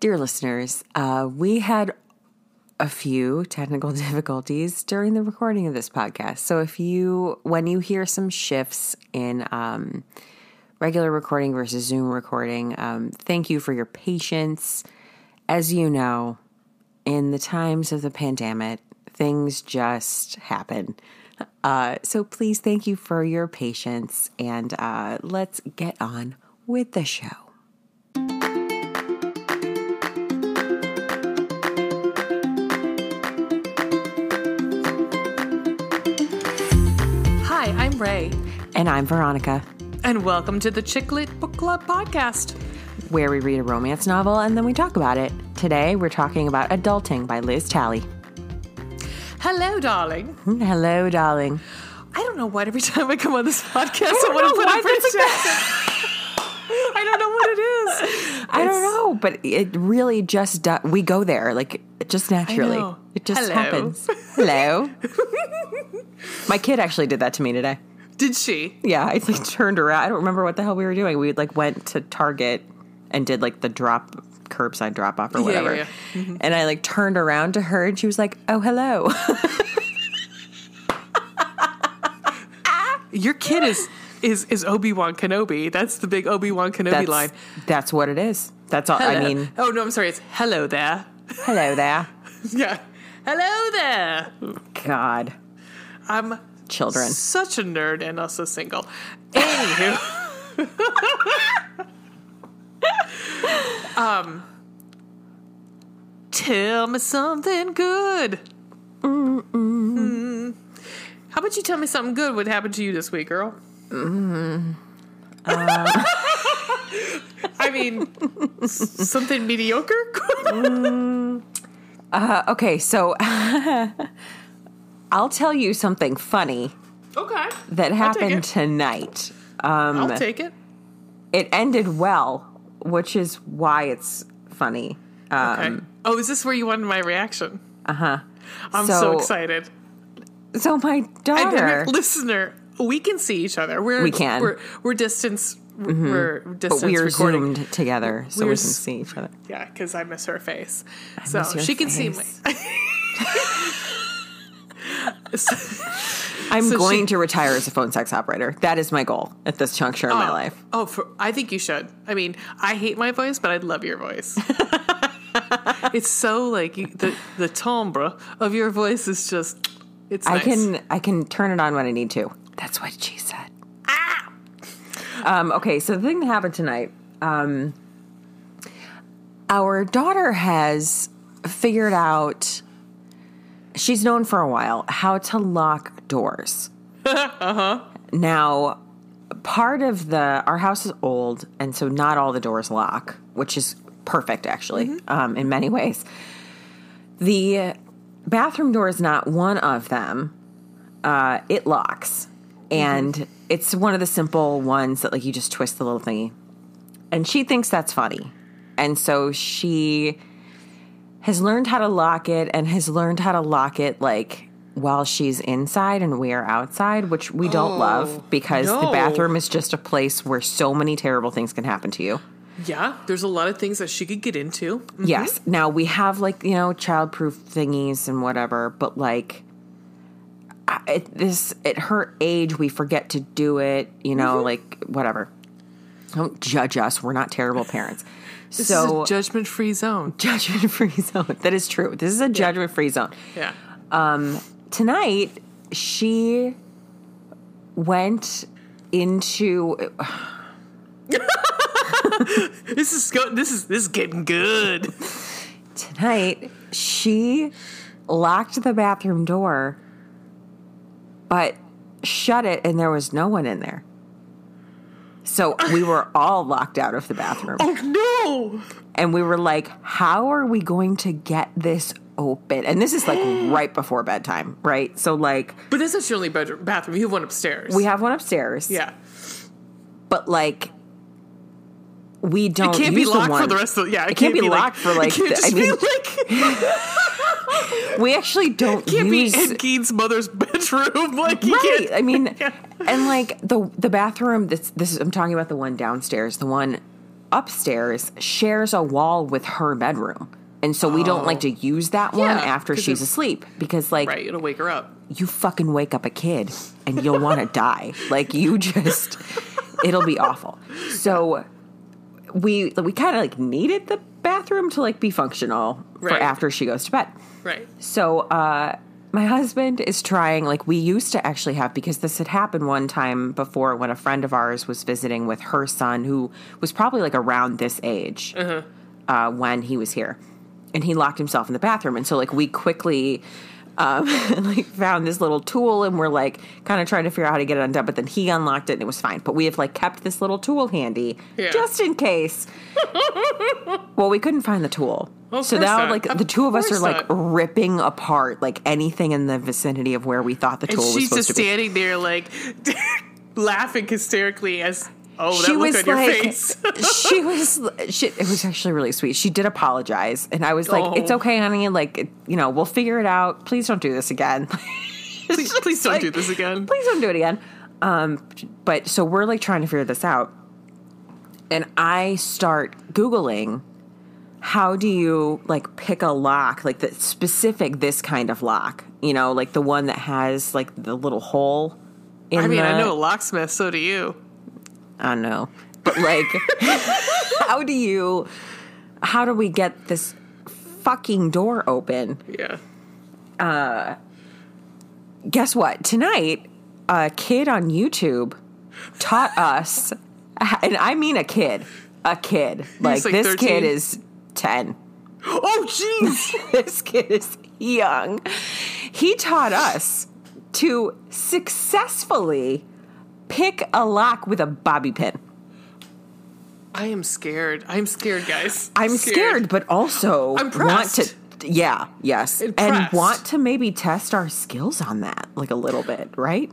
Dear listeners, uh, we had a few technical difficulties during the recording of this podcast. So if you, when you hear some shifts in um, regular recording versus Zoom recording, um, thank you for your patience. As you know, in the times of the pandemic, things just happen. Uh, so please thank you for your patience and uh, let's get on with the show. Ray, And I'm Veronica, and welcome to the Chicklet Book Club podcast. where we read a romance novel and then we talk about it. Today we're talking about Adulting by Liz Talley. Hello, darling. Hello, darling. I don't know what every time I come on this podcast, I, don't want to put a British accent. I don't know what it is. I don't know, but it really just do- we go there like just naturally. It just Hello. happens. Hello. My kid actually did that to me today. Did she? Yeah, I like turned around. I don't remember what the hell we were doing. We like went to Target and did like the drop curbside drop off or Yeah, whatever. yeah, yeah. Mm-hmm. And I like turned around to her and she was like, "Oh, hello." Your kid is is is Obi Wan Kenobi. That's the big Obi Wan Kenobi that's, line. that's what it is. That's all. I mean, oh no, I'm sorry. It's hello there. hello there. Yeah, hello there. God, I'm children. such a nerd and also single. Anywho. um Tell me something good. Mm. How about you tell me something good what happened to you this week, girl? I mean, something mediocre? Uh, okay, so I'll tell you something funny okay. that happened tonight. Um, I'll take it. it ended well, which is why it's funny. Okay. Um, oh, is this where you wanted my reaction? Uh huh. I'm so, So- excited. So my daughter. listener, we can see each other. We're We can. We're, we're distance. We're but distance we are recording. zoomed together so we We're can see each other. Yeah, because I miss her face, so miss your she can see face. I'm So going she- to retire as a phone sex operator. That is my goal at this juncture in my life. Oh, for, I think you should. I mean, I hate my voice, but I love your voice. it's so like you, the the timbre of your voice is just. It's. I nice. can I can turn it on when I need to. That's what she said. Ah. Um, okay, so the thing that happened tonight, um, our daughter has figured out. She's known for a while how to lock doors. uh-huh. Now, part of the our house is old, and so not all the doors lock, which is perfect actually um, in many ways. The bathroom door is not one of them. Uh, it locks, and it's one of the simple ones that like you just twist the little thingy, and she thinks that's funny, and so she has learned how to lock it and has learned how to lock it like while she's inside and we are outside, which we don't oh, love because the bathroom is just a place where so many terrible things can happen to you. Yeah, there's a lot of things that she could get into. Mm-hmm. Yes. Now we have like you know childproof thingies and whatever, but like I- it, this at her age we forget to do it. You know, mm-hmm. like whatever. Don't judge us. We're not terrible parents. This so is a judgment free zone. judgment free zone. That is true. This is a judgment free zone. Yeah. Um, tonight she went into This is go- this is this is getting good. tonight she locked the bathroom door but shut it and there was no one in there so we were all locked out of the bathroom Oh no! And we were like how are we going to get this open and this is like right before bedtime right so like But this is your only bedroom bathroom. You have one upstairs. we have one upstairs yeah. but like we don't It can't use be locked the one. for the rest of. Yeah, It can't be locked for, like, It can't the- just I mean- be like. we actually don't Can't use be Ed Gein's mother's bedroom. Like you right can't. i mean and like the the bathroom this this is, i'm talking about the one downstairs the one upstairs shares a wall with her bedroom. And so we don't like to use that one Yeah, after 'cause she's it's- asleep because like Right, it'll wake her up. you fucking wake up a kid and you'll want to die. Like you just it'll be awful. So we we kind of like needed the bathroom to like be functional for Right. after she goes to bed. Right. So uh my husband is trying like we used to actually have because this had happened one time before when a friend of ours was visiting with her son who was probably like around this age uh, when he was here. And he locked himself in the bathroom. And so like we quickly um, like found this little tool and we're like kind of trying to figure out how to get it undone but then he unlocked it and it was fine but we have like kept this little tool handy Yeah. just in case well we couldn't find the tool Of so now not. like Of the two of us are like not. ripping apart like anything in the vicinity of where we thought the And tool was she's supposed just to be standing there, like, laughing hysterically as, oh, that she look was on your like, face. she was, she, it was actually really sweet. She did apologize, and I was like, Oh. "It's okay, honey. Like, it- you know, we'll figure it out. Please don't do this again. please, please don't like- do this again. Please don't do it again." Um, but so we're like trying to figure this out, and I start googling. How do you like pick a lock, like the specific this kind of lock? You know, like the one that has like the little hole. In I mean, the, I know a locksmith, so do you. I know. But like how do you how do we get this fucking door open? Yeah. Uh, Guess what? Tonight a kid on YouTube taught us and I mean a kid. A kid. Like, like this 13? kid is 10. Oh, jeez. this kid is young. He taught us to successfully pick a lock with a bobby pin. I am scared. I'm scared, guys. I'm scared, but also I'm want to. Yeah, yes, and want to maybe test our skills on that, like a little bit, right?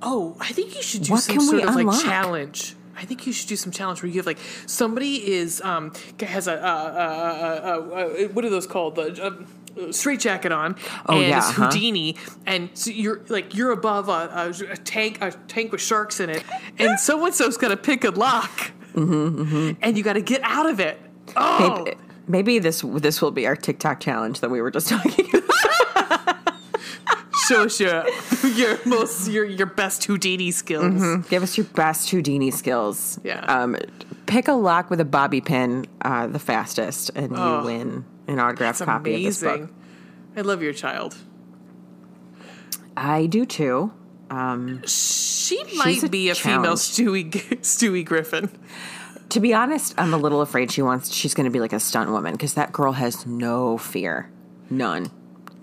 Oh, I think you should do What some can we sort of like unlock? challenge. I think you should do some challenge where you have like somebody is um has a uh, uh, uh, uh, what are those called the straight jacket on Oh, and yeah, it's uh-huh. Houdini and so you're like you're above a, a, a tank a tank with sharks in it and so and so's got to pick a lock Mm-hmm, and you got to get out of it. Oh, Maybe, maybe this this will be our TikTok challenge that we were just talking about. show us your your most your your best Houdini skills. Give us your best Houdini skills. Yeah. Um, pick a lock with a bobby pin, uh, the fastest, and Oh, you win an autographed It's copy of this book. amazing. I love your child. I do too. Um, She a might be a female. Stewie Stewie Griffin. to be honest, I'm a little afraid she wants. She's going to be like a stunt woman because that girl has no fear, none.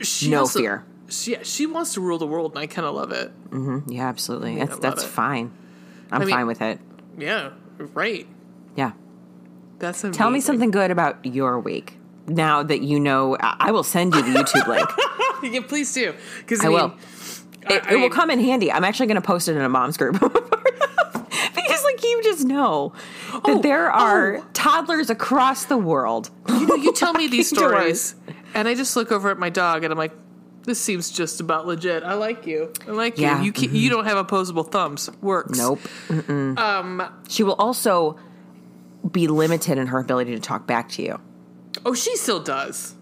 She No also- fear. She, she wants to rule the world, and I kind of love it. Yeah, absolutely. That's that's it. fine. I'm I mean- fine with it. Yeah, right. Yeah. That's amazing. Tell me something good about your week. Now that you know, I will send you the YouTube link. yeah, please do. Because I I, mean, will. It, I- it will come in handy. I'm actually going to post it in a mom's group. because, like, you just know that Oh, there are oh. toddlers across the world. You know, you tell me these doors. stories, and I just look over at my dog, and I'm like, "This seems just about legit. I like you. I like Yeah, you. You can, you don't have opposable thumbs. Works. Nope. Um, she will also be limited in her ability to talk back to you. Oh, she still does.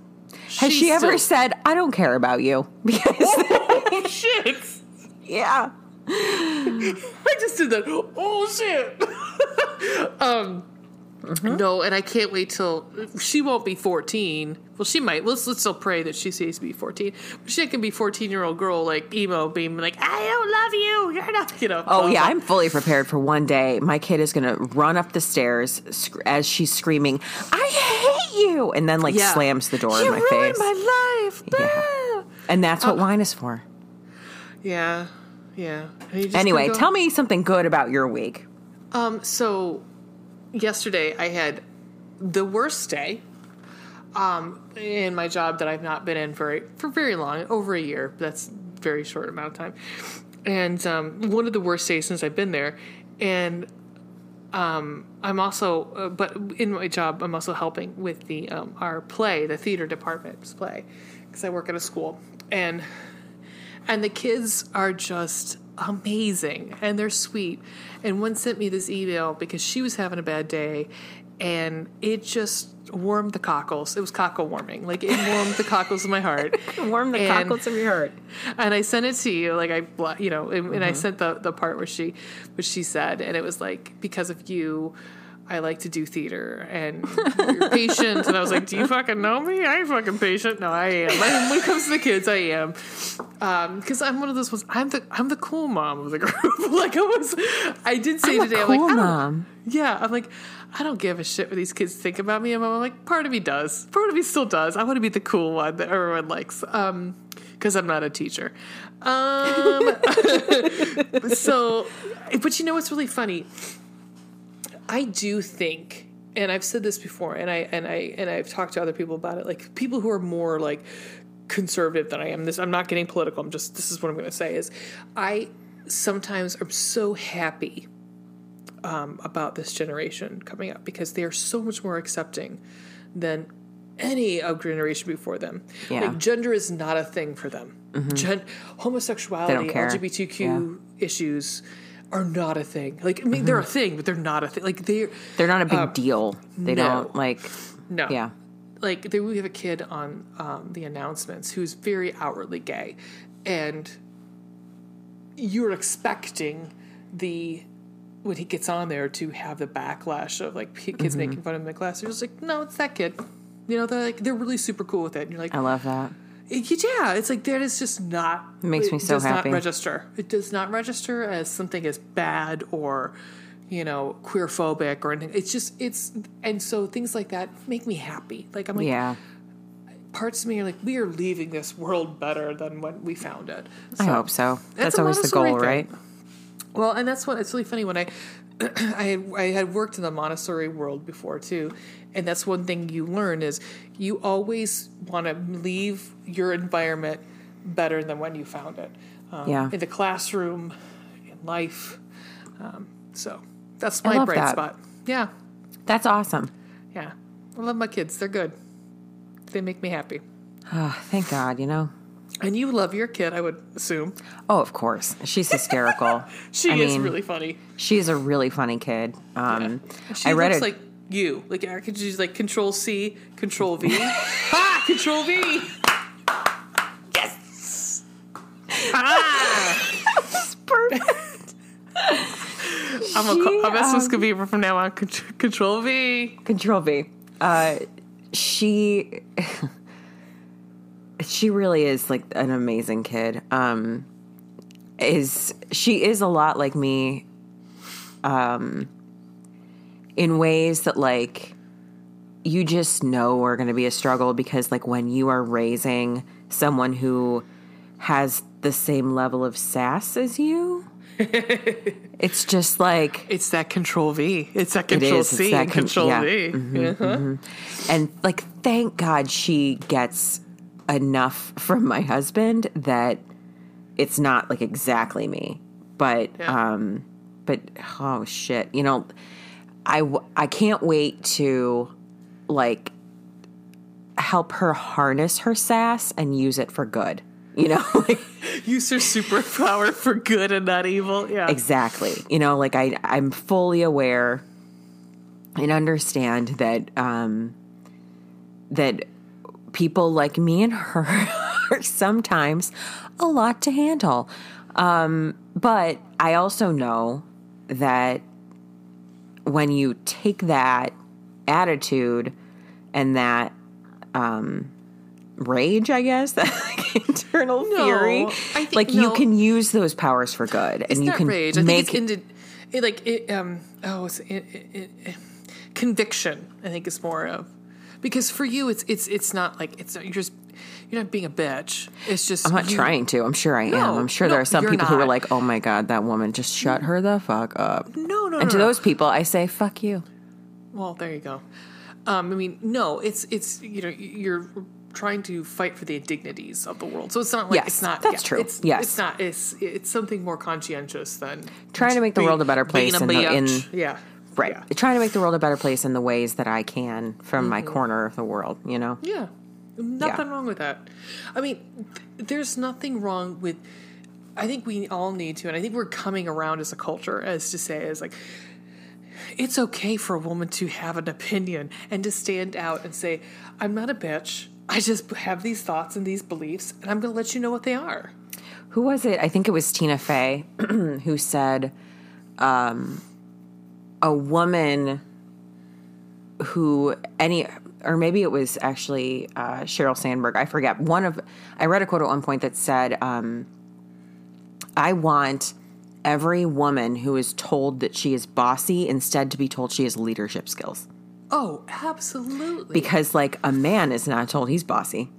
Has she ever said, I don't care about you? Because, "Oh shit"? yeah. I just did that. Oh shit. um no, and I can't wait till she won't be 14. Well, she might. Let's let's still pray that she stays to be 14. But she can be 14 year old girl like emo, being like, I don't love you. You're not, you know. Oh yeah. I'm fully prepared for one day. My kid is going to run up the stairs sc- as she's screaming, "I hate you!" and then like Yeah. slams the door you in my ruined face. my life. Yeah. Ah. and that's what wine is for. Yeah, yeah. And you just Anyway, tell me something good about your week. Um, so yesterday I had the worst day um, in my job that I've not been in for for very long, over a year. That's a very short amount of time, and um, one of the worst days since I've been there. And um, I'm also, uh, but in my job, I'm also helping with the um, our play, the theater department's play, because I work at a school, and and the kids are just amazing and they're sweet and one sent me this email because she was having a bad day and it just warmed the cockles. It was cockle warming. Like it warmed the cockles of my heart. Warm the And- cockles of your heart. and I sent it to you. Like I, you know, and, Mm-hmm. and I sent the the part where she, which she said, and it was like because of you. I like to do theater and you're patient. And I was like, Do you fucking know me? I ain't fucking patient. No, I am. I, when it comes to the kids, I am. Because I'm one of those ones. I'm the I'm the cool mom of the group. like I was, I did say I'm today. I'm cool like, I mom. yeah, I'm like, I don't give a shit what these kids think about me. And I'm like, part of me does. Part of me still does. I want to be the cool one that everyone likes. Um, because I'm not a teacher. Um, so, but you know what's really funny? I do think, and I've said this before, and I and I and I've talked to other people about it, like people who are more like conservative than I am. This I'm not getting political. I'm just this is what I'm going to say is, I sometimes am so happy um, about this generation coming up because they are so much more accepting than any of generation before them. Yeah. Like gender is not a thing for them. Gen- homosexuality. LGBTQ issues are not a thing. Like I mean, they're a mm-hmm. thing, but they're not a thing. Like they, They're not a big um, deal. They no. don't like. no, Yeah. like there, we have a kid on um, the announcements who's very outwardly gay, and you're expecting the when he gets on there to have the backlash of like kids mm-hmm. making fun of him in class. You're just like, no, it's that kid. You know, they're like they're really super cool with it. And you're like, I love that. Yeah, it's like that is just not. It makes me so does happy. Not register. It does not register as something as bad or, you know, queer phobic or anything. It's just it's and so things like that make me happy. Like I'm like Yeah. parts of me are like we are leaving this world better than when we found it. I hope so. That's a always the goal, right? Well, and that's what it's really funny when I I had I had worked in the Montessori world before too, and that's one thing you learn is you always want to leave your environment better than when you found it. Um, Yeah. in the classroom, in life. Um, so that's my bright that. spot. Yeah, That's awesome. yeah. I love my kids. They're good. They make me happy. Oh, thank God, you know? And you love your kid, I would assume. Oh, of course. She's hysterical. She I is mean, really funny. She's a really funny kid. Um, She I read looks it. like you. Like could just like Control C, Control V. ha! Control V. Yes. Ah! perfect. I'm a, She, I'm supposed to um, from now on. Control V. Control V. Uh, she she really is like an amazing kid. Um, is she is a lot like me, um, in ways that like you just know are going to be a struggle because like when you are raising someone who has the same level of sass as you. it's just like It's that Control V. It's that Control. It's C that and con- Control yeah. Mm-hmm, V. Uh-huh. And like, thank God she gets enough from my husband that it's not like exactly me. But, Yeah. um, but oh shit, you know, i i can't wait to like help her harness her sass and use it for good. You know, like Use her superpower for good and not evil. Yeah. exactly. You know, like I I'm fully aware and understand that um that people like me and her are sometimes a lot to handle. Um but I also know that when you take that attitude and that um rage, I guess, that like internal No, fury, think- like you can use those powers for good, It's and you can rage. I make think it's into, it, like it, um oh it's it, it, it, conviction. I think is more of because for you it's it's it's not like it's you're just you're not being a bitch. It's just I'm not you- trying to. I'm sure I am. I'm sure no, there are some people who are like, "Oh my god, that woman just shut her the fuck up." No, no, And no, to no. those people, I say, "Fuck you." Well, there you go. Um, I mean, no, it's it's you know you're trying to fight for the indignities of the world. So it's not like Yes, it's not that's yeah, true. It's, Yes. it's not. It's it's something more conscientious than Trying to make the being- world a better being place a in the- in- yeah, Right. Yeah. Trying to make the world a better place in the ways that I can from my Mm-hmm. corner of the world. You know. Yeah. Nothing wrong with that. I mean, th- there's nothing wrong with. I think we all need to, and I think we're coming around as a culture as to say, as like, it's okay for a woman to have an opinion and to stand out and say, I'm not a bitch. I just have these thoughts and these beliefs, and I'm going to let you know what they are. Who was it? I think it was Tina Fey who said, um, a woman who any or maybe it was actually uh, Sheryl Sandberg. I forget. One of I read a quote at one point that said, um, "I want every woman who is told that she is bossy instead to be told she has leadership skills." Oh, absolutely. Because like a man is not told he's bossy.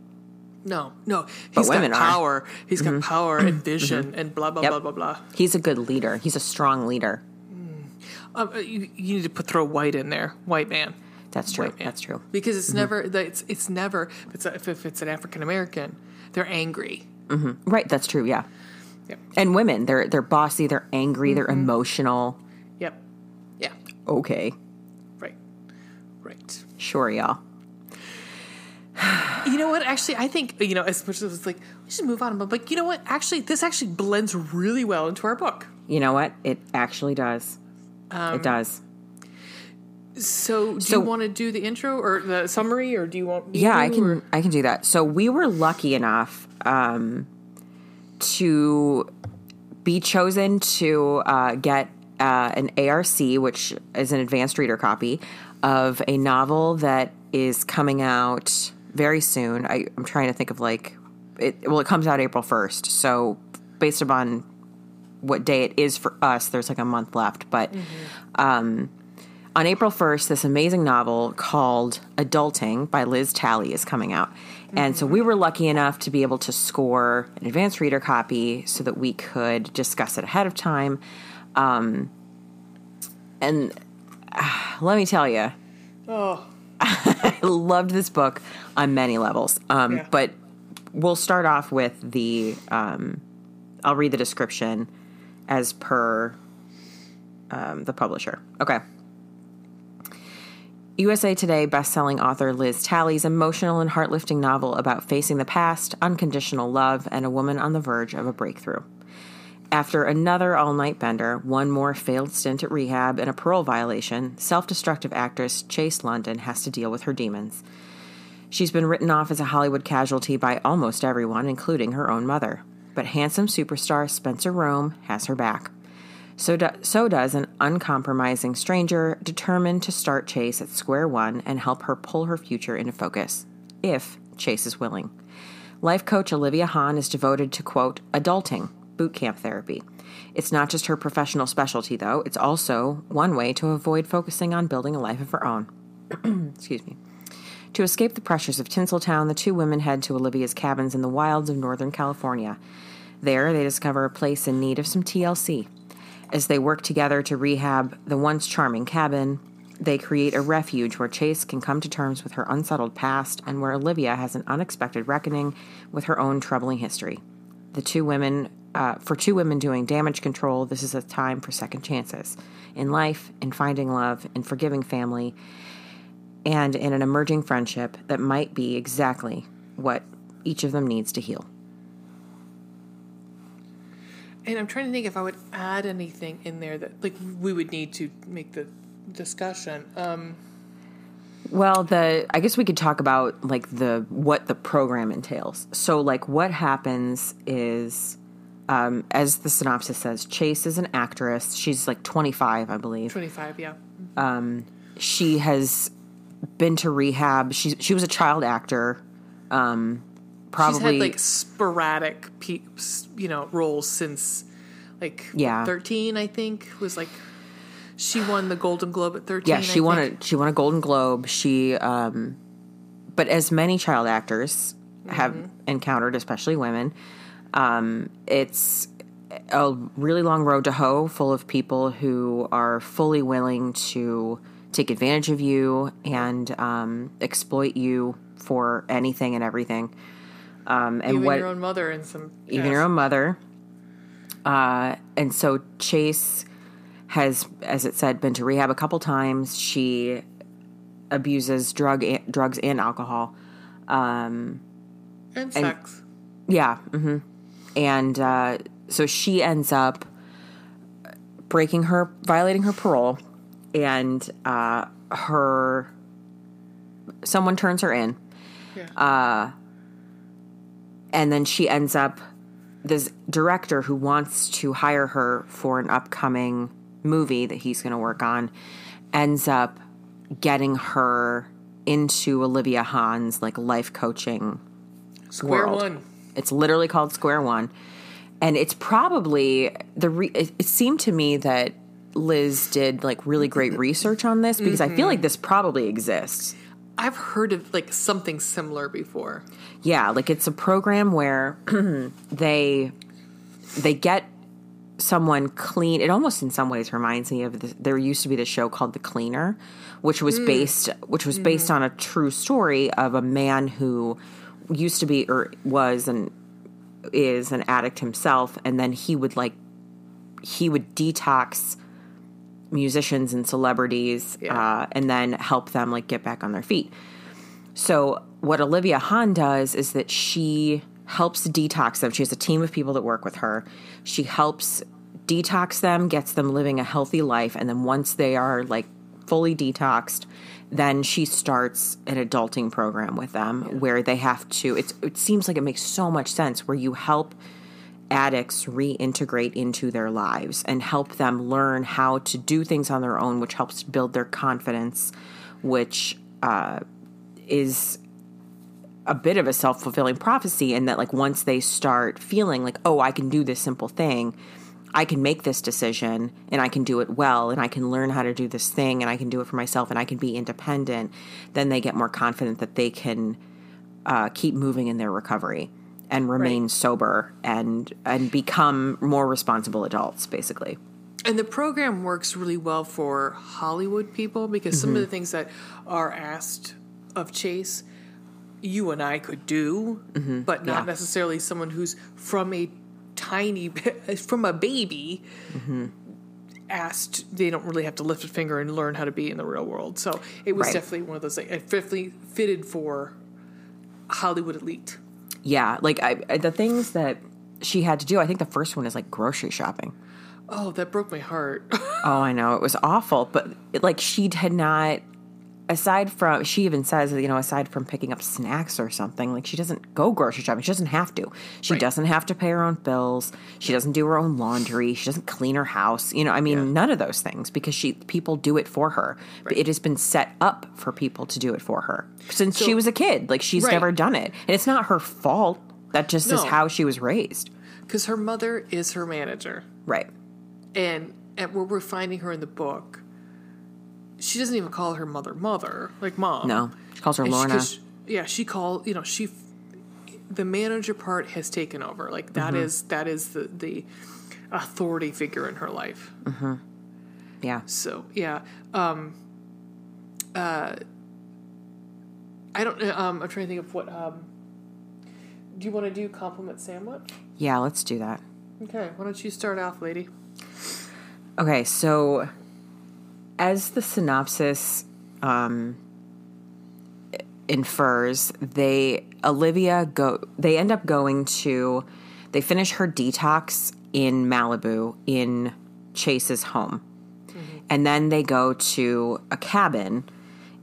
no, no, he's got women are. Mm-hmm. power. He's got power and vision and blah blah Yep. blah blah blah. He's a good leader. He's a strong leader. Um, uh, you, you need to put throw white in there, white man. That's true. Man. That's true. Because it's never it's it's never if it's, a, if, if it's an African American, they're angry. Right. That's true. Yeah. Yep. And women, they're they're bossy. They're angry. They're emotional. Yep. Yeah. Okay. Right. Right. Sure, y'all. You know what? Actually, I think you know as much as it's like we should move on, but like you know what? Actually, this actually blends really well into our book. You know what? It actually does. It does. So, do So- you want to do the intro or the summary, or do you want? me Yeah, I can. or- I can do that. So we were lucky enough um, to be chosen to uh, get uh, an ARC, which is an advanced reader copy of a novel that is coming out very soon. I, I'm trying to think of like it. Well, it comes out April first. So based upon what day it is for us, there's like a month left. But um, on April 1st, this amazing novel called Adulting by Liz Talley is coming out. And so we were lucky enough to be able to score an advanced reader copy so that we could discuss it ahead of time. Um, and ah, let me tell you, Oh, I loved this book on many levels. Um, Yeah. But we'll start off with the. Um, I'll read the description as per um, the publisher. Okay. USA Today bestselling author Liz Talley's emotional and heart-lifting novel about facing the past, unconditional love, and a woman on the verge of a breakthrough. After another all night bender, one more failed stint at rehab, and a parole violation, self destructive actress Chase London has to deal with her demons. She's been written off as a Hollywood casualty by almost everyone, including her own mother. But handsome superstar Spencer Rome has her back. So, do, so does an uncompromising stranger determined to start Chase at square one and help her pull her future into focus, if Chase is willing. Life coach Olivia Hahn is devoted to, quote, adulting, boot camp therapy. It's not just her professional specialty, though, it's also one way to avoid focusing on building a life of her own. Excuse me. To escape the pressures of Tinseltown, the two women head to Olivia's cabins in the wilds of Northern California. There, they discover a place in need of some TLC. As they work together to rehab the once charming cabin, they create a refuge where Chase can come to terms with her unsettled past and where Olivia has an unexpected reckoning with her own troubling history. The two women, uh, for two women doing damage control, this is a time for second chances in life, in finding love, in forgiving family, and in an emerging friendship that might be exactly what each of them needs to heal. and I'm trying to think if I would add anything in there that like we would need to make the discussion. Um, Well, the I guess we could talk about like the what the program entails. So, like, what happens is, um, as the synopsis says, Chase is an actress. She's like 25, I believe. 25, yeah. She has been to rehab. She she was a child actor. Um, probably She's had like sporadic, peeps, you know, roles since like Yeah. 13, I think was like she won the Golden Globe at 13. yeah. I She won think. a she won a Golden Globe. She, um, but as many child actors have encountered, especially women, um, it's a really long road to hoe full of people who are fully willing to take advantage of you and um, exploit you for anything and everything. Um, and even what your own mother and some even yes. your own mother. Uh, and so Chase has, as it said, been to rehab a couple times. She abuses drug drugs and alcohol. and sex. Yeah. hmm And uh, so she ends up breaking her, violating her parole, and uh, her someone turns her in, Yeah. and then she ends up this director who wants to hire her for an upcoming movie that he's going to work on ends up getting her into Olivia Hahn's like life coaching Square world. one. It's literally called Square One, and it's probably the. Re- it, it seemed to me that Liz did like really great research on this because I feel like mm-hmm. this probably exists. I've heard of like something similar before. Yeah, like it's a program where they they get someone clean. It almost in some ways reminds me of the, there used to be the show called The Cleaner, which was mm. based which was based mm-hmm. on a true story of a man who used to be or was and is an addict himself and then he would like he would detox musicians and celebrities Yeah. uh, and then help them like get back on their feet so what Olivia Hahn does is that she helps detox them. She has a team of people that work with her. She helps detox them, gets them living a healthy life, and then once they are like fully detoxed, then she starts an adulting program with them where they have to it's it seems like it makes so much sense where you help addicts reintegrate into their lives and help them learn how to do things on their own, which helps build their confidence, which uh, is a bit of a self fulfilling prophecy. And that, like, once they start feeling like, oh, I can do this simple thing, I can make this decision and I can do it well and I can learn how to do this thing and I can do it for myself and I can be independent, then they get more confident that they can uh, keep moving in their recovery and remain Right. sober and and become more responsible adults basically And the program works really well for Hollywood people because some of the mm-hmm. things that are asked of Chase, you and I could do, mm-hmm. but not Yeah. necessarily someone who's from a tiny, from a baby. Mm-hmm. Asked, they don't really have to lift a finger and learn how to be in the real world. So it was Right. definitely one of those. Like, it definitely fitted for Hollywood elite. Yeah like I, I- the things that she had to do i think the first one is like grocery shopping Oh, that broke my heart. oh i know it was awful but it, like she had not aside from she even says you know aside from picking up snacks or something like she doesn't go grocery shopping. She doesn't have to. She Right. doesn't have to pay her own bills. She doesn't do her own laundry. She doesn't clean her house. You know i mean Yeah. none of those things because she people do it for her. But it has been set up for people to do it for her since she was a kid. Like she's Right. never done it. And it's not her fault. That just is how she was raised. Because her mother is her manager. right. And and where we're finding her in the book, she doesn't even call her mother mother, like mom. no she calls her And she- lorna 'cause- yeah, she called. you know she, the manager part has taken over. Like that is that is the the authority figure in her life. yeah So yeah, um, uh, I don't. Um, I'm trying to think of what. Um, do you want to do compliment sandwich? yeah let's do that Okay, why don't you start off, lady? Okay, so as the synopsis um, infers, they Olivia go they end up going to they finish her detox in Malibu in Chase's home. And then they go to a cabin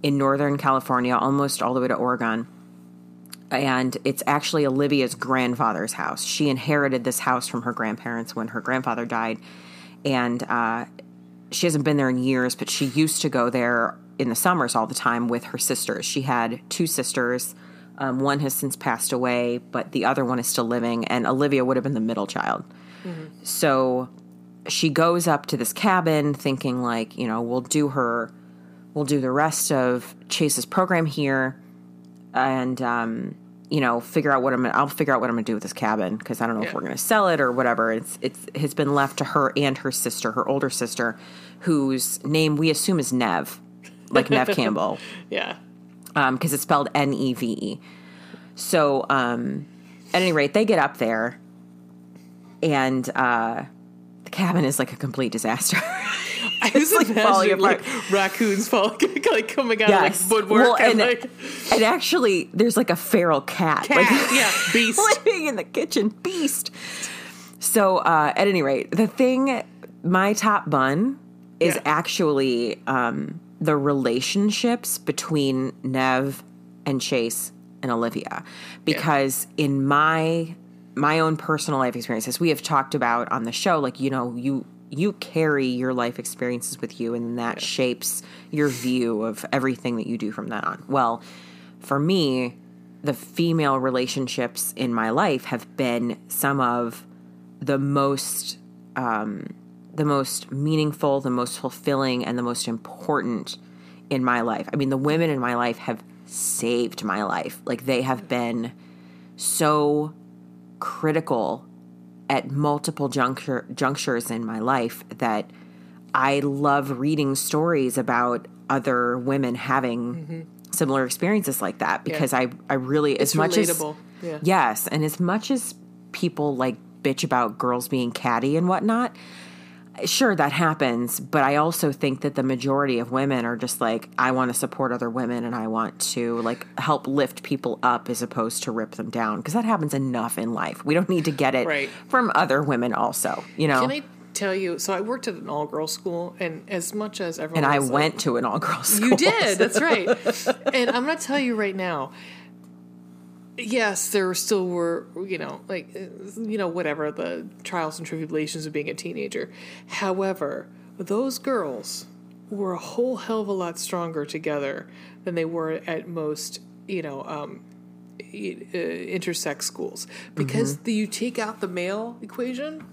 in Northern California, almost all the way to Oregon. And it's actually Olivia's grandfather's house. She inherited this house from her grandparents when her grandfather died. And uh, she hasn't been there in years, but she used to go there in the summers all the time with her sisters. She had two sisters. Um, one has since passed away, but the other one is still living, and Olivia would have been the middle child. So she goes up to this cabin thinking, like, you know, we'll do her, we'll do the rest of Chase's program here, and, um, you know, figure out what I'm. I'll figure out what I'm going to do with this cabin because I don't know if we're going to sell it or whatever. It's it's has been left to her and her sister, her older sister, whose name we assume is Nev, like Nev Campbell, Yeah. because it's spelled N E V E. So, um, at any rate, they get up there, and uh, the cabin is like a complete disaster. I was like falling apart. like raccoons falling, like coming out of like woodwork Well, and, and, like and actually, there's like a feral cat, cat, like, yeah, beast. living in the kitchen, beast. So, uh, at any rate, the thing, my top bun is Yeah. actually um, the relationships between Nev and Chase and Olivia, because in my my own personal life experiences, we have talked about on the show, like you know, you you carry your life experiences with you, and that shapes your view of everything that you do from then on. Well, for me, the female relationships in my life have been some of the most um, the most meaningful, the most fulfilling, and the most important in my life. I mean, the women in my life have saved my life. Like they have been so critical at multiple juncture, junctures in my life that I love reading stories about other women having mm-hmm. similar experiences like that because I, I really as much relatable. as Yeah. yes and as much as people like bitch about girls being catty and whatnot sure that happens but i also think that the majority of women are just like i want to support other women and i want to like help lift people up as opposed to rip them down because that happens enough in life we don't need to get it Right. from other women also you know Can I tell you? So I worked at an all girls school, and as much as everyone and i was like- went to an all-girls school You did. That's right. and I'm going to tell you right now. Yes, there still were, you know, like, you know, whatever the trials and tribulations of being a teenager. However, those girls were a whole hell of a lot stronger together than they were at most, you know, um, uh, intersex schools because the, you take out the male equation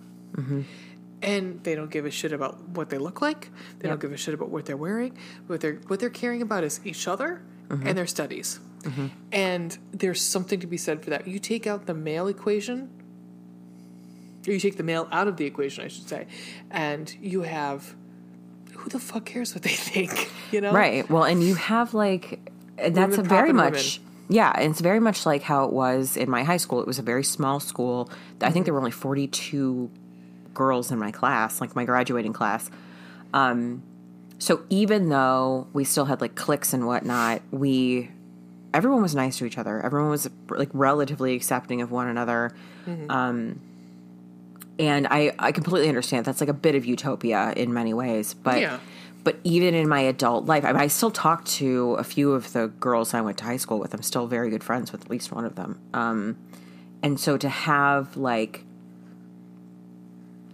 and they don't give a shit about what they look like. They don't give a shit about what they're wearing. What they're what they're caring about is each other and their studies. And there's something to be said for that. You take out the male equation, or you take the male out of the equation, I should say, and you have who the fuck cares what they think? You know, Right. Well, and you have like that's Women a very much yeah, and it's very much like how it was in my high school. It was a very small school. I think there were only 42 girls in my class, like my graduating class. Um so even though we still had like cliques and whatnot, we everyone was nice to each other. Everyone was like relatively accepting of one another. Um and I, I completely understand that's like a bit of utopia in many ways but Yeah. but even in my adult life I, mean, I still talk to a few of the girls i went to high school with i'm still very good friends with at least one of them um, and so to have like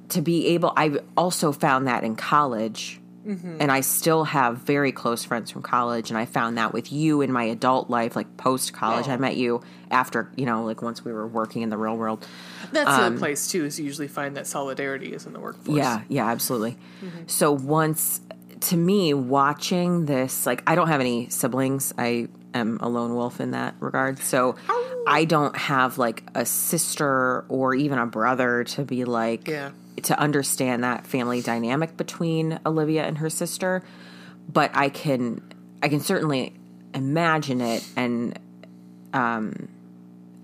to be able i've also found that in college Mm-hmm. and i still have very close friends from college and i found that with you in my adult life like post college i met you after you know like once we were working in the real world That's the um, place too. Is you usually find that solidarity is in the workforce. Yeah, yeah, absolutely. Mm-hmm. So once to me watching this like I don't have any siblings. I am a lone wolf in that regard. So I don't have like a sister or even a brother to be like Yeah. To understand that family dynamic between Olivia and her sister, but I can I can certainly imagine it and um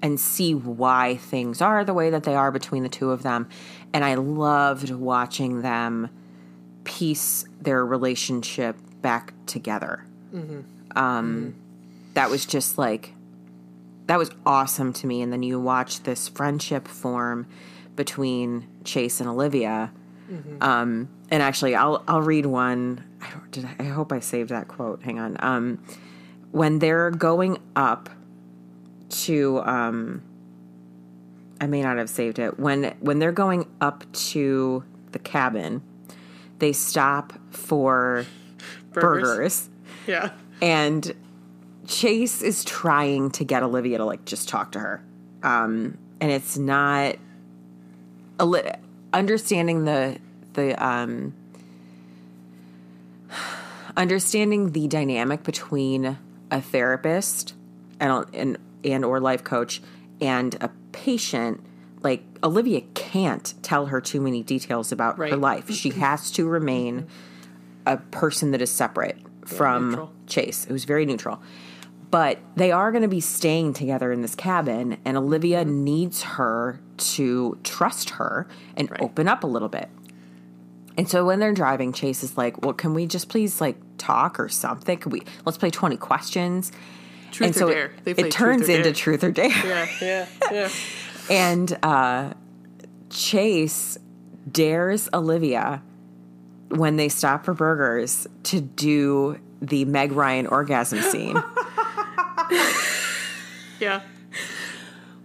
and see why things are the way that they are between the two of them. And I loved watching them piece their relationship back together. Um, that was just like, that was awesome to me. And then you watch this friendship form between Chase and Olivia. Um, and actually, I'll I'll read one. I don't, did I, I hope I saved that quote. Hang on. Um, when they're going up to um I may not have saved it. When when they're going up to the cabin, they stop for burgers, Yeah. and Chase is trying to get Olivia to like just talk to her. Um and it's not understanding the the um understanding the dynamic between a therapist and and and or life coach and a patient like Olivia can't tell her too many details about her life. She has to remain a person that is separate from neutral. Chase. It was very neutral. But they are going to be staying together in this cabin, and Olivia needs her to trust her and open up a little bit. And so when they're driving, Chase is like, "Well, can we just please like talk or something? Can we let's play twenty questions?" Truth and so or it, it truth turns or into truth or dare. Yeah, yeah, yeah. And uh, Chase dares Olivia when they stop for burgers to do the Meg Ryan orgasm scene, Yeah.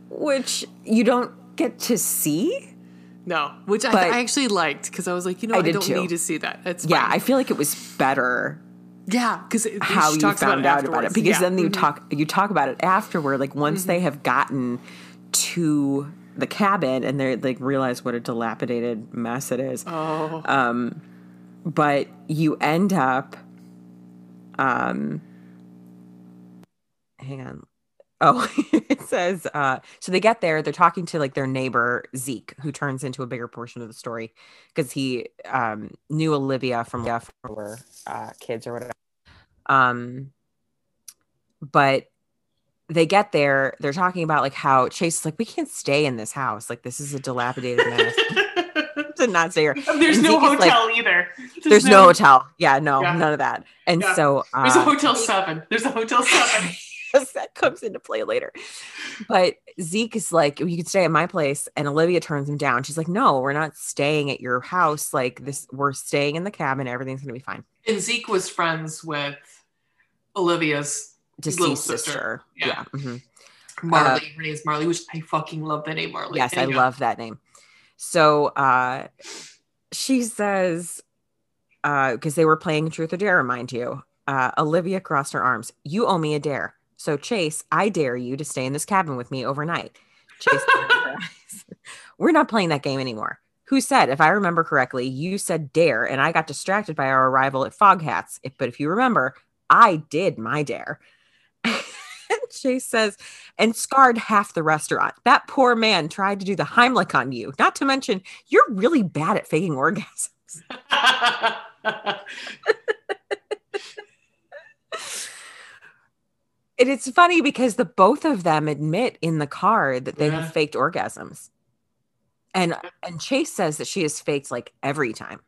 which you don't get to see. No, which I, But- I actually liked because I was like, you know, I I, don't too. need to see that. It's Yeah, fine. I feel like it was better yeah, because how you found out about it because then you Mhm. talk you talk about it afterward like once they have gotten to the cabin and they like realize what a dilapidated mess it is Oh, but you end up um hang on oh it says uh so they get there they're talking to like their neighbor zeke who turns into a bigger portion of the story because he um knew olivia from yeah, from were uh kids or whatever um but they get there they're talking about like how chase is like we can't stay in this house like this is a dilapidated mess to not stay here there's And no Zeke is like, hotel either. there's no hotel. Yeah, no, Yeah. none of that. And Yeah. so uh, There's a hotel seven. There's a hotel seven. that comes into play later. But Zeke is like, you could stay at my place, and Olivia turns him down. She's like, no, we're not staying at your house. Like this, we're staying in the cabin. Everything's gonna be fine. and Zeke was friends with Olivia's Deceased sister. sister. Yeah. Yeah. mhm. Marley. Her name is Marley, which I fucking love the name Marley. Yes, I love that name. So uh she says, uh, because they were playing Truth or Dare, mind you. Uh, Olivia crossed her arms. You owe me a dare. So Chase, I dare you to stay in this cabin with me overnight. Chase, we're not playing that game anymore. Who said, if I remember correctly, you said dare, and I got distracted by our arrival at Fog Hats. If, but if you remember, I did my dare. Chase says, and scarred half the restaurant. That poor man tried to do the Heimlich on you. Not to mention, you're really bad at faking orgasms. And it's funny because the both of them admit in the car that they Yeah. have faked orgasms. And and Chase says that she has faked like every time.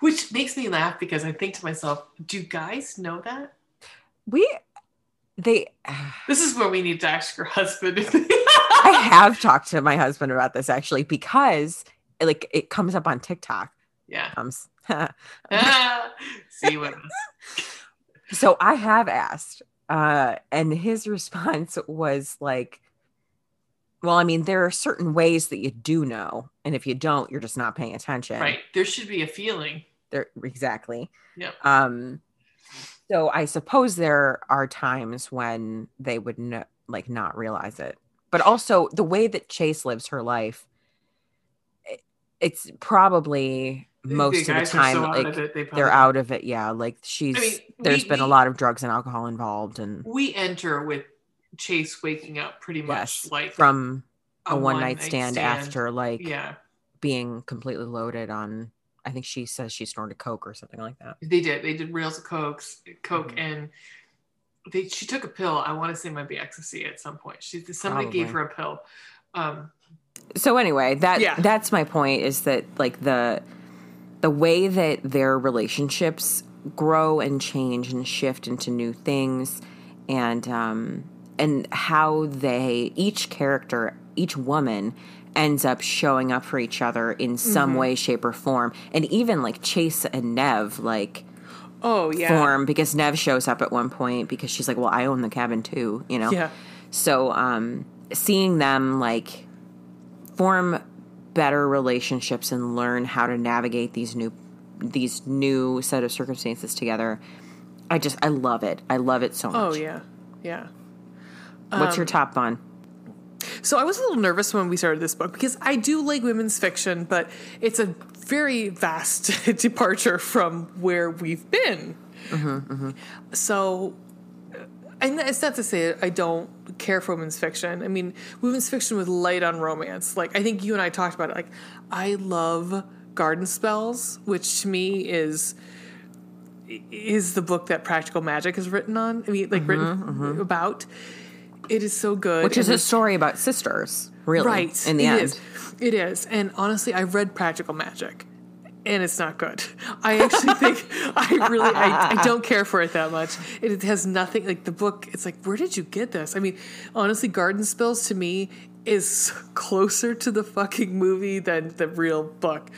Which makes me laugh because I think to myself, do guys know that? We they This is where we need to ask your husband. I have talked to my husband about this actually because like it comes up on TikTok. yeah. Um, comes. See what so I have asked, uh, and his response was like, "Well, I mean, there are certain ways that you do know, and if you don't, you're just not paying attention." right. There should be a feeling. There, exactly. Yep. Um. So I suppose there are times when they would no, like not realize it, but also the way that Chase lives her life, it- it's probably most of the time so like of it, they they're out of it. Yeah, like she's I mean, there's we- been a lot of drugs and alcohol involved, and We enter with Chase waking up pretty much yes, like from a, a one night stand, stand. after like yeah, being completely loaded on. I think she says she snorted coke or something like that. they did. They did reels of cokes, coke, Mhm. and they. She took a pill. I want to say might be ecstasy at some point. She somebody gave her a pill. Um, so anyway that Yeah. that's my point is that like the the way that their relationships grow and change and shift into new things and um and how they each character each woman ends up showing up for each other in some way shape or form. And even like chase and nev like oh yeah, form because nev shows up at one point because she's like well i own the cabin too you know? Yeah. so um seeing them like form better relationships and learn how to navigate these new these new set of circumstances together. I just i love it. I love it so much. Oh yeah, yeah. what's Um, your top on So I was a little nervous when we started this book because I do like women's fiction, but it's a very vast departure from where we've been. So, and it's not to say I don't care for women's fiction. I mean, women's fiction with light on romance. Like I think you and I talked about it. Like I love Garden Spells, which to me is is the book that Practical Magic is written on. I mean, like written mm-hmm, mm-hmm. about. It is so good. which is a story about sisters really right in the it end is. It is, and honestly, I've read Practical Magic, and it's not good. I actually think I really I, I don't care for it that much. It, has nothing like the book. It's like where did you get this? I mean, honestly, Garden Spells to me is closer to the fucking movie than the real book.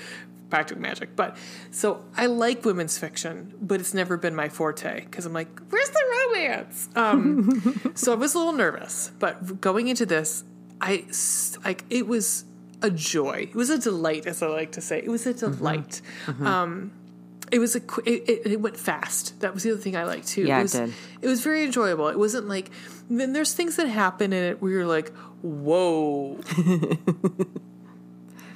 practical magic. But so I like women's fiction, but it's never been my forte because I'm like, where's the romance? Um, so I was a little nervous, but going into this, I like it was a joy. It was a delight, as I like to say. It was a mm-hmm. delight. Mm-hmm. Um, it was a qu- it, it, it went fast. That was the other thing I liked too. Yeah, it it was, did. It was very enjoyable. It wasn't like then there's things that happen in it where you're like, whoa,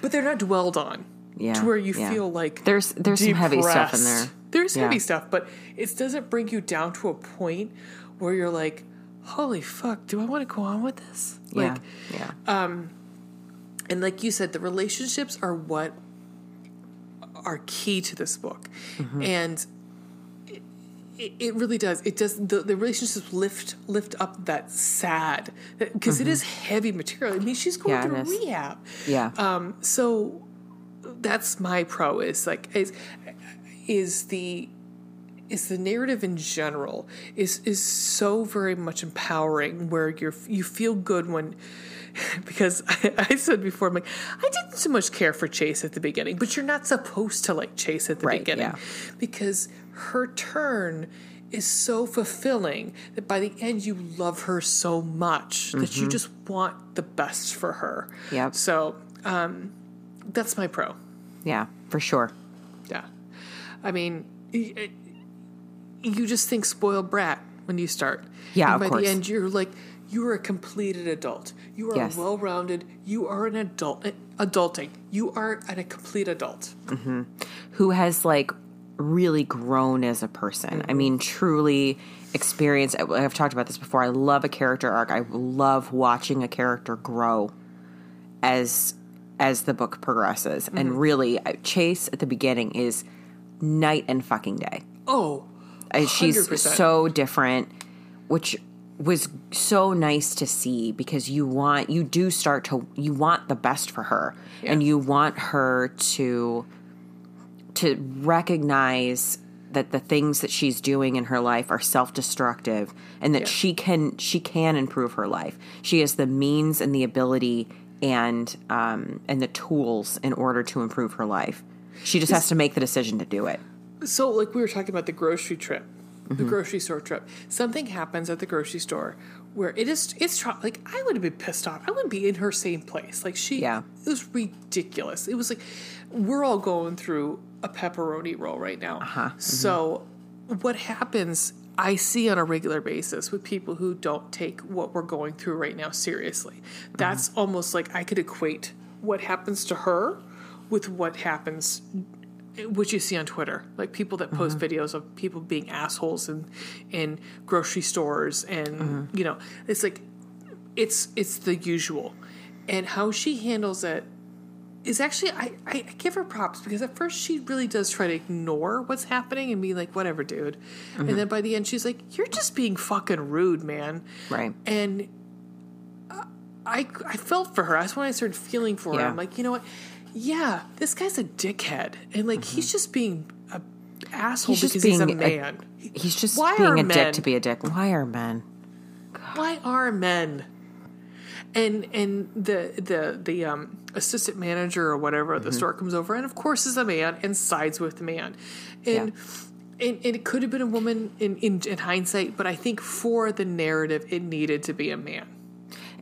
but they're not dwelled on Yeah, to where you yeah. feel like There's- there's some heavy stuff in there. There's Yeah. heavy stuff, but it doesn't bring you down to a point where you're like, holy fuck, do I want to go on with this? Yeah, Like, yeah. Um, and like you said, the relationships are what are key to this book, Mm-hmm. and it, it, really does. It does the, the relationships lift lift up that sad because is heavy material. I mean, she's going Mm-hmm. Yeah, through rehab. yeah. Um, so that's my pro is like is is the is the narrative in general is is so very much empowering where you're you feel good when because I, I said before I'm like I didn't so much care for Chase at the beginning but you're not supposed to like Chase at the Right, beginning yeah. because her turn is so fulfilling that by the end you love her so much that you just want the best for her. Mm-hmm. So um, that's my pro. yeah, for sure. Yeah. I mean, it- you just think spoiled brat when you start. Yeah, and by the end, you're like, you are a completed adult. You are Yes. well rounded. You are an adult. Adulting. You are an, a complete adult. who has like really grown as a person. I mean, truly experienced. I've talked about this before. I love a character arc. I love watching a character grow as as the book progresses. And really, uh, Chase at the beginning is night and fucking day. Oh, Uh, She's 100%. so different, which was so nice to see because you want you do start to you want the best for her and you want her to to recognize that the things that she's doing in her life are self-destructive and that Yeah. she can she can improve her life. She has the means and the ability and um and the tools in order to improve her life. She just has to make the decision to do it. So, like we were talking about the grocery trip, the Mm-hmm. grocery store trip. Something happens at the grocery store where it is. It's like I would have been pissed off. I wouldn't be in her same place. Like she, Yeah. it was ridiculous. It was like we're all going through a pepperoni roll right now. Uh-huh. So, what happens? I see on a regular basis with people who don't take what we're going through right now seriously. That's almost like I could equate what happens to her with what happens what you see on Twitter, like people that post mm-hmm. videos of people being assholes in in grocery stores, and mm-hmm. you know, it's like it's it's the usual, and how she handles it is actually I, I give her props because at first she really does try to ignore what's happening and be like whatever dude and mm-hmm. then by the end she's like you're just being fucking rude man Right. and I I felt for her. That's when I started feeling for her. I'm like, you know what? Yeah, this guy's a dickhead, and like he's just being a asshole Mm-hmm. He's just because he's a being a- man. He's just Why being a men- dick to be a dick. Why are men? Why are men? And and the the the um, assistant manager or whatever the Mm-hmm. store comes over, and of course is a man and sides with the man, and. And, and it could have been a woman in, in, in hindsight, but I think for the narrative, it needed to be a man.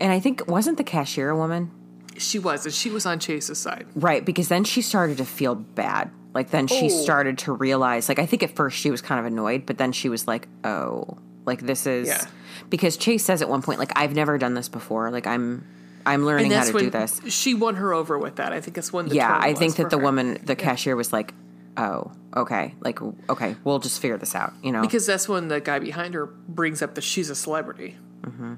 And I think wasn't the cashier a woman? She was, and she was on Chase's side. Right, because then she started to feel bad. Like then she Oh. started to realize like I think at first she was kind of annoyed, but then she was like, "Oh, like this is Yeah. because Chase says at one point like I've never done this before. Like I'm I'm learning how to do this." she won her over with that. I think it's one. Yeah, I think that the her. woman, the cashier was like, "Oh, okay. Like okay, we'll just figure this out." You know. because that's when the guy behind her brings up that she's a celebrity, mm-hmm.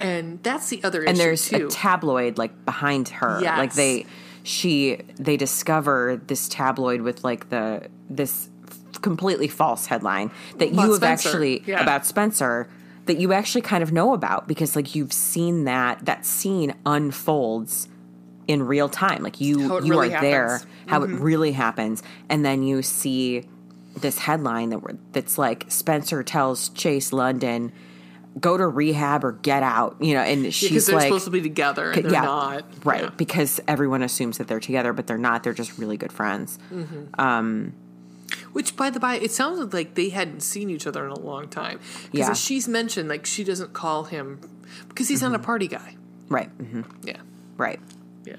And that's the other Mm-hmm. and issue there's too. a tabloid like behind her Yes. like they she they discover this tabloid with like the this completely false headline that About you have Spencer, actually yeah. about spencer that you actually kind of know about because like you've seen that that scene unfolds in real time like you you really are there happens. Mm-hmm. how it really happens and then you see this headline that we're- that's like spencer tells chase london go to rehab or get out, you know, and she's because they're like, supposed to be together and they're yeah, not. right? Yeah. Because everyone assumes that they're together, but they're not. They're just really good friends. Which, by the by, it sounded like they hadn't seen each other in a long time. Because Yeah. she's mentioned, like she doesn't call him because he's Mm-hmm. not a party guy. Right. hmm Yeah, Right. yeah.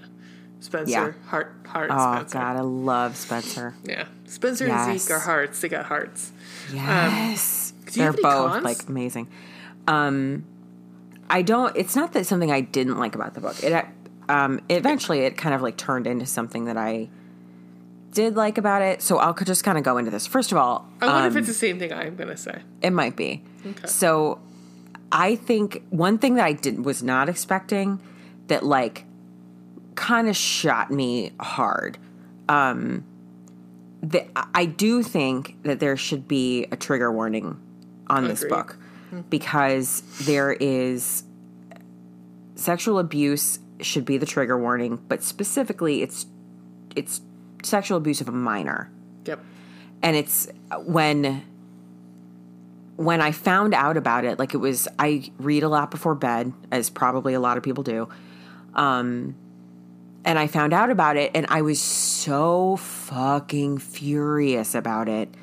Spencer, Yeah. heart, heart. Oh Spencer. God, I love Spencer. Yeah, Spencer and Zeke are hearts. They got hearts. Yes, do you they're have any both cons? like amazing. Um, I don't. It's not that something I didn't like about the book. It um, eventually it kind of like turned into something that I did like about it. So I'll just kind of go into this. First of all, I wonder um, if it's the same thing I'm gonna say. It might be. Okay. So I think one thing that I did was not expecting that like kind of shot me hard. Um that I do think that there should be a trigger warning on this Agreed. Because there is sexual abuse should be the trigger warning, but specifically it's it's sexual abuse of a minor Yep. and it's when when I found out about it, like it was I read a lot before bed, as probably a lot of people do. Um and I found out about it and I was so fucking furious about it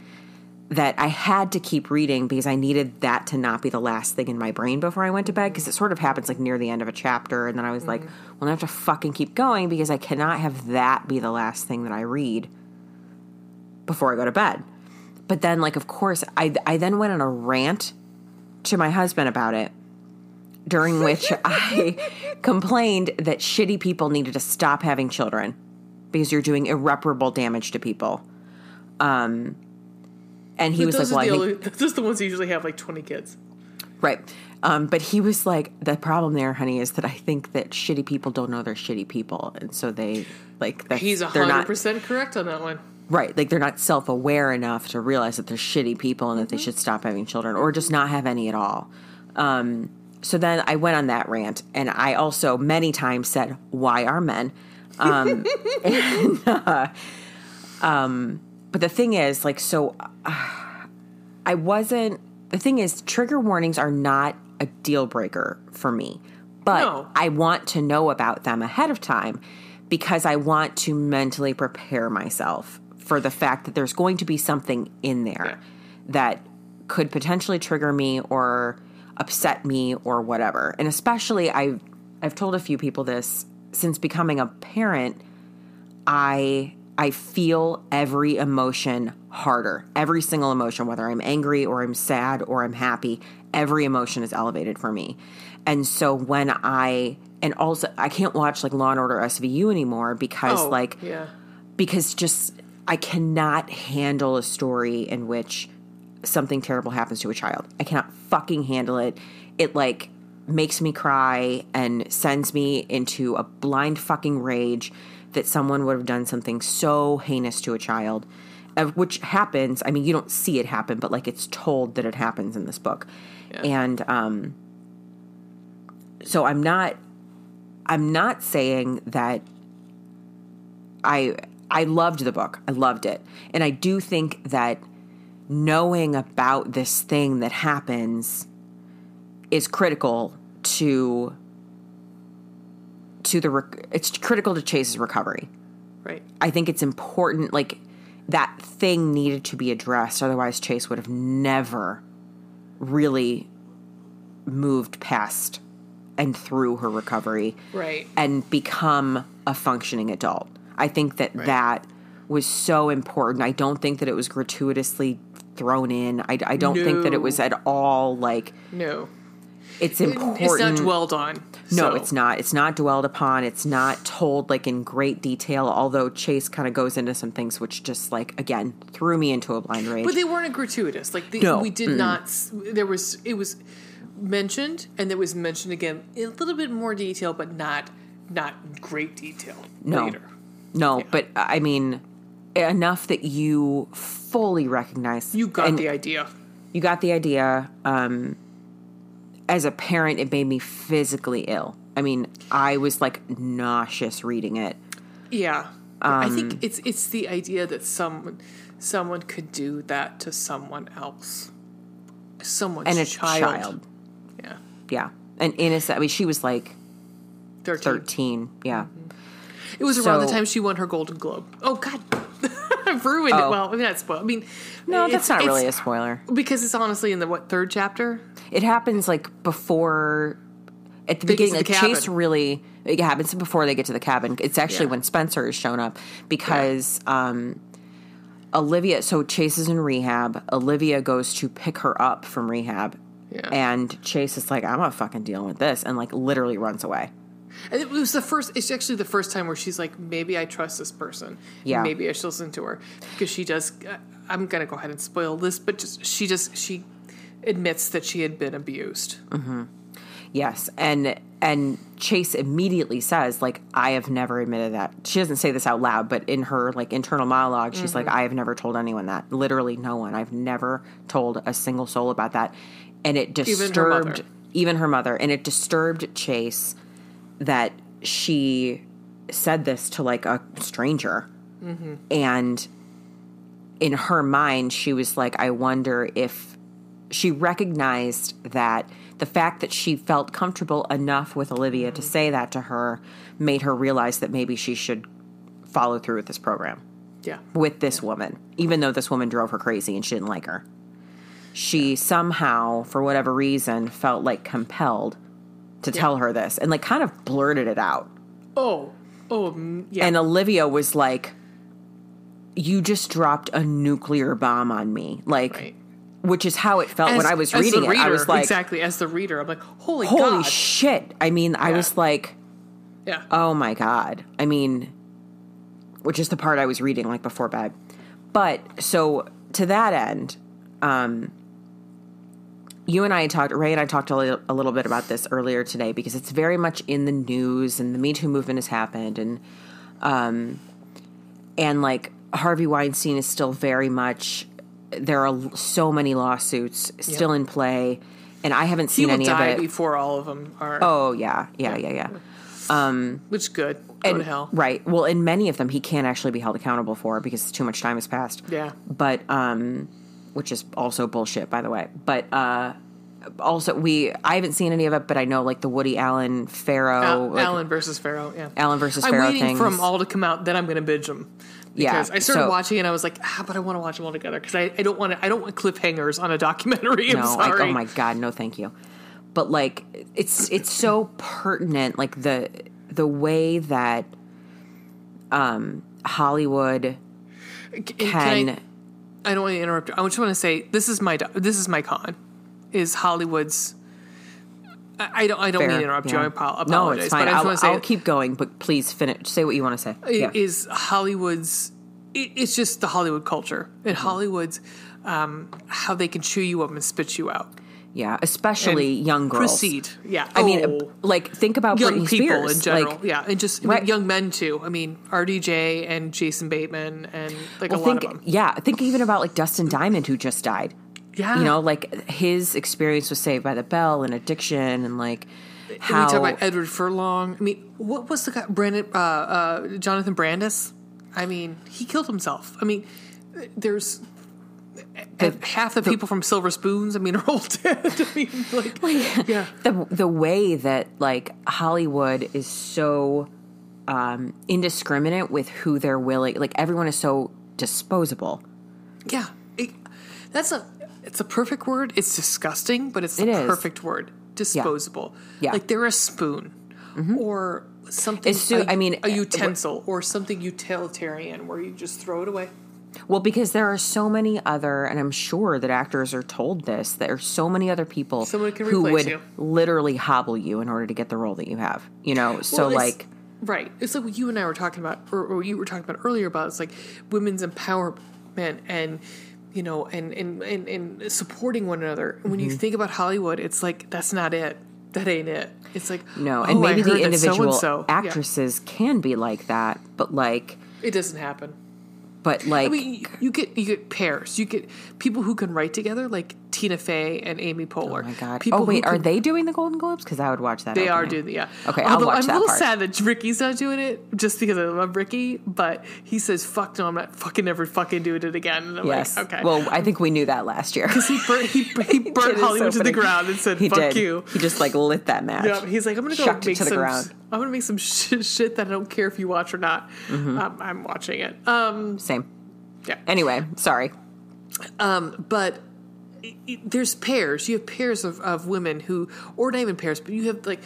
that I had to keep reading because I needed that to not be the last thing in my brain before I went to bed because it sort of happens like near the end of a chapter and then I was like, well, I have to fucking keep going because I cannot have that be the last thing that I read before I go to bed. But then, like, of course, I, I then went on a rant to my husband about it, during which I complained that shitty people needed to stop having children because you're doing irreparable damage to people. Um, and he was like, "Well, the I think those are the ones that usually have like 20 kids. Right. Um, but he was like, the problem there, honey, is that I think that shitty people don't know they're shitty people. And so they, like, that's, He's they're not, 100% correct on that one. right. Like, they're not self aware enough to realize that they're shitty people and that they should stop having children or just not have any at all. Um, so then I went on that rant. And I also many times said, why are men? Um, and, uh, um, but the thing is, like, so uh, I wasn't. The thing is, trigger warnings are not a deal breaker for me, but No. I want to know about them ahead of time because I want to mentally prepare myself for the fact that there's going to be something in there Yeah. that could potentially trigger me or upset me or whatever. And especially, I've I've told a few people this since becoming a parent. I I feel every emotion harder. Every single emotion, whether I'm angry or I'm sad or I'm happy, every emotion is elevated for me. And so when I and also I can't watch like Law and Order SVU anymore because Oh, like yeah. because just I cannot handle a story in which something terrible happens to a child. I cannot fucking handle it. It like makes me cry and sends me into a blind fucking rage that someone would have done something so heinous to a child. Which happens, I mean, you don't see it happen, but like it's told that it happens in this book. And um so I'm not I'm not saying that I I loved the book. I loved it. And I do think that knowing about this thing that happens is critical to to the rec- it's critical to Chase's recovery. Right. I think it's important like that thing needed to be addressed otherwise Chase would have never really moved past and through her recovery Right. and become a functioning adult. I think that that was so important. I don't think that it was gratuitously thrown in. I, I don't think that it was at all like No. It's important. It's not dwelled on. No, so- it's not. It's not dwelled upon. It's not told like in great detail. Although Chase kind of goes into some things which just like again threw me into a blind rage. But they weren't gratuitous. Like No. we did not. There was it was mentioned, and it was mentioned again in a little bit more detail, but not not great detail No. later. no, but I mean enough that you fully recognize You got the idea. you got the idea. Um, as a parent, it made me physically ill. I mean, I was like nauseous reading it. Yeah, I Um, think it's it's the idea that someone someone could do that to someone else, someone and a child. child. Yeah. Yeah. And innocent. I mean, she was like 13. 13. Yeah. It was around the time she won her Golden Globe. Oh God, I've ruined it. Oh. Well, I mean, that's spoil. I mean, No, that's not really a spoiler. because it's honestly in the what third chapter. It happens like before at the They beginning. Like the Chase really it happens before they get to the cabin. It's actually Yeah. when Spencer is shown up because um Olivia so Chase is in rehab. Olivia goes to pick her up from rehab. Yeah. And Chase is like, I'm not fucking dealing with this and like literally runs away. And it was the first. It's actually the first time where she's like, maybe I trust this person. Yeah. Maybe I should listen to her because she does. uh, I'm gonna go ahead and spoil this, but just she just she admits that she had been abused. Mm-hmm. Yes, and and Chase immediately says like I have never admitted that. She doesn't say this out loud, but in her like internal monologue, she's like mm-hmm. I have never told anyone that. Literally no one. I've never told a single soul about that. And it her disturbed mother. even her mother and it disturbed Chase that she said this to like a stranger. Mm-hmm. And in her mind, she was like, I wonder if she recognized that the fact that she felt comfortable enough with Olivia to say that to her made her realize that maybe she should follow through with this program Yeah. with this woman, even though this woman drove her crazy and she didn't like her. She somehow, for whatever reason, felt like compelled to tell her this and like kind of blurted it out. Oh. Oh. mm, Yeah. And Olivia was like, You just dropped a nuclear bomb on me. Like, right. Which is how it felt when I was as reading it. I was like, exactly as the reader, I'm like, holy, Holy God. shit. I mean, I was like, yeah. Oh my god. I mean, which is the part I was reading like before bed. But so to that end, um you and I talked Ray and I talked a little, a little bit about this earlier today because it's very much in the news and the Me Too movement has happened and um and like Harvey Weinstein is still very much there are so many lawsuits still in play and I haven't seen any of it. before all of them are. Oh yeah, yeah, yeah, yeah. which is good. Go And- to hell. Right. Well, in many of them, he can't actually be held accountable for because too much time has passed. Yeah. But, um, which is also bullshit, by the way. But, uh, also we, I haven't seen any of it, but I know like the Woody Allen Farrow, Al- like, Allen versus Farrow. Yeah. Allen versus I'm Farrow waiting things. for them all to come out. Then I'm going to binge them. Yeah, Because I started so- watching and I was like, ah, but I want to watch them all together because I, I don't want to. I don't want cliffhangers on a documentary. I'm no, like, oh my god, no, thank you. But like, it's it's so pertinent, like the the way that um Hollywood Can, can. I, I don't want to interrupt. you. I just want to say this is my this is my con, is Hollywood's. I, don't I don't mean to interrupt you. I apologize. No, it's fine. But I just I'll, want to say I'll keep going, but please finish. Say what you want to say. Yeah. is Hollywood's. It, it's just the Hollywood culture and Mm-hmm. Hollywood's um, how they can chew you up and spit you out. Yeah, especially And young girls. Proceed. Yeah. I mean, Oh. like think about young Britney people Spears. in general. Like, yeah, and just mean, Right. young men too. I mean, RDJ and Jason Bateman and like well, a think lot of them. yeah, think even about like Dustin Diamond who just died. Yeah, You know, like his experience was Saved by the Bell and addiction and like how we talk about Edward Furlong. I mean, what was the guy? Brandon, uh, uh, Jonathan Brandis. I mean, he killed himself. I mean, there's half the, people from Silver Spoons. I mean, are all dead. I mean, like, yeah, the the way that like Hollywood is so um indiscriminate with who they're willing like everyone is so disposable. yeah. It- that's a. It's a perfect word. It's disgusting, but it's the It perfect word. Disposable. Yeah. Like they're a spoon mm-hmm. or something. So- a- I mean, a uh, utensil or something utilitarian where you just throw it away. Well, because there are so many other, and I'm sure that actors are told this. There are so many other people who would you. literally hobble you in order to get the role that you have. You know, so Well, it's- like, right it's like what you and i were talking about or, or you were talking about earlier about it's like women's empowerment and you know and and and, and supporting one another when Mm-hmm. you think about hollywood it's like that's not it that ain't it it's like no, oh, and maybe the individual so-and-so- Yeah. actresses can be like that, but like, it doesn't happen but like, I mean, you get you get pairs. You get people who can write together. Like Tina Fey and Amy Poehler. Oh my god! People oh wait, are could- they doing the Golden Globes? Because I would watch that. They are doing the yeah. Okay, I'll Although watch I'm that a little part. sad that Ricky's not doing it, just because I love Ricky. But he says, "Fuck no, I'm not fucking never fucking doing it again." And I'm Yes. like, okay. Well, I think we knew that last year. Because he burnt, he, he burnt Hollywood to the ground and said, He "Fuck did. you." He just like lit that match. Yeah, he's like, I'm gonna go Shucked make some. ground. I'm gonna make some shit, shit that I don't care if you watch or not. Mm-hmm. Um, I'm watching it. Um, Same. yeah. Anyway, sorry. Um, but there's pairs. You have pairs of, of women who, or not even pairs, but you have like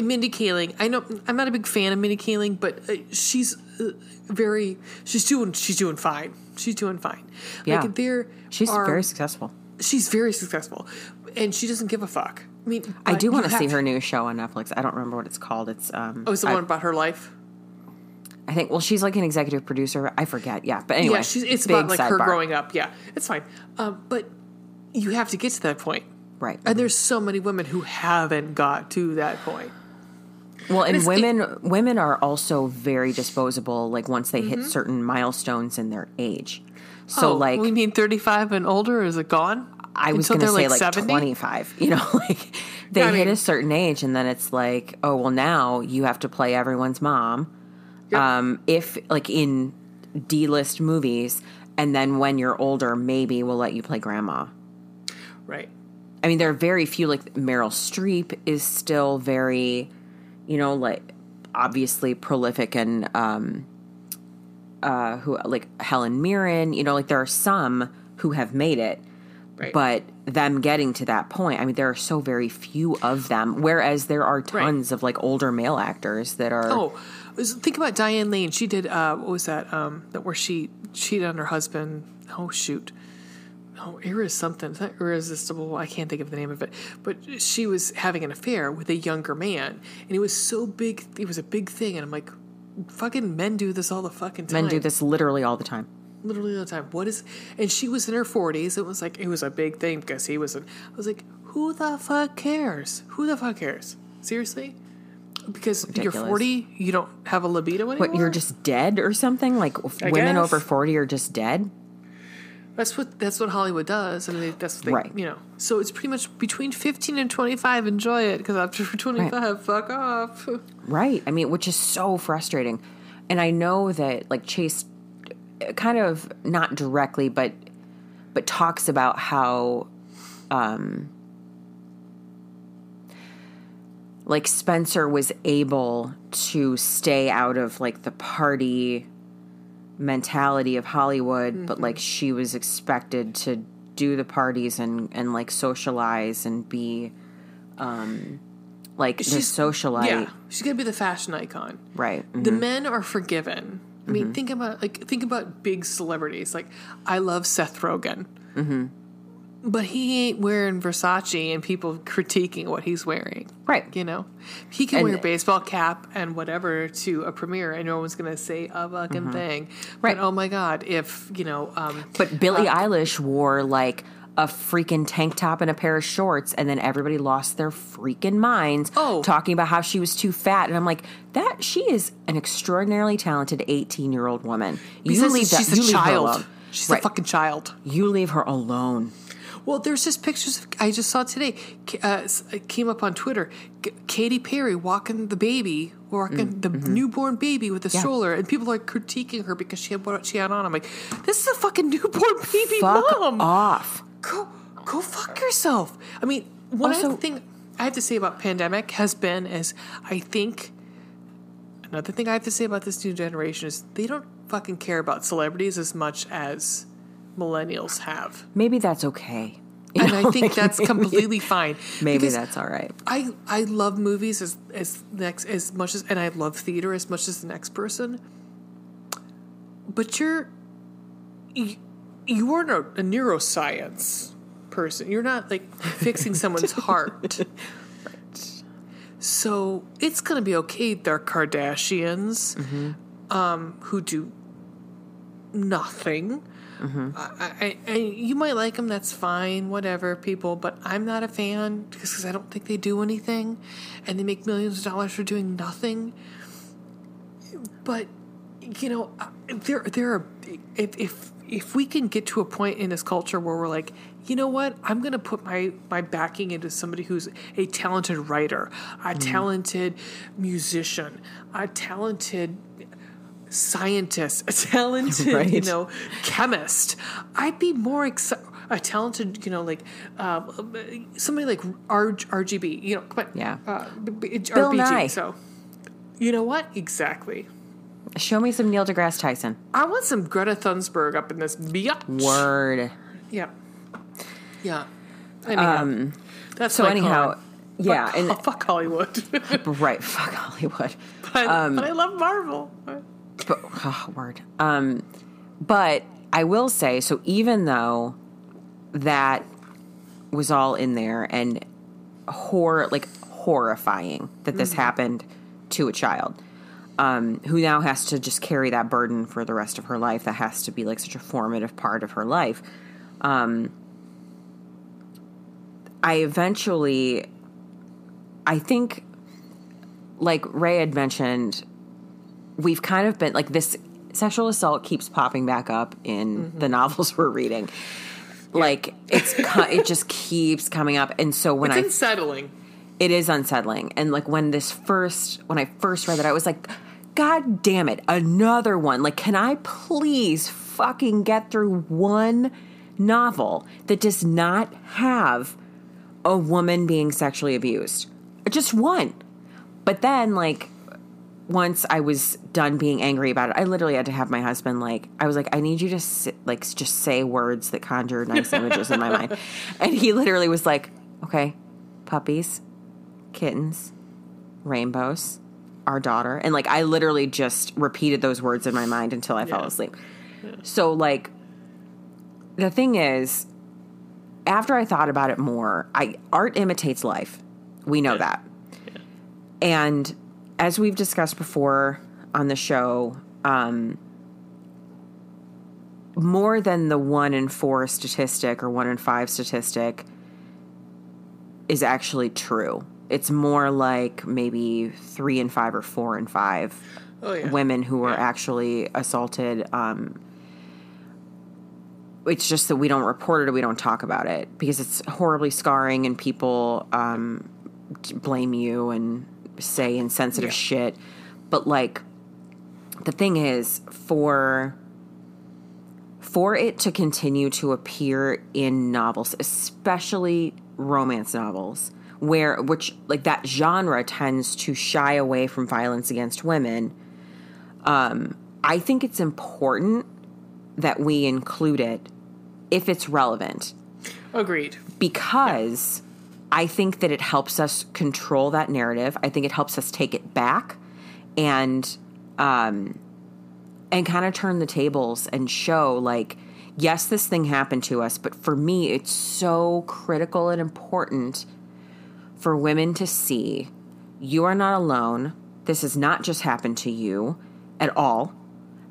Mindy Kaling. I know I'm not a big fan of Mindy Kaling, but uh, she's uh, very. She's doing. She's doing fine. She's doing fine. Yeah. Like there, She's are- very successful. She's very successful, and she doesn't give a fuck. I mean, I do want to see her new show on Netflix. I don't remember what it's called. It's um. Oh, is the I, one about her life? I think. Well, she's like an executive producer. I forget. Yeah, but anyway, yeah, she's, it's about like her growing up. Yeah, it's fine. Um, but you have to get to that point. Right. And there's so many women who haven't got to that point. Well, and it's- women women are also very disposable. Like once they Mm-hmm. hit certain milestones in their age. So oh, like we mean 35 and older? Is it gone? I was going to say like like 70? 25. You know, like they I hit mean- a certain age and then it's like, oh, well now you have to play everyone's mom. Yep. Um if like in D-list movies and then when you're older maybe we'll let you play grandma. Right. I mean, there are very few. Like Meryl Streep is still very, you know, like obviously prolific and um, uh, who like Helen Mirren. You know, like there are some who have made it, Right. but them getting to that point. I mean, there are so very few of them. Whereas there are tons of like older male actors that are. Oh, think about Diane Lane. She did, uh, what was that? Um, that where she cheated on her husband. Oh, shoot. Oh, Iris something. It's not irresistible. I can't think of the name of it. But she was having an affair with a younger man. And it was so big. It was a big thing. And I'm like, fucking men do this all the fucking time. Men do this literally all the time. literally all the time. What is? And she was in her forties. It was like it was a big thing because he was. In, I was like, who the fuck cares? Who the fuck cares? Seriously? Because you're forty, you don't have a libido anymore. What you're just dead or something? Like I women guess. over forty are just dead. That's what that's what Hollywood does, and they, that's what they, Right. you know. So it's pretty much between fifteen and twenty five. Enjoy it because after twenty five, fuck off. Right. I mean, which is so frustrating. And I know that like Chase uh, kind of not directly but but talks about how um like Spencer was able to stay out of like the party mentality of Hollywood, but like she was expected to do the parties and and like socialize and be um like the She's- socialite. Yeah, she's gonna be the fashion icon. Right. the mhm. men are forgiven. I mean, think about like think about big celebrities. Like I love Seth Rogen, mm-hmm. But he ain't wearing Versace and people critiquing what he's wearing. Right. You know, he can And- wear a baseball cap and whatever to a premiere, and no one's gonna say a fucking thing. Mm-hmm. Right. But oh my god, if you know, um, But Billie Eilish wore like a freaking tank top and a pair of shorts, and then everybody lost their freaking minds Oh. talking about how she was too fat. And I'm like, that she is an extraordinarily talented 18 year old woman. You because leave that. she's a child. She's Right. a fucking child. You leave her alone. Well, there's just pictures of, I just saw today. Uh, it came up on Twitter. K- Katy Perry walking the baby, walking the newborn baby with a Mm, mm-hmm. Yeah. stroller, and people are critiquing her because she had what she had on. I'm like, this is a fucking newborn baby Fuck mom. off. Go, go fuck yourself. I mean, one Also- other thing I have to say about pandemic has been is I think another thing I have to say about this new generation is they don't fucking care about celebrities as much as millennials have. Maybe that's okay. You And know, I think like, that's maybe- completely fine. Maybe that's all right. I I love movies as as next as much as and I love theater as much as the next person. But you're you, you aren't a, a neuroscience person. You're not like fixing someone's heart. So it's gonna be okay. They're Kardashians, um, who do nothing. I, I, I, you might like them. That's fine. Whatever, people. But I'm not a fan because I don't think they do anything, and they make millions of dollars for doing nothing. But you know, uh, there there are if if if we can get to a point in this culture where we're like, you know what, I'm going to put my my backing into somebody who's a talented writer, a talented musician, a talented scientist, a talented, you know, chemist, I'd be more excited. A talented, you know, like uh, somebody like R- RGB, you know, on, Yeah. uh, b- b- Bill RBG. Nye. So, you know what? Exactly. Show me some Neil deGrasse Tyson. I want some Greta Thunberg up in this biatch. Word. Yeah. Yeah. Anyhow, that's So anyhow, yeah, fuck, and fuck Hollywood. right, fuck Hollywood. but I love Marvel. But oh, word. Um, but I will say, so even though that was all in there and horror, like horrifying that this happened to a child, um, who now has to just carry that burden for the rest of her life. That has to be like such a formative part of her life. Um, I eventually, I think, like Ray had mentioned, we've kind of been like this sexual assault keeps popping back up in the mm-hmm. novels we're reading. Like it's it just keeps coming up, and so when I It's I unsettling. it is unsettling. And like when this first, when I first read it, I was like, God damn it, another one. Like, can I please fucking get through one novel that does not have a woman being sexually abused? Just one. But then, like, once I was done being angry about it, I literally had to have my husband like I was like, I need you to sit, like just say words that conjure nice images in my mind, and he literally was like, okay, puppies, kittens, rainbows, our daughter, and like I literally just repeated those words in my mind until I fell Yeah. asleep. So like, the thing is, after I thought about it more, I art imitates life. We know that. And as we've discussed before on the show, um, more than the one in four statistic or one in five statistic is actually true. It's more like maybe three and five or four and five Oh yeah. women who were Yeah. actually assaulted. Um, it's just that we don't report it or we don't talk about it because it's horribly scarring and people um, blame you and say insensitive Yeah. shit. But like, the thing is, for for it to continue to appear in novels, especially romance novels, where which like that genre tends to shy away from violence against women, um, I think it's important that we include it if it's relevant Agreed. because I think that it helps us control that narrative. I think it helps us take it back and um and kind of turn the tables and show like yes this thing happened to us but for me it's so critical and important for women to see you are not alone. This has not just happened to you at all.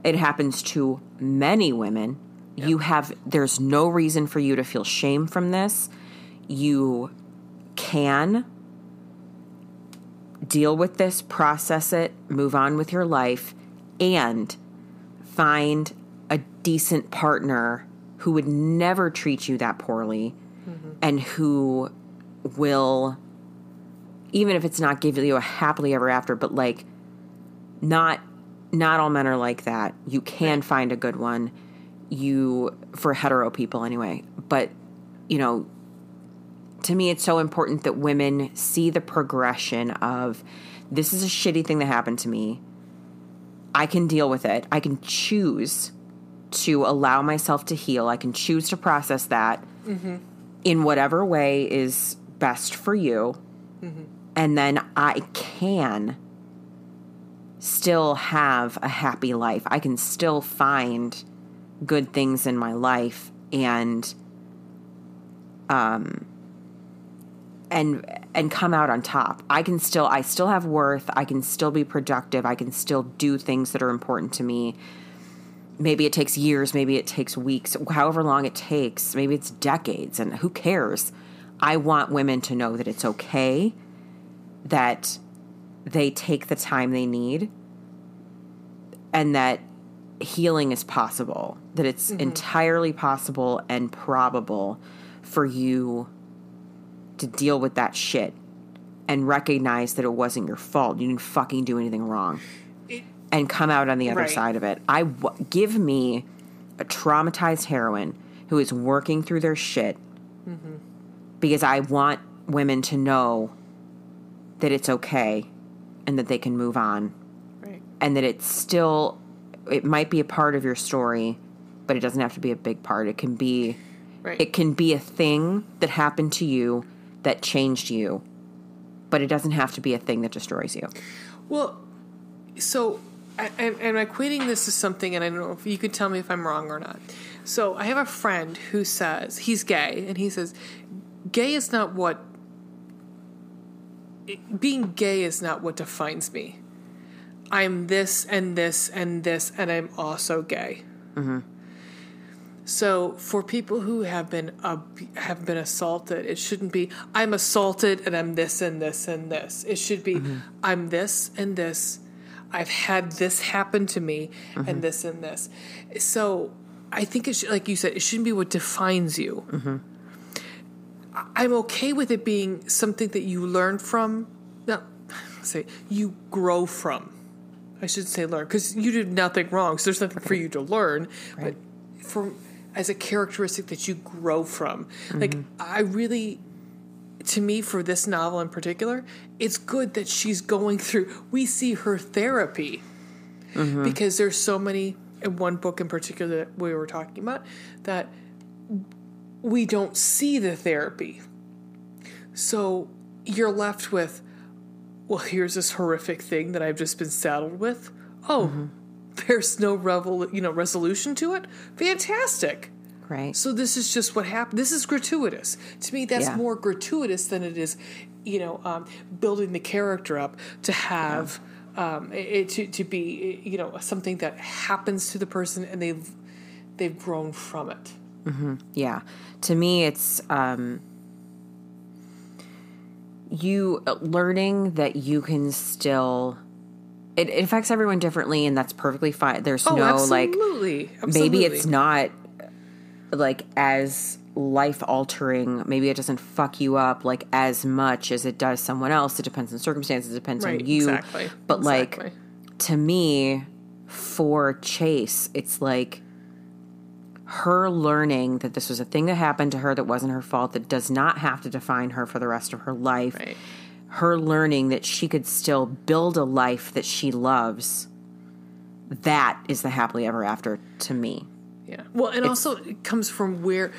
It happens to many women. You have there's no reason for you to feel shame from this. You can deal with this, process it, move on with your life, and find a decent partner who would never treat you that poorly mm-hmm. and who will, even if it's not give you a happily ever after, but like, not not all men are like that. You can find a good one. You for hetero people anyway. But you know, to me it's so important that women see the progression of this is a shitty thing that happened to me. I can deal with it. I can choose to allow myself to heal. I can choose to process that in whatever way is best for you. And then I can still have a happy life. I can still find good things in my life and um and and come out on top. I can still I still have worth. I can still be productive. I can still do things that are important to me. Maybe it takes years, maybe it takes weeks, however long it takes. Maybe it's decades and who cares? I want women to know that it's okay that they take the time they need and that healing is possible, that it's mm-hmm. entirely possible and probable for you to deal with that shit and recognize that it wasn't your fault. You didn't fucking do anything wrong. and come out on the other Right. side of it. I w- give me a traumatized heroine who is working through their shit mm-hmm. because I want women to know that it's okay and that they can move on Right. and that it's still it might be a part of your story but it doesn't have to be a big part it can be Right. it can be a thing that happened to you that changed you but it doesn't have to be a thing that destroys you Well, so I, and, and I'm equating this to something, and I don't know if you could tell me if I'm wrong or not. So I have a friend who says he's gay, and he says gay is not what being gay is not what defines me. I'm this and this and this, and I'm also gay. Mm-hmm. So for people who have been have been assaulted, it shouldn't be I'm assaulted and I'm this and this and this. It should be mm-hmm. I'm this and this. I've had this happen to me and mm-hmm. this and this. So I think it should, like you said, it shouldn't be what defines you. Mm-hmm. I- I'm okay with it being something that you learn from. No, say you grow from. I should say learn because you did nothing wrong, so there's nothing for you to learn. But from as a characteristic that you grow from, like mm-hmm. I really, to me, for this novel in particular, it's good that she's going through. We see her therapy mm-hmm. because there's so many. In one book in particular that we were talking about, that we don't see the therapy. So you're left with, well, here's this horrific thing that I've just been saddled with. Oh, mm-hmm. there's no revel, you know, resolution to it. Fantastic. right So this is just what happened. This is gratuitous. To me, that's Yeah. more gratuitous than it is, you know, um, building the character up to have um, it to to be, you know, something that happens to the person and they've they've grown from it. Yeah. To me, it's um, you uh, learning that you can still. It, it affects everyone differently, and that's perfectly fine. There's Oh, no like absolutely. maybe it's not like as life altering. Maybe it doesn't fuck you up like as much as it does someone else. It depends on circumstances. It depends Right, on you. exactly, But exactly. like to me, for Chase, it's like her learning that this was a thing that happened to her that wasn't her fault, that does not have to define her for the rest of her life. Right. Her learning that she could still build a life that she loves. That is the happily ever after to me. Yeah. Well, and also it comes from where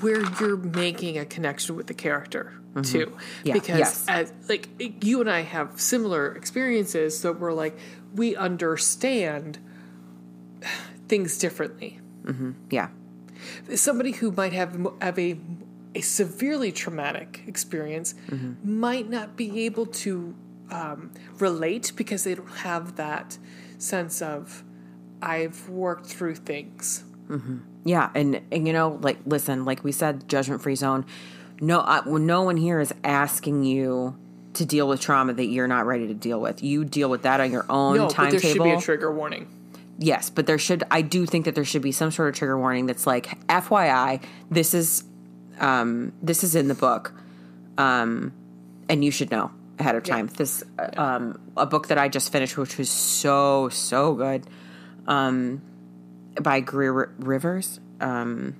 where you're making a connection with the character too, Mm-hmm. Yeah, because yes. as like you and I have similar experiences, so we're like we understand things differently. Yeah. Somebody who might have have a a severely traumatic experience Mm-hmm. might not be able to um, relate because they don't have that sense of I've worked through things. Yeah, and, and you know, like listen, like we said, judgment free zone. No, uh, no one here is asking you to deal with trauma that you're not ready to deal with. You deal with that on your own No, but there should be a trigger warning. yes, but there should. I do think that there should be some sort of trigger warning that's like, FYI, this is, um, this is in the book, um, and you should know ahead of time. This, uh, um, a book that I just finished, which was so so good, um, by Greer Rivers. Um,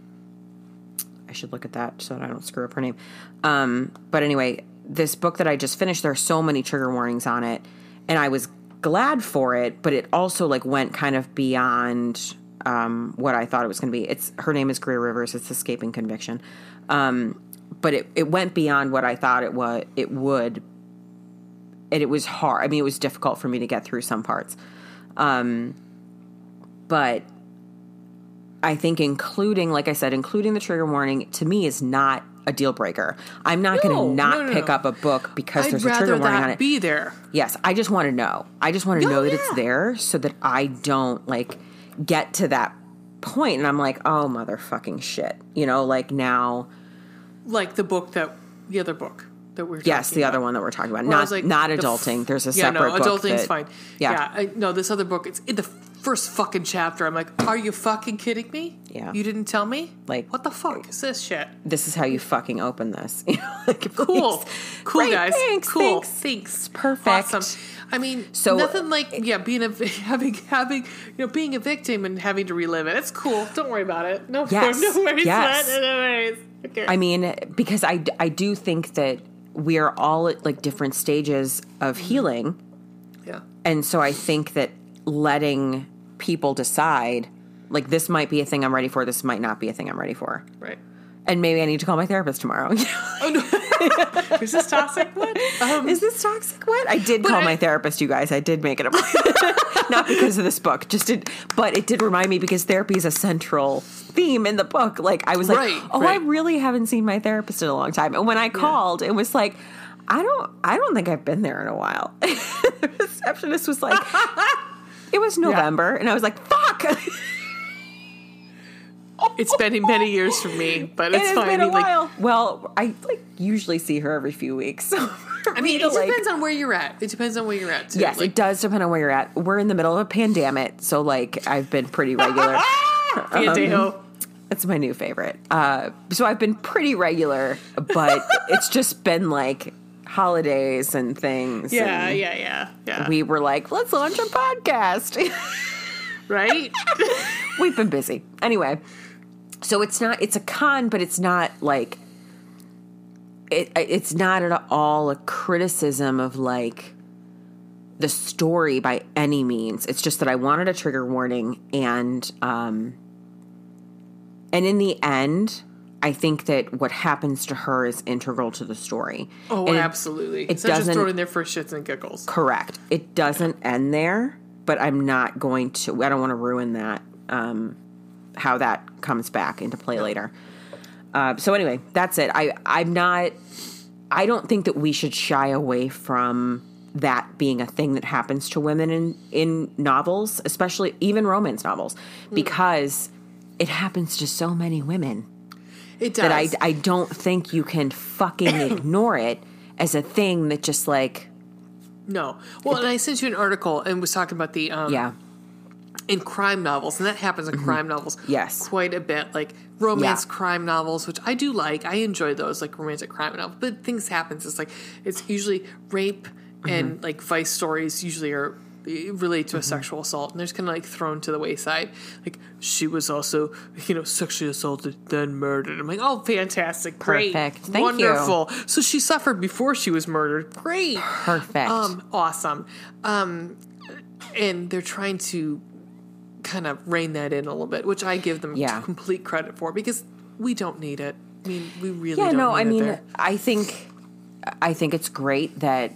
I should look at that so that I don't screw up her name. Um, but anyway, this book that I just finished, there are so many trigger warnings on it, and I was glad for it, but it also like went kind of beyond um, what I thought it was going to be. It's her name is Greer Rivers. It's Escaping Conviction, um, but it it went beyond what I thought it was. It would, and it was hard. I mean, it was difficult for me to get through some parts, um, but I think including, like I said, including the trigger warning to me is not a deal breaker. I'm not going to not no, no, pick no. up a book because I'd there's a trigger warning on it. be there. yes, I just want to know. I just want to Oh, know that it's there so that I don't like get to that point and I'm like, oh motherfucking shit. You know, like now. Like the book that the other book that we're talking about. Yes, the other one that we're talking about, I not like, not the f- adulting. There's a yeah, separate no, adulting's fine. Yeah. Yeah, I, no, this other book. It's it, the first fucking chapter, I'm like, are you fucking kidding me? Yeah. You didn't tell me? Like- what the fuck is this shit? This is how you fucking open this. You know, like, Cool. please. Cool, guys. Thanks, cool. thanks. Thanks. perfect. Awesome. I mean, So- nothing like yeah, being a having having you know being a victim and having to relive it. It's cool. Don't worry about it. No, Yes. no worries. Yes. No worries. Okay. I mean, because I, I do think that we are all at like different stages of healing. yeah. And so I think that letting people decide, like, this might be a thing I'm ready for, this might not be a thing I'm ready for. Right. And maybe I need to call my therapist tomorrow. Is this toxic? What? Um, Is this toxic? What? I did call I- my therapist, you guys. I did make it a Not because of this book, just did, but it did remind me because therapy is a central theme in the book. Like, I was like, Right, oh, I really haven't seen my therapist in a long time. And when I called, it was like, I don't, I don't think I've been there in a while. the receptionist was like, it was November, and I was like, fuck. it's been many years for me, but It it's has fine. been a like, while. well, I like usually see her every few weeks. So I mean, it depends on where you're at. It depends on where you're at. Too. Yes, Like, it does depend on where you're at. We're in the middle of a pandemic, so like I've been pretty regular. Pandejo. It's my new favorite. Uh, so I've been pretty regular, but it's just been like holidays and things. yeah, and yeah, yeah, yeah. We were like, let's launch a podcast. right? We've been busy. Anyway, so it's not, it's a con, but it's not like, it, it's not at all a criticism of like the story by any means. It's just that I wanted a trigger warning and, um, and in the end, I think that what happens to her is integral to the story. Oh, And absolutely. it It's not just doesn't- thrown in there for shits and giggles. Correct. It doesn't end there, but I'm not going to. I don't want to ruin that. Um, how that comes back into play later. Uh, so anyway, that's it. I I'm not. I don't think that we should shy away from that being a thing that happens to women in in novels, especially even romance novels, because it happens to so many women It does. that I I don't think you can fucking ignore it as a thing that just like no. Well, and I sent you an article and was talking about the um, yeah in crime novels, and that happens in crime novels. Mm-hmm. Yes. quite a bit. Like romance Yeah. crime novels, which I do like. I enjoy those, like romantic crime novels. But things happens. It's like it's usually rape Mm-hmm. and like vice stories. Usually are relate to a Mm-hmm. sexual assault, and they're just kind of like thrown to the wayside. Like she was also, you know, sexually assaulted then murdered. I'm like, oh, fantastic, great, Perfect. Thank you. wonderful. So she suffered before she was murdered. Great. perfect. Um, awesome. Um, and they're trying to kind of rein that in a little bit, which I give them Yeah. complete credit for because we don't need it. I mean, we really yeah, don't no, need I it mean. I think, I think it's great that,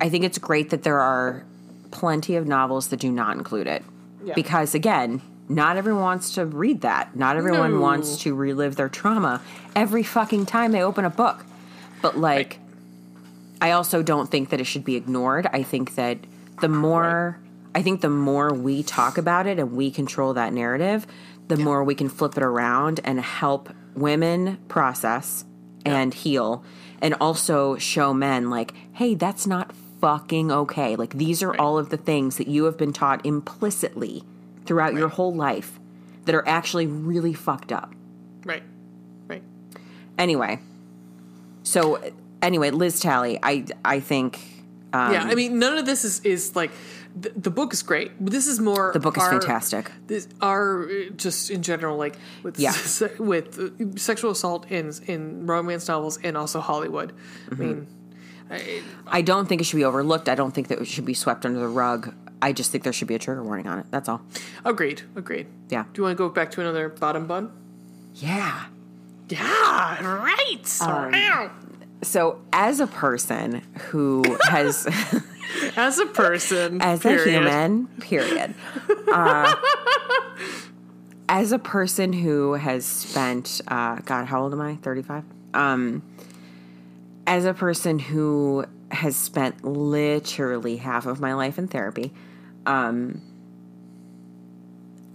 I think it's great that there are plenty of novels that do not include it, Yeah. because again, not everyone wants to read that. Not everyone No. wants to relive their trauma every fucking time they open a book. But like, I also don't think that it should be ignored. I think that the more I think the more we talk about it and we control that narrative, the more we can flip it around and help women process and heal and also show men like, "Hey, that's not fucking okay. Like these are all of the things that you have been taught implicitly throughout your whole life that are actually really fucked up." Right. Right. Anyway, so anyway, Liz Talley, I I think um, yeah, I mean, none of this is, is like, the, the book is great. This is more. the book is our- fantastic. This are just in general like with Yeah. se- with uh, sexual assault in in romance novels and also Hollywood. Mm-hmm. I mean, I, I don't think it should be overlooked. I don't think that it should be swept under the rug. I just think there should be a trigger warning on it. That's all. agreed, agreed. Yeah. Do you want to go back to another bottom bun? Yeah. Yeah, right. Um, So, as a person who has, As a person, as period. a human, period, uh, as a person who has spent, uh, God, how old am I? 35? Um, as a person who has spent literally half of my life in therapy, um,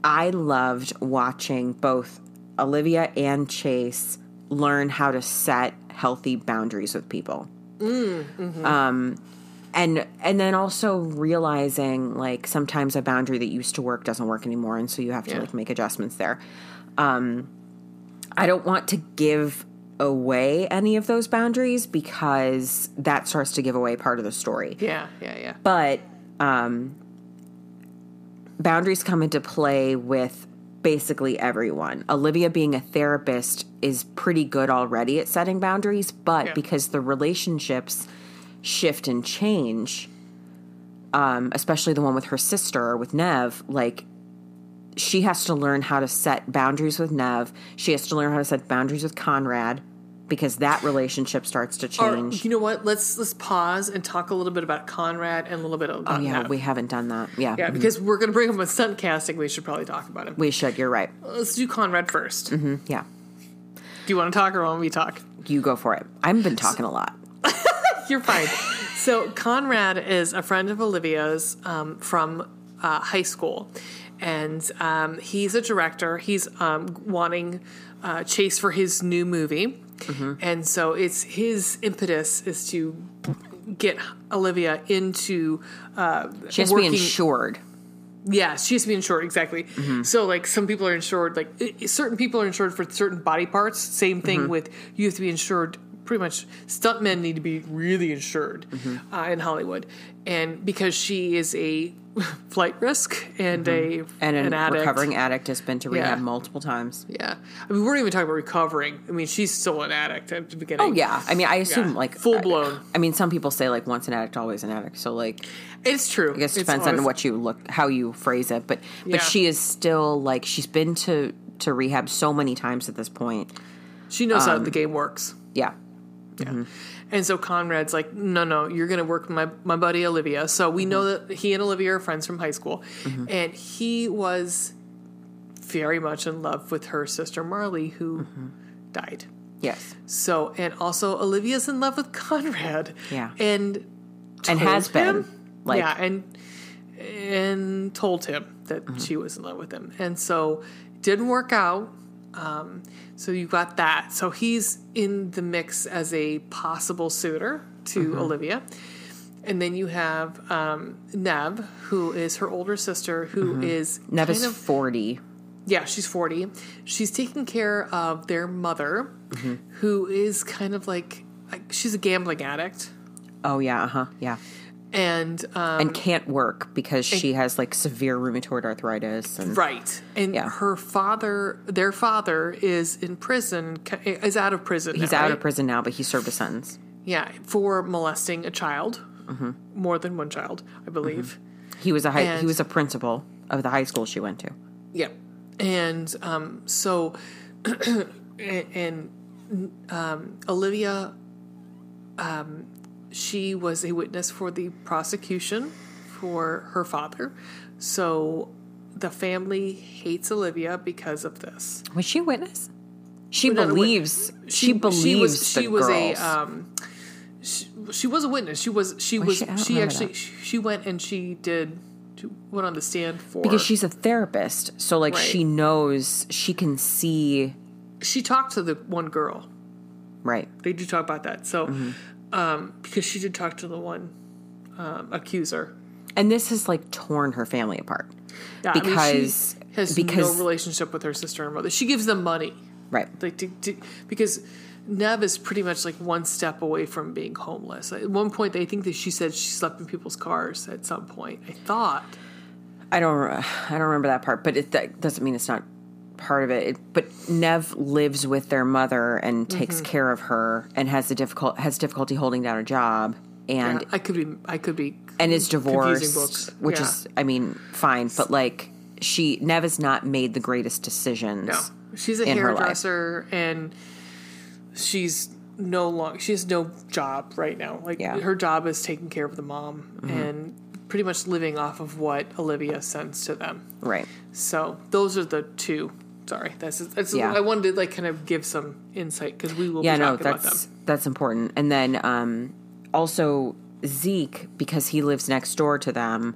I loved watching both Olivia and Chase learn how to set healthy boundaries with people. Um, and and then also realizing like sometimes a boundary that used to work doesn't work anymore and so you have to Yeah. like make adjustments there um i don't want to give away any of those boundaries because that starts to give away part of the story Yeah, yeah, yeah. but um boundaries come into play with basically everyone olivia being a therapist is pretty good already at setting boundaries but Yeah. because the relationships shift and change um especially the one with her sister or with nev like she has to learn how to set boundaries with nev she has to learn how to set boundaries with conrad because that relationship starts to Or, change you know what? Let's let's pause and talk a little bit about Conrad and a little bit about oh yeah Nev. we haven't done that yeah yeah, because we're gonna bring him with stunt casting. We should probably talk about him. we should you're right Let's do Conrad 1st yeah Do you want to talk or want me to talk? You go for it. I've been talking a lot. You're fine. so Conrad is a friend of Olivia's um, from uh, high school, and um, he's a director. He's um, wanting uh, Chase for his new movie, and so it's his impetus is to get Olivia into uh, She has to be working- insured. Yeah, she has to be insured exactly. Mm-hmm. So like some people are insured, like certain people are insured for certain body parts. Same thing Mm-hmm. with you have to be insured. Pretty much, stuntmen need to be really insured Mm-hmm. uh, in Hollywood, and because she is a flight risk and a Mm-hmm. And a an addict. recovering addict has been to rehab Yeah. multiple times. Yeah, I mean we're not even talking about recovering. I mean she's still an addict at the beginning. Oh yeah, I mean, I assume Yeah. like Full blown. I, I mean, some people say like once an addict, always an addict. So like, it's true. I guess it depends on what you look, how you phrase it. But Yeah. but she is still like she's been to to rehab so many times at this point. she knows Um, how the game works. Yeah, Yeah. And so Conrad's like, no, no, you're going to work with my, my buddy Olivia. So we know that he and Olivia are friends from high school. And he was very much in love with her sister Marley, who died. yes, So, and also Olivia's in love with Conrad. Yeah. And and has been like yeah, and and told him that Mm-hmm. she was in love with him, and so it didn't work out. Um, so you got that. So he's in the mix as a possible suitor to Mm-hmm. Olivia, and then you have um, Nev, who is her older sister, who is Mm-hmm. Nev kind is of forty. yeah, she's 40. She's taking care of their mother, Mm-hmm. who is kind of like, like she's a gambling addict. Oh yeah, uh huh, yeah, And um, and can't work because she has like severe rheumatoid arthritis and Right. And Yeah. her father, their father, is in prison, is out of prison. he's now, out right? of prison now, but he served a sentence. Yeah, for molesting a child, Mm-hmm. more than one child, I believe. He was a high, And- he was a principal of the high school she went to. Yeah. And um, so, and, and um, Olivia, um, she was a witness for the prosecution for her father. So the family hates Olivia because of this. Was she a witness? She not a wit- believes. She, believes she was, she was a um, she, she was a witness. She was she was she? She, actually that. she, she went and she did she went on the stand for because she's a therapist, so like Right. she knows she can see. she talked to the one girl. Right. They do talk about that. So Mm-hmm. Um, because she did talk to the one um, accuser. And this has like torn her family apart. Yeah, I mean, Because- she has because- no relationship with her sister and mother. She gives them money. Right. like to, to, because Nev is pretty much like one step away from being homeless. At one point, they think that she said she slept in people's cars. At some point, I thought. I don't. I don't remember that part, but it that doesn't mean it's not part of it. it but Nev lives with their mother and Mm-hmm. takes care of her, and has a difficult has difficulty holding down a job, and I could be. I could be. and is divorced, books. which Yeah. is, I mean, fine, but like she Nev has not made the greatest decisions. no. She's a in her life. hairdresser, and she's no long. She has no job right now. Like Yeah. Mm-hmm. her job is taking care of the mom and pretty much living off of what Olivia sends to them. Right. So those are the two. Sorry, that's that's. Yeah. I wanted to like kind of give some insight because we will Yeah, be no, talking about them. that's that's important. And then um, also Zeke, because he lives next door to them,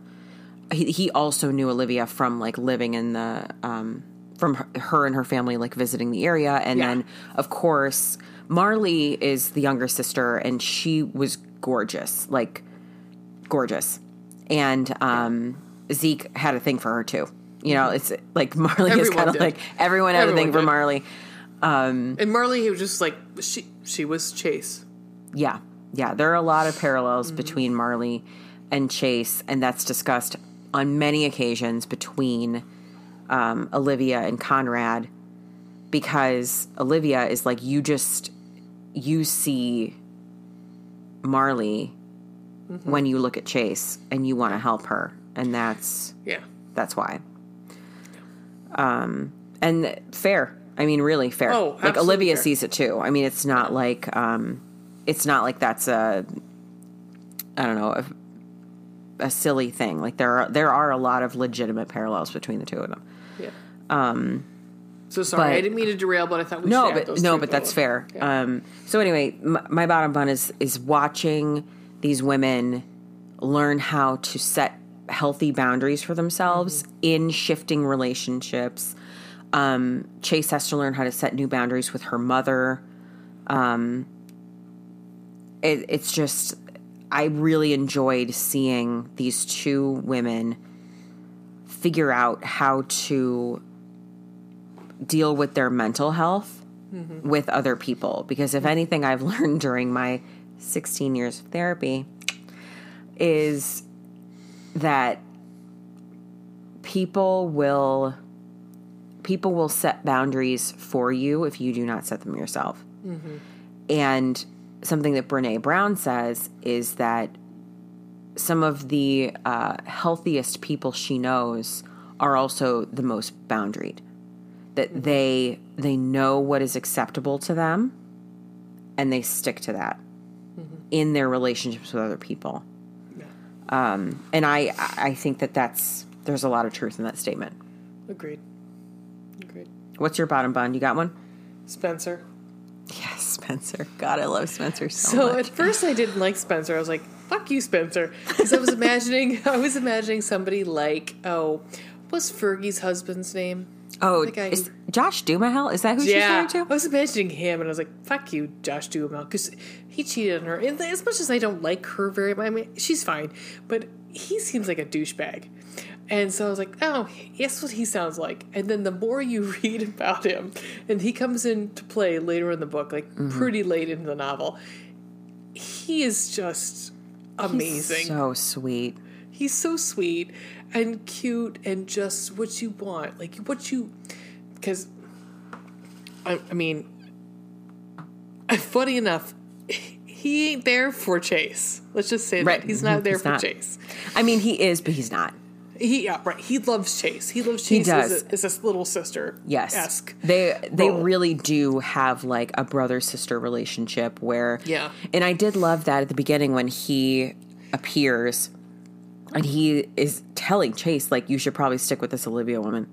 he, he also knew Olivia from like living in the um, from her, her and her family like visiting the area, and Yeah. then of course Marley is the younger sister, and she was gorgeous. Like gorgeous, and um, Zeke had a thing for her too. You know, it's like Marley is kind of like everyone had a Everyone thing for. Marley. And Marley he was just like she she was Chase. Yeah, yeah. There are a lot of parallels Mm-hmm. between Marley and Chase, and that's discussed on many occasions between um, Olivia and Conrad, because Olivia is like you just you see Marley Mm-hmm. when you look at Chase, and you want to help her, and that's Yeah. that's why. Um, and fair. I mean, really fair. Oh, like Olivia fair. sees it too. I mean, it's not like um, it's not like that's a, I don't know, a, a silly thing. Like there are there are a lot of legitimate parallels between the two of them. Yeah. Um. So sorry, but- I didn't mean to derail, but I thought we No, but no, but that's fair. Yeah. Um, so anyway, my, my bottom bun is is watching these women learn how to set healthy boundaries for themselves Mm-hmm. in shifting relationships. Um, Chase has to learn how to set new boundaries with her mother. Um, it, it's just, I really enjoyed seeing these two women figure out how to deal with their mental health with other people. Because if anything I've learned during my 16 years of therapy is that people will people will set boundaries for you if you do not set them yourself. Mm-hmm. And something that Brene Brown says is that some of the uh, healthiest people she knows are also the most boundaried. That mm-hmm. they they know what is acceptable to them, and they stick to that mm-hmm. in their relationships with other people. Um, and I I think that that's there's a lot of truth in that statement. Agreed. Agreed. What's your bottom bun? You got one? Spencer. Yes, Spencer. God, I love Spencer so, So much. at first I didn't like Spencer. I was like, "Fuck you, Spencer," because I was imagining I was imagining somebody like oh, what's Fergie's husband's name? Oh, the guy is Josh Duhamel? Is that who Yeah, she's I married to? I was imagining him, and I was like, "Fuck you, Josh Duhamel," because he cheated on her. And as much as I don't like her very much, I mean, she's fine, but he seems like a douchebag. And so I was like, "Oh, that's what he sounds like." And then the more you read about him, and he comes into play later in the book, like Mm-hmm. pretty late into the novel, he is just amazing. So sweet. He's so sweet and cute and just what you want. Like what you because I, I mean funny enough, he ain't there for Chase. Let's just say Right. that. He's not there He's for not. Chase. I mean, he is, but he's not. He yeah, right. He loves Chase. He loves He Chase as, does. a, as his little sister. Yes. Esque. They they role. really do have like a brother sister relationship where Yeah. And I did love that at the beginning when he appears and he is telling Chase like you should probably stick with this Olivia woman.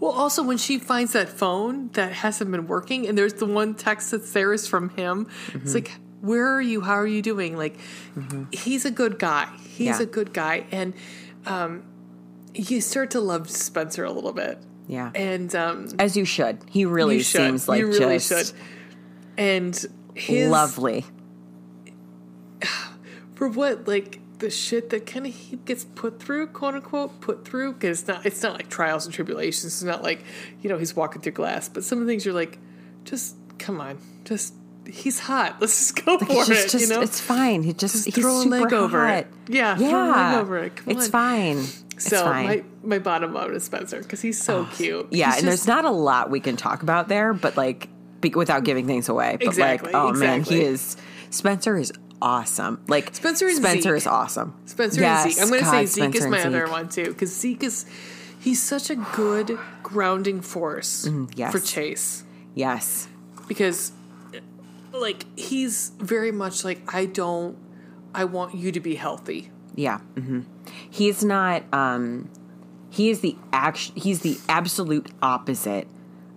Well, also when she finds that phone that hasn't been working, and there's the one text that's there is from him. Mm-hmm. It's like, where are you? How are you doing? Like, he's a good guy. He's Yeah. a good guy, and um, you start to love Spencer a little bit. Yeah. And um, As you should. He really should. seems like you really just should. And his lovely. for what like the shit that kind of he gets put through, quote unquote, put through, because it's not it's not like trials and tribulations. It's not like you know he's walking through glass, but some of the things you're like, just come on, just he's hot. Let's just go for it. just you know, it's fine. He just, he's throw a leg over hot. it. Yeah, yeah. throw a leg over it. Come it's on. fine. It's so fine. my my bottom line is Spencer because he's so cute. yeah, He's and there's not a lot we can talk about there, but like be, without giving things away. But Exactly, like, oh man, he is. Spencer is awesome. Like Spencer and Spencer Zeke. is awesome. Spencer Yes, and Zeke. I'm going to say Zeke Spencer is my other Zeke. one too because Zeke is he's such a good grounding force Mm, yes. for Chase. Yes. because like he's very much like I don't I want you to be healthy. Yeah. hmm He's not. um He is the act. He's the absolute opposite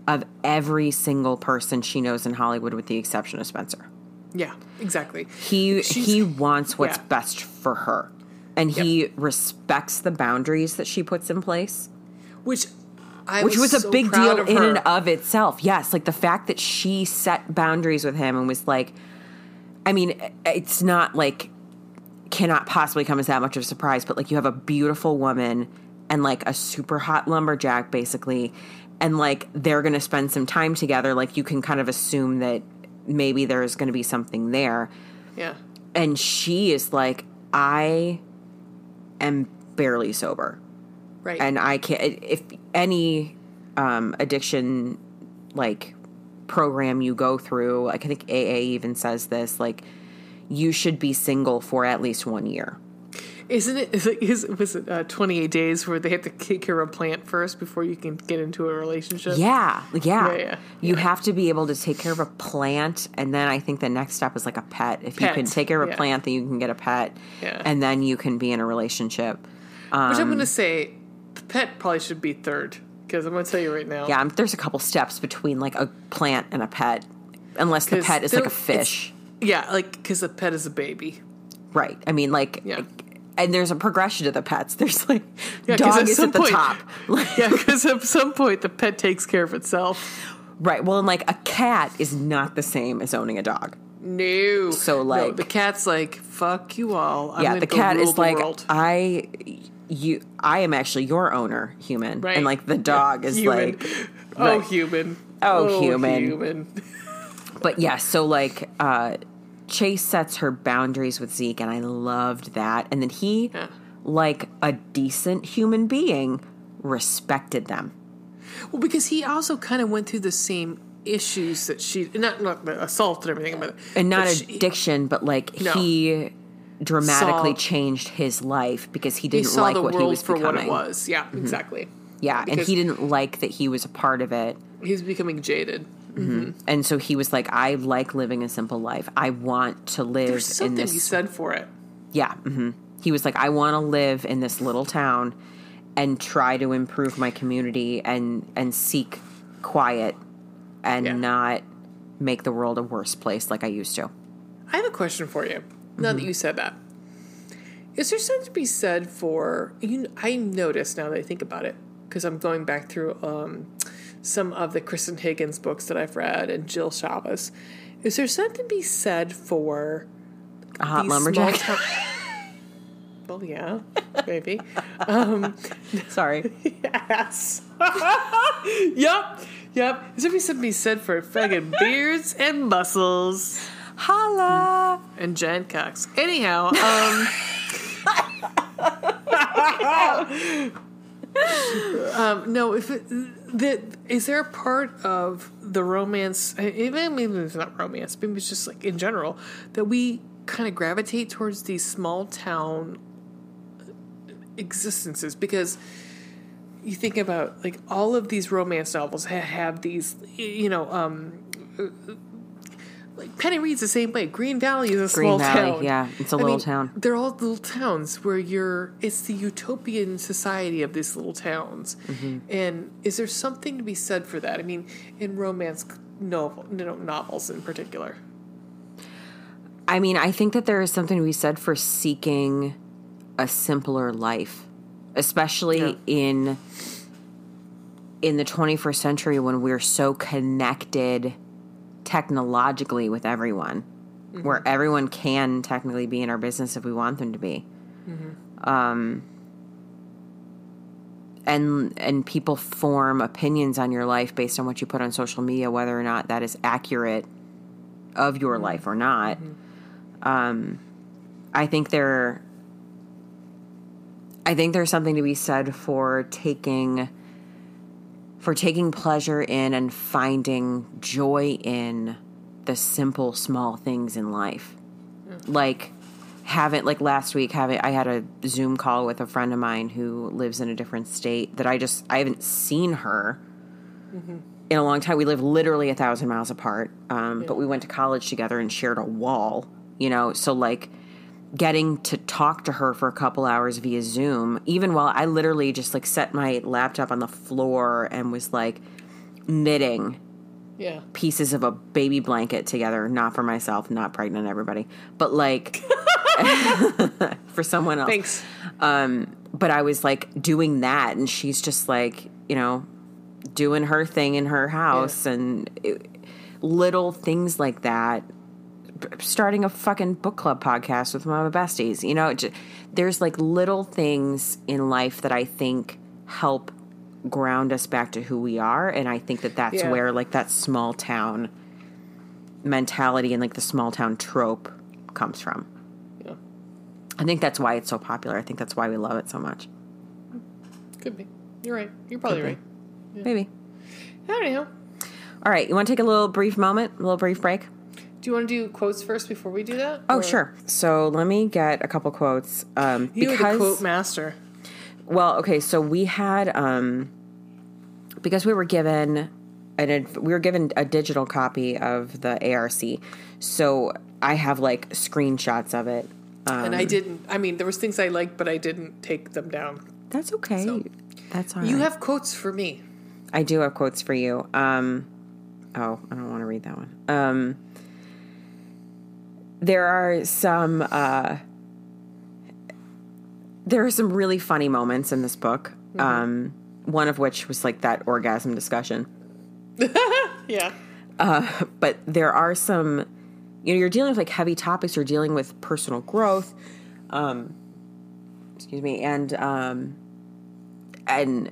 of every single person she knows in Hollywood, with the exception of Spencer. Yeah, exactly. He She's- he wants what's yeah. best for her, and he respects the boundaries that she puts in place. Which I which was, so a big deal in her. and of itself. Yes, like the fact that she set boundaries with him and was like, I mean, it's not like cannot possibly come as that much of a surprise, but like you have a beautiful woman and like a super hot lumberjack basically and like they're going to spend some time together like you can kind of assume that maybe there's going to be something there Yeah. and she is like i am barely sober Right. and i can't if any um addiction like program you go through like i think aa even says this like you should be single for at least one year Isn't it? Is it is, was it uh, 28 days where they have to take care of a plant first before you can get into a relationship? Yeah, yeah. Yeah, yeah, You have to be able to take care of a plant, and then I think the next step is like a pet. If you can take care of a yeah. plant, then you can get a pet, Yeah. and then you can be in a relationship. Which I'm going to say, the pet probably should be third because I'm going to tell you right now. Yeah, um, there's a couple steps between like a plant and a pet, unless the pet is like a fish, Yeah, like because the pet is a baby. right? I mean, like, Yeah. And there's a progression to the pets. There's like Yeah, dog at is at the point- top, Yeah, because at some point the pet takes care of itself. right? Well, and like a cat is not the same as owning a dog. No. So, No, like- the cat's like, fuck you all. I'm yeah, the cat is the like world. I you I am actually your owner, human. Right. And like the dog is Human. like oh, right. human. Oh, human. human. but yeah, so like uh Chase sets her boundaries with Zeke and I loved that. And then he Yeah. like a decent human being respected them. Well, because he also kind of went through the same issues that she not not the assault and everything, but And not but she- addiction, but like No. he dramatically Saw- changed his life because he he didn't saw like what he was for becoming. what it was. Yeah, mm-hmm. exactly. Yeah, and he didn't like that he was a part of it. He's becoming jaded. And so he was like, I like living a simple life. I want to live There's in something this. he said for it. Yeah. hmm He was like, I want to live in this little town and try to improve my community and and seek quiet and Yeah. not make the world a worse place like I used to. I have a question for you. Now Mm-hmm. that you said that, is there something to be said for you? I noticed now that I think about it because I'm going back through um, some of the Kristan Higgins books that I've read and Jill Shalvis. Is there something to be said for A hot lumberjack. small town- well, yeah, maybe. Sorry. yes. yep. Yep. Is there something to be said for fucking beards and muscles? Holla. and Jen Cox. Anyhow, um, um, no, if it, the, is there a part of the romance, even maybe it's not romance, maybe it's just like in general that we kind of gravitate towards these small town existences? Because you think about like all of these romance novels ha- have these, you know, um, like Penny Reid's the same way. Green Valley is a Green small Valley, town. yeah, it's a little town. They're all little towns where you're. It's the utopian society of these little towns. Mm-hmm. And is there something to be said for that? I mean, in romance novel, know, novels in particular. I mean, I think that there is something to be said for seeking a simpler life, especially Yeah. in in the 21st century when we're so connected technologically with everyone, where everyone can technically be in our business if we want them to be. Um, and and people form opinions on your life based on what you put on social media, whether or not that is accurate of your life or not. Um, I think there. I think there's something to be said for taking for taking pleasure in and finding joy in the simple small things in life. Like having like last week having I had a Zoom call with a friend of mine who lives in a different state that I just I haven't seen her in a long time. We live literally a thousand miles apart, um, but we went to college together and shared a wall. You know, so like getting to talk to her for a couple hours via Zoom, even while I literally just like set my laptop on the floor and was like knitting Yeah. pieces of a baby blanket together, not for myself, not pregnant, everybody, but like for someone else. Thanks. Um, but I was like doing that, and she's just like, you know, doing her thing in her house, and it, little things like that starting a fucking book club podcast with Mama Besties. You know, j- there's like little things in life that I think help ground us back to who we are, and I think that that's Yeah. where like that small town mentality and like the small town trope comes from. Yeah. I think that's why it's so popular. I think that's why we love it so much. Could be. You're right. You're probably right. be. Maybe. Anyhow, All right, you want to take a little brief moment, a little brief break? Do you want to do quotes first before we do that? Oh, Or- sure. So let me get a couple quotes. Um, You because the quote master. Well, okay, so we had um because we were given an we were given a digital copy of the ARC. So I have like screenshots of it. Um, and I didn't. I mean, there was things I liked, but I didn't take them down. that's okay. So- that's all You right. have quotes for me. I do have quotes for you. Um oh, I don't want to read that one. Um there are some uh there are some really funny moments in this book. Um one of which was like that orgasm discussion. Yeah. but there are some you know you're dealing with like heavy topics you're dealing with personal growth um excuse me and um and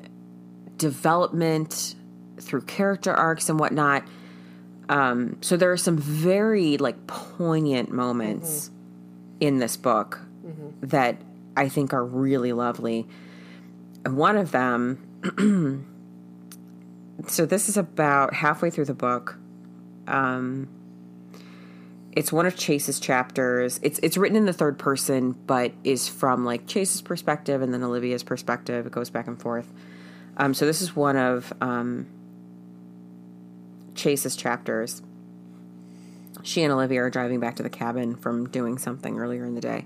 development through character arcs and whatnot um so there are some very like poignant moments in this book that i think are really lovely and one of them so this is about halfway through the book um, it's one of Chase's chapters. It's it's written in the third person, but is from like Chase's perspective and then Olivia's perspective. It goes back and forth. Um, so this is one of um, Chase's chapters. She and Olivia are driving back to the cabin from doing something earlier in the day.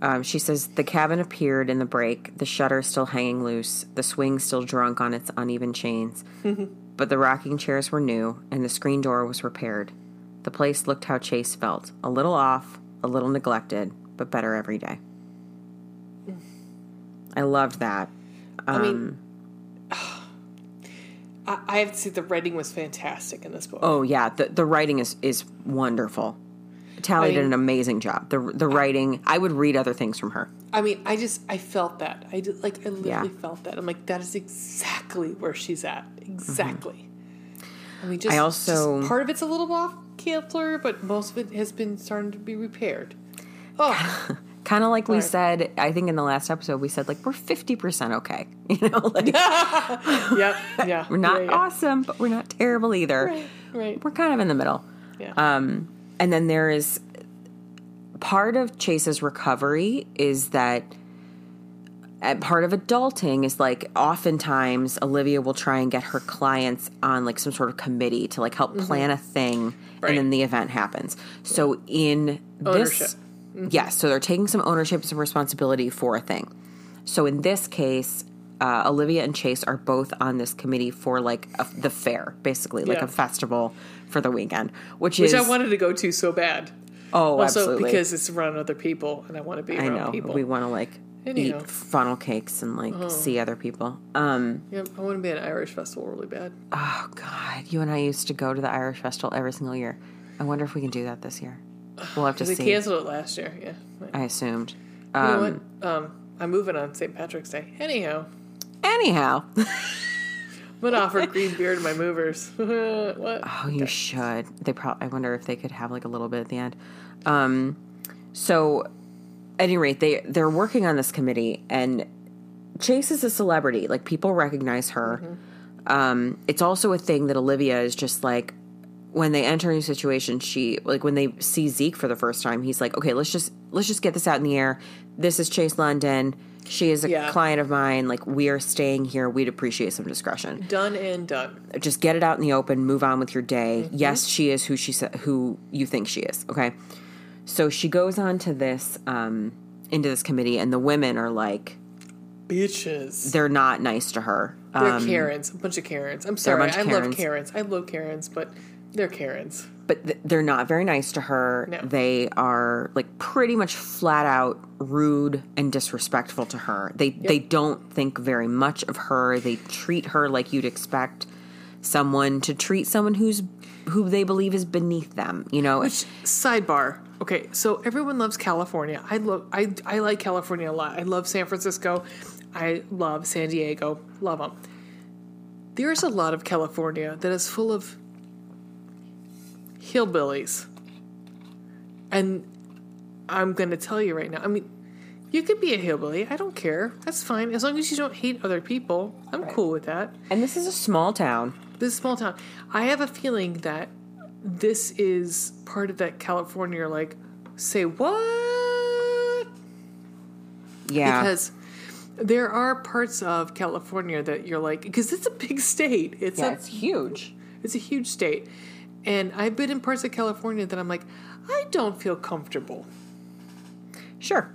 Um, she says the cabin appeared in the break, the shutter still hanging loose, the swing still drunk on its uneven chains. but the rocking chairs were new, and the screen door was repaired. The place looked how Chase felt a little off, a little neglected, but better every day. I loved that. I Um, mean, I, I have to say the writing was fantastic in this book. Oh yeah, the the writing is is wonderful. Talley I did an amazing job. The the writing, I would read other things from her. I mean, I just I felt that. I did like I literally Yeah. felt that. I'm like that is exactly where she's at. Exactly. I mean, just Mm-hmm. I also- just part of it's a little off kilter, but most of it has been starting to be repaired. Oh, Kind of like we said, I think in the last episode we said like we're fifty percent okay. You know, like yep, yeah. we're not yeah, yeah. awesome, but we're not terrible either. Right, right. We're kind of in the middle. Yeah. Um, and then there is part of Chase's recovery is that part of adulting is like oftentimes Olivia will try and get her clients on like some sort of committee to like help plan a thing Mm-hmm. Right. and then the event happens. So in Ownership. this yes, so they're taking some ownership some responsibility for a thing. So in this case, uh, Olivia and Chase are both on this committee for like a, the fair, basically like Yeah. a festival for the weekend, which, is Which is I wanted to go to so bad. oh Also absolutely because it's around other people and I want to be I around know people. we want to like Anyhow. eat funnel cakes and like see other people. Um, Yep, I want to be at an Irish festival really bad. oh God, you and I used to go to the Irish festival every single year. I wonder if we can do that this year. We'll have to They see. canceled it last year. Yeah. Right. I assumed. You Um, know what? Um, I'm moving on St. Patrick's Day. Anyhow, Anyhow, I'm gonna offer green beer to my movers. what? oh, you should. They probably. I wonder if they could have like a little bit at the end. Um, so, at any rate, they they're working on this committee, and Chase is a celebrity. Like people recognize her. Um, it's also a thing that Olivia is just like when they enter a new situation. She like when they see Zeke for the first time. He's like, okay, let's just let's just get this out in the air. This is Chase London. She is a Yeah. client of mine. Like we are staying here. We'd appreciate some discretion Done and done. just get it out in the open move on with your day Mm-hmm. yes she is who she said who you think she is okay so she goes on to this um into this committee and the women are like Bitches. they're not nice to her They're um, Karens. A bunch of Karens. I'm sorry. I of love Karens. Karens. I love Karens, but they're Karens. but th- they're not very nice to her No. they are like pretty much flat out rude and disrespectful to her they they don't think very much of her they treat her like you'd expect someone to treat someone who's who they believe is beneath them. You know, Which sidebar? Okay, so everyone loves California. I love I I like California a lot. I love San Francisco. I love San Diego. Love them. There's a lot of California that is full of hillbillies. And I'm going to tell you right now. I mean, you could be a hillbilly. I don't care. That's fine. As long as you don't hate other people. I'm cool with that. and this is a small town. This small town. I have a feeling that this is part of that California, like, say what? Yeah, Because there are parts of California that you're like, because it's a big state. It's yeah, a it's huge. it's a huge state, and I've been in parts of California that I'm like, I don't feel comfortable Sure,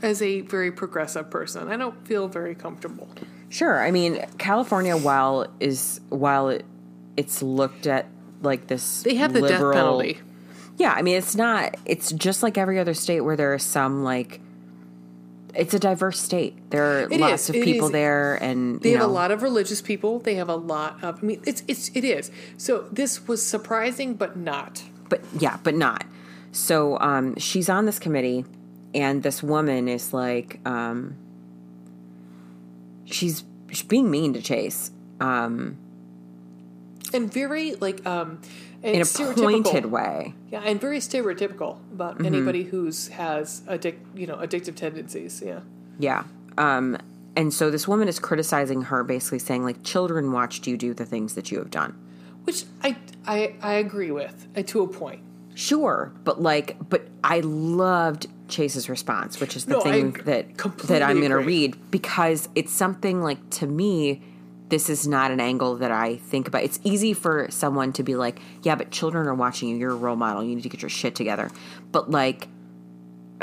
as a very progressive person. I don't feel very comfortable. sure. I mean, California, while is while it, it's looked at like this, They have the liberal, death penalty. Yeah, I mean, it's not. It's just like every other state where there are some like. It's a diverse state. There are It lots is, of people is. there, and They have know, a lot of religious people. They have a lot of. I mean, it's it's it is. So this was surprising, but not. but yeah, but not. So um, she's on this committee, and this woman is like, um, she's she's being mean to Chase um, and very like um and in a pointed way. Yeah, and very stereotypical about Mm-hmm. anybody who's has addic you know addictive tendencies. Yeah, Yeah. Um, and so this woman is criticizing her, basically saying like, children watched you do the things that you have done. which I I I agree with uh, to a point. Sure, but like, but I loved Chase's response, which is the No, thing that that I'm going to read because it's something like to me. This is not an angle that I think about. It's easy for someone to be like, "Yeah, but children are watching you. You're a role model. You need to get your shit together." But like,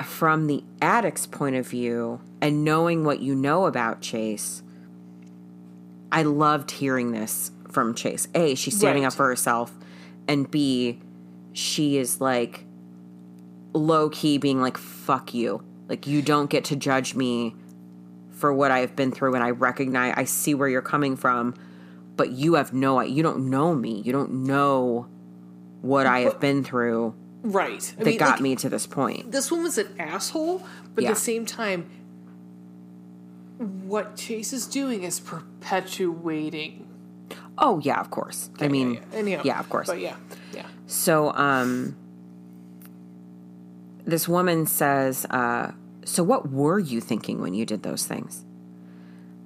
from the addict's point of view, and knowing what you know about Chase, I loved hearing this from Chase. A, she's standing Right. up for herself, and B, she is like low key being like, fuck you. Like, you don't get to judge me for what I've been through, and I recognize, I see where you're coming from, but you have no, you don't know me. You don't know what I have been through Right. I that got like, me to this point. This woman's an asshole, but Yeah. at the same time, what Chase is doing is perpetuating. Oh, yeah, of course. I mean, yeah, anyhow, yeah, of course. But yeah, yeah. So, um, this woman says, uh, So, what were you thinking when you did those things?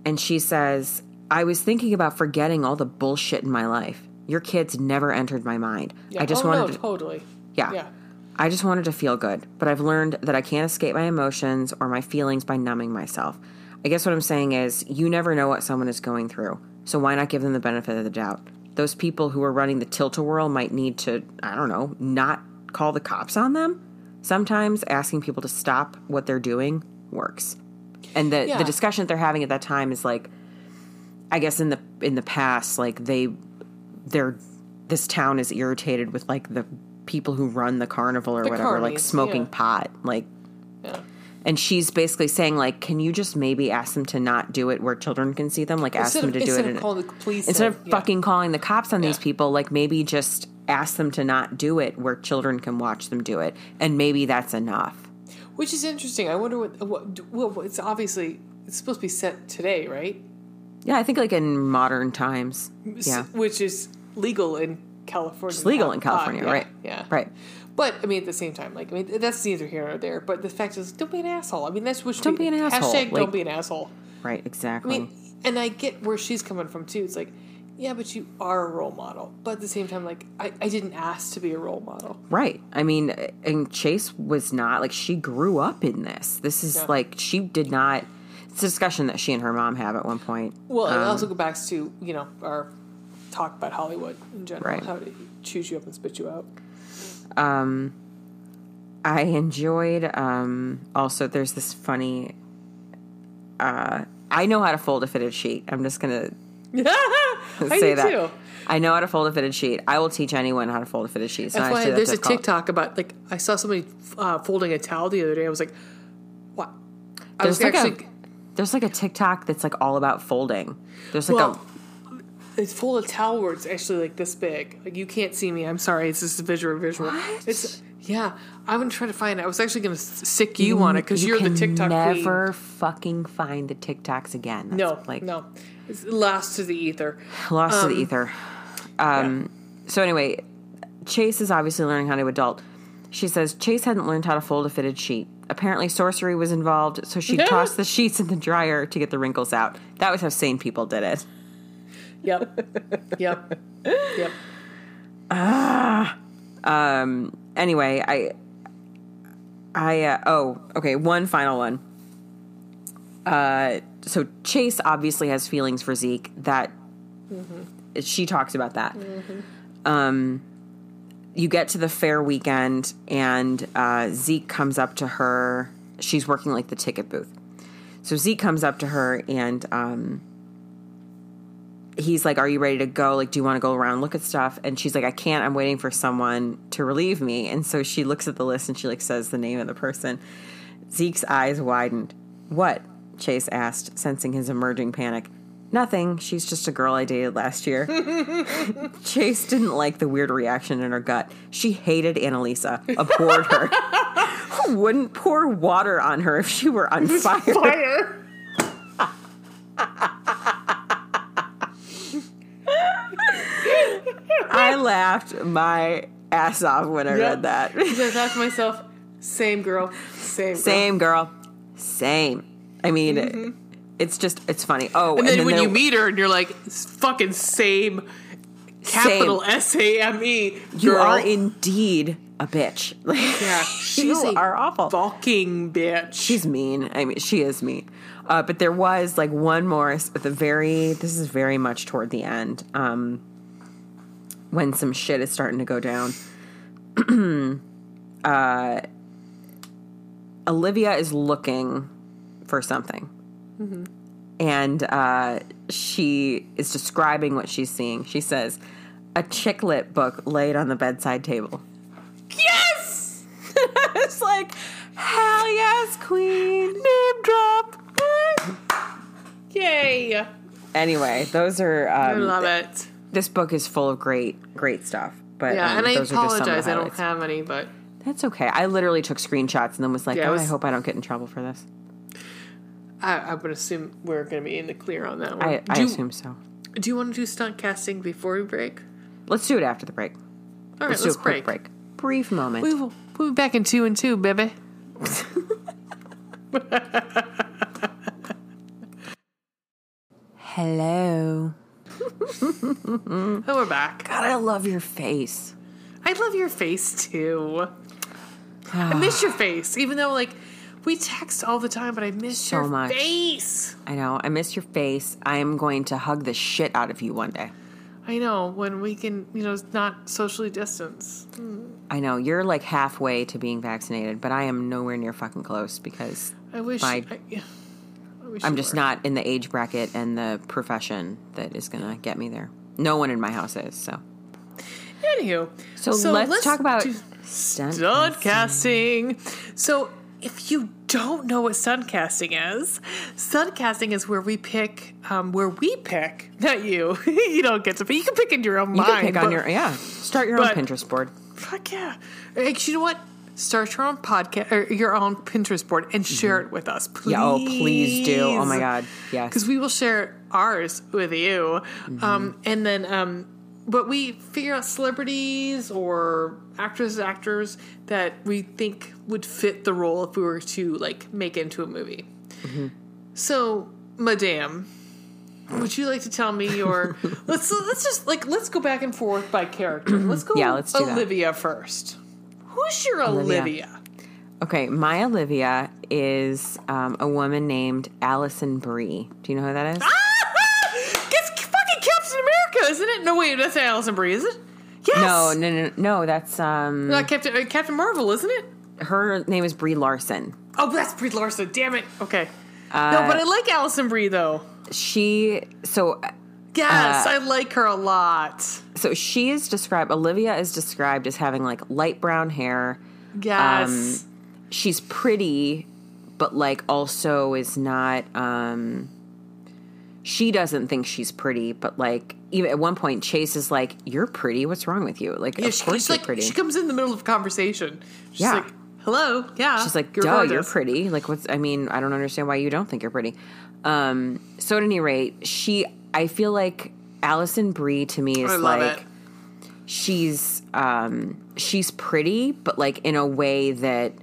And she says, I was thinking about forgetting all the bullshit in my life. Your kids never entered my mind. yeah. I just oh, wanted no, to, totally. yeah. Yeah. I just wanted to feel good, but I've learned that I can't escape my emotions or my feelings by numbing myself. I guess what I'm saying is, you never know what someone is going through, so why not give them the benefit of the doubt? Those people who are running the tilt a whirl might need to, I don't know, not call the cops on them. Sometimes asking people to stop what they're doing works. And the, Yeah. the discussion that they're having at that time is like, I guess in the in the past, like they they're this town is irritated with like the people who run the carnival or The whatever, like smoking yeah. pot, like. Yeah. And she's basically saying, like, can you just maybe ask them to not do it where children can see them? Like, ask Instead them of, to do instead it of in, calling the police, instead in, of yeah. fucking calling the cops on these people. Like, maybe just ask them to not do it where children can watch them do it, and maybe that's enough. which is interesting. I wonder what what well, it's obviously it's supposed to be set today, right? Yeah, I think like in modern times, yeah, which is legal in California. it's legal in Uh, California, yeah, right? Yeah, right. But I mean, at the same time, like I mean, that's neither here nor there. But the fact is, don't be an asshole. I mean, that's what Don't be an asshole, Hashtag like- don't be an asshole. Right, Exactly. I mean, and I get where she's coming from too. It's like, yeah, but you are a role model. But at the same time, like I, I didn't ask to be a role model. Right. I mean, and Chase was not like she grew up in this. This is Yeah. like she did not. It's a discussion that she and her mom have at one point. Well, it also um, go back to you know our talk about Hollywood in general, Right. how to choose you up and spit you out. I enjoyed. um Also, there's this funny. uh I know how to fold a fitted sheet. I'm just gonna I say that. too. I know how to fold a fitted sheet. I will teach anyone how to fold a fitted sheet. It's That's why there's a. TikTok about like I saw somebody uh, folding a towel the other day. I was like, what? I There's was like actually a there's like a TikTok that's like all about folding. There's like well. It's full of towel it's actually like this big. Like you can't see me. I'm sorry. It's just a visual visual. What? It's yeah. I'm gonna try to find it. I was actually gonna sick you, on it because You you're the TikTok Never queen. fucking find the TikToks again. That's No, like no, it's lost to the ether. lost to the ether. Um, So anyway, Chase is obviously learning how to adult. She says Chase hadn't learned how to fold a fitted sheet. Apparently, sorcery was involved, so she tossed the sheets in the dryer to get the wrinkles out. That was how sane people did it. Yep, yep, yep. Ah. Um. Anyway, I, I uh, oh okay, one final one. Uh, so Chase obviously has feelings for Zeke. That she talks about that. Um, you get to the fair weekend, and uh, Zeke comes up to her. She's working like the ticket booth. So Zeke comes up to her and um, he's like, Are you ready to go? Like, do you want to go around look at stuff? And she's like, I can't. I'm waiting for someone to relieve me. And so she looks at the list and she like says the name of the person. Zeke's eyes widened. What? Chase asked, sensing his emerging panic. Nothing. She's just a girl I dated last year. Chase didn't like the weird reaction in her gut. She hated Annalisa, abhorred her. Who wouldn't pour water on her if she were on fire? Fire. I laughed my ass off when I Yep. read that. I thought to myself, same girl, same, girl. Same girl, same. I mean, it's just it's funny. Oh, And then, when there- you meet her and you're like, fucking same, capital S A M E. you are indeed a bitch. Like, Yeah, you she's a are awful. fucking bitch. She's mean. I mean, she is mean. Uh, but there was like one more at the very. This is very much toward the end. Um, when some shit is starting to go down. uh, Olivia is looking for something, and uh, she is describing what she's seeing. She says, "A chick lit book laid on the bedside table." yes. it's like, hell yes, queen. Name drop. Yay! Anyway, those are. I Um, love it. This book is full of great, great stuff. But Yeah, um, and I are just some of the apologize. I don't have any, but That's okay. I literally took screenshots and then was like, Yeah, oh, was- I hope I don't get in trouble for this. I, I would assume we're going to be in the clear on that one. I, I do, assume so. do you want to do stunt casting before we break? Let's do it after the break. All right, Let's, let's, do a quick break. break. Brief moment. We will, we'll be back in two and two, baby. Hello. Oh, we're back. God, I love your face. I love your face too. I miss your face, even though like we text all the time, but I miss So your much. face. I know. I miss your face. I am going to hug the shit out of you one day. I know when we can, you know, not socially distance. I know. You're like halfway to being vaccinated, but I am nowhere near fucking close because I wish. My- I, yeah. I'm just were. not in the age bracket and the profession that is going to get me there. No one in my house is, so. Anywho, So, let's, talk about stunt stunt casting. casting. So, if you don't know what stunt casting is, stunt casting is where we pick, um, where we pick, not you. you don't get to pick. You can pick in your own You mind. You can pick on your yeah. Start your but- own Pinterest board. Fuck yeah. Actually, you know what? Start your own podcast or your own Pinterest board and share it with us, please. Yeah, oh please do. Oh my god. Yes. Because we will share ours with you. Mm-hmm. Um, and then, um, but we figure out celebrities or actors, actors that we think would fit the role if we were to like make into a movie. Mm-hmm. So, Madame, would you like to tell me your? let's let's just like let's go back and forth by character. Let's go. Yeah, let's do that. Olivia first. Who's your Olivia? Okay, my Olivia is um, a woman named Alison Brie. Do you know who that is? It's fucking Captain America, isn't it? No, wait, that's Alison Brie, is it? Yes. No, no, no, no. That's um, Not Captain uh, Captain Marvel, isn't it? her name is Brie Larson. Oh, that's Brie Larson. Damn it. Okay. Uh, no, but I like Alison Brie though. She so Yes, Uh, I like her a lot. so she is described. Olivia is described as having like light brown hair. Yes. She's pretty, but like also is not. um she doesn't think she's pretty, but like even at one point, Chase is like, "You're pretty. What's wrong with you?" Like, Yeah, of she, course she's you're like, pretty. she comes in the middle of a conversation. She's Yeah. like, hello, yeah. She's like, you're "Duh, you're pretty." Like, what's? I mean, I don't understand why you don't think you're pretty. Um, so at any rate, she, I feel like Alison Brie to me is like it. she's um she's pretty, but like in a way that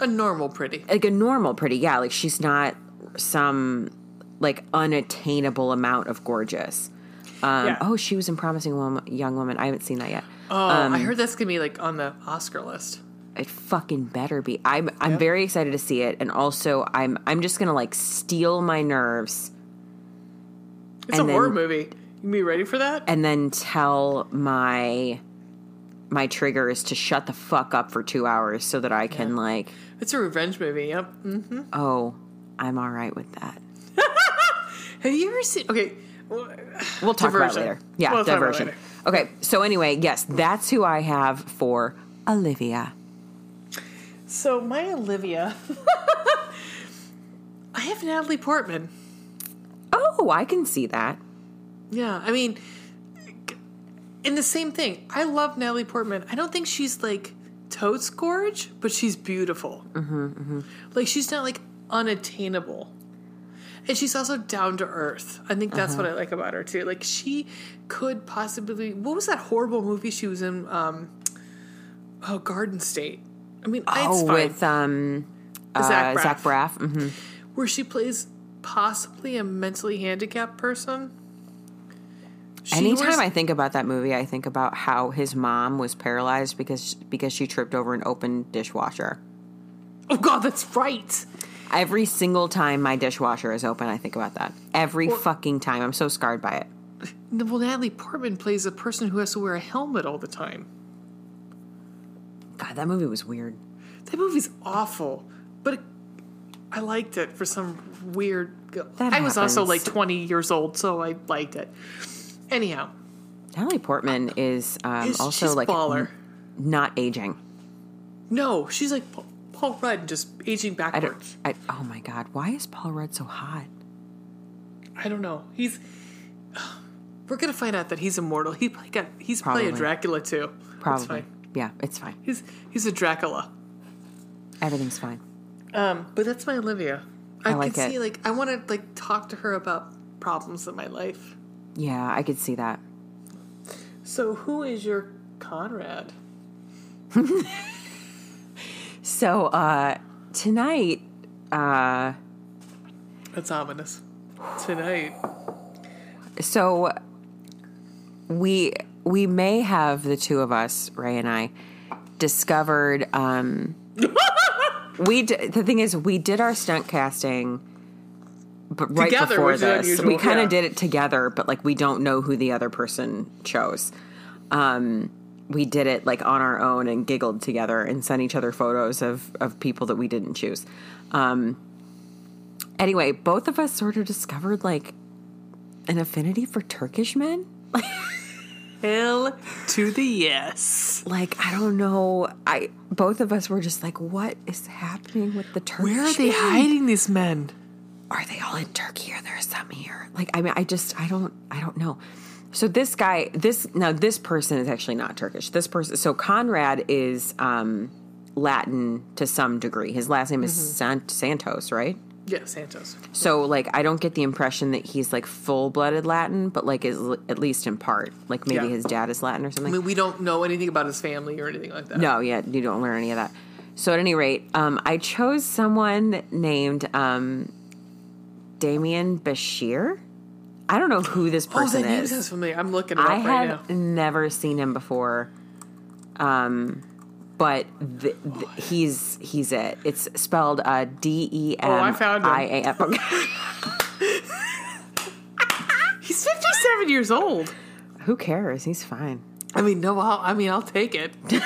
A normal pretty. like a normal pretty. Yeah, like she's not some like unattainable amount of gorgeous. Um, Yeah. Oh, she was in Promising Woman, Young Woman. I haven't seen that yet. Oh, um, I heard that's gonna be like on the Oscar list. It fucking better be. I'm I'm Yep. very excited to see it, and also I'm I'm just gonna like steal my nerves It's And a horror movie. You be ready for that? and then tell my my trigger is to shut the fuck up for two hours so that I can like It's a revenge movie. Yep. Mm-hmm. oh I'm all right with that. Have you ever seen? Okay, well, We'll talk about it later. Yeah, We'll about diversion. later. Okay, so anyway, yes, that's who I have for Olivia. So my Olivia, I have Natalie Portman. Oh, I can see that. Yeah, I mean, in the same thing. I love Natalie Portman. I don't think she's like totes gorge, but she's beautiful. Mm-hmm, Like she's not like unattainable, and she's also down to earth. I think that's what I like about her too. Like she could possibly. What was that horrible movie she was in? Um, oh, Garden State. I mean, it's Oh, fine. with um uh, Zach Braff. Zach Braff. hmm where she plays possibly a mentally handicapped person. She Anytime I think about that movie, I think about how his mom was paralyzed because because she tripped over an open dishwasher. oh god, that's right. Every single time my dishwasher is open, I think about that. Every fucking time. I'm so scarred by it. Well, Natalie Portman plays a person who has to wear a helmet all the time. God, that movie was weird. That movie's awful, but it, I liked it for some weird. That I was also like 20 years old, so I liked it. Anyhow, Natalie Portman is um, she's also like baller. n- not aging. No, she's like Paul, Rudd, just aging I don't. backwards. I, oh my god, why is Paul Rudd so hot? I don't know. He's. We're gonna find out that he's immortal. He probably got. He's probably a Dracula too. Probably. It's fine. Yeah, it's fine. He's he's a Dracula. Everything's fine. Um, but that's my Olivia. I, like can it. see like I want to like talk to her about problems in my life. Yeah, I could see that. So who is your Conrad? So uh tonight, uh That's ominous. Tonight. so we we may have the two of us, Ray and I, discovered um we d- the thing is we did our stunt casting but right Together, before this. unusual, we kind of yeah. did it together but like we don't know who the other person chose. Um we did it like on our own and giggled together and sent each other photos of of people that we didn't choose. Um anyway both of us sort of discovered like an affinity for turkish men Hell to the yes. like I don't know. I both of us were just like, what is happening with the Turkish? Where are they hiding these men? Are they all in Turkey or there's some here? Like I mean, I just I don't I don't know. So this guy, this now this person is actually not Turkish. This person, so Conrad is um, Latin to some degree. His last name is Sant- Santos, right? Yeah, Santos. So like I don't get the impression that he's like full blooded Latin, but like is at least in part. Like maybe Yeah. his dad is Latin or something. I mean, we don't know anything about his family or anything like that. No, yeah, you don't learn any of that. So at any rate, um, I chose someone named um, Demián Bichir. I don't know who this Oh, person name is. sounds familiar. I'm looking I right have now. never seen him before. Um, but th- th- he's he's it. It's spelled uh, D E M Oh, I found him. I A F. He's 57 years old. Who cares? He's fine. I mean, no, I'll, I mean, I'll take it.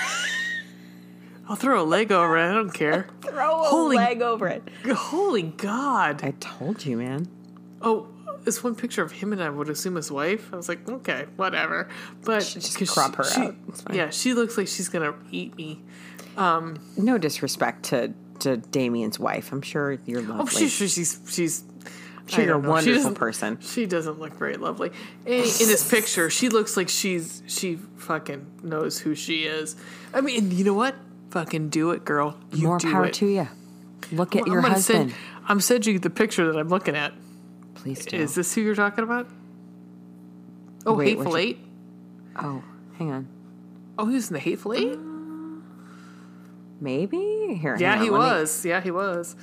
I'll throw a leg over it. I don't care. Throw a Holy- leg over it. Holy God. I told you, man. Oh, this one picture of him and I would assume his wife. I was like, okay, whatever. But just 'cause crop her she- out. Yeah, she looks like she's gonna eat me. Um, no disrespect to to Demián's wife. I'm sure you're lovely. Oh, lovely. she's she's she's you're a don't. She wonderful person. She doesn't look very lovely. In, in this picture, she looks like she's she fucking knows who she is. I mean, you know what? Fucking do it, girl. You More power it. to you. Look at I'm your gonna husband. Send, I'm sending you the picture that I'm looking at. Please do. Is this who you're talking about? Oh, Wait, Hateful Eight. oh, hang on. Oh, he was in the Hateful Eight. Uh, maybe here. Yeah, he let me- was. Yeah, he was.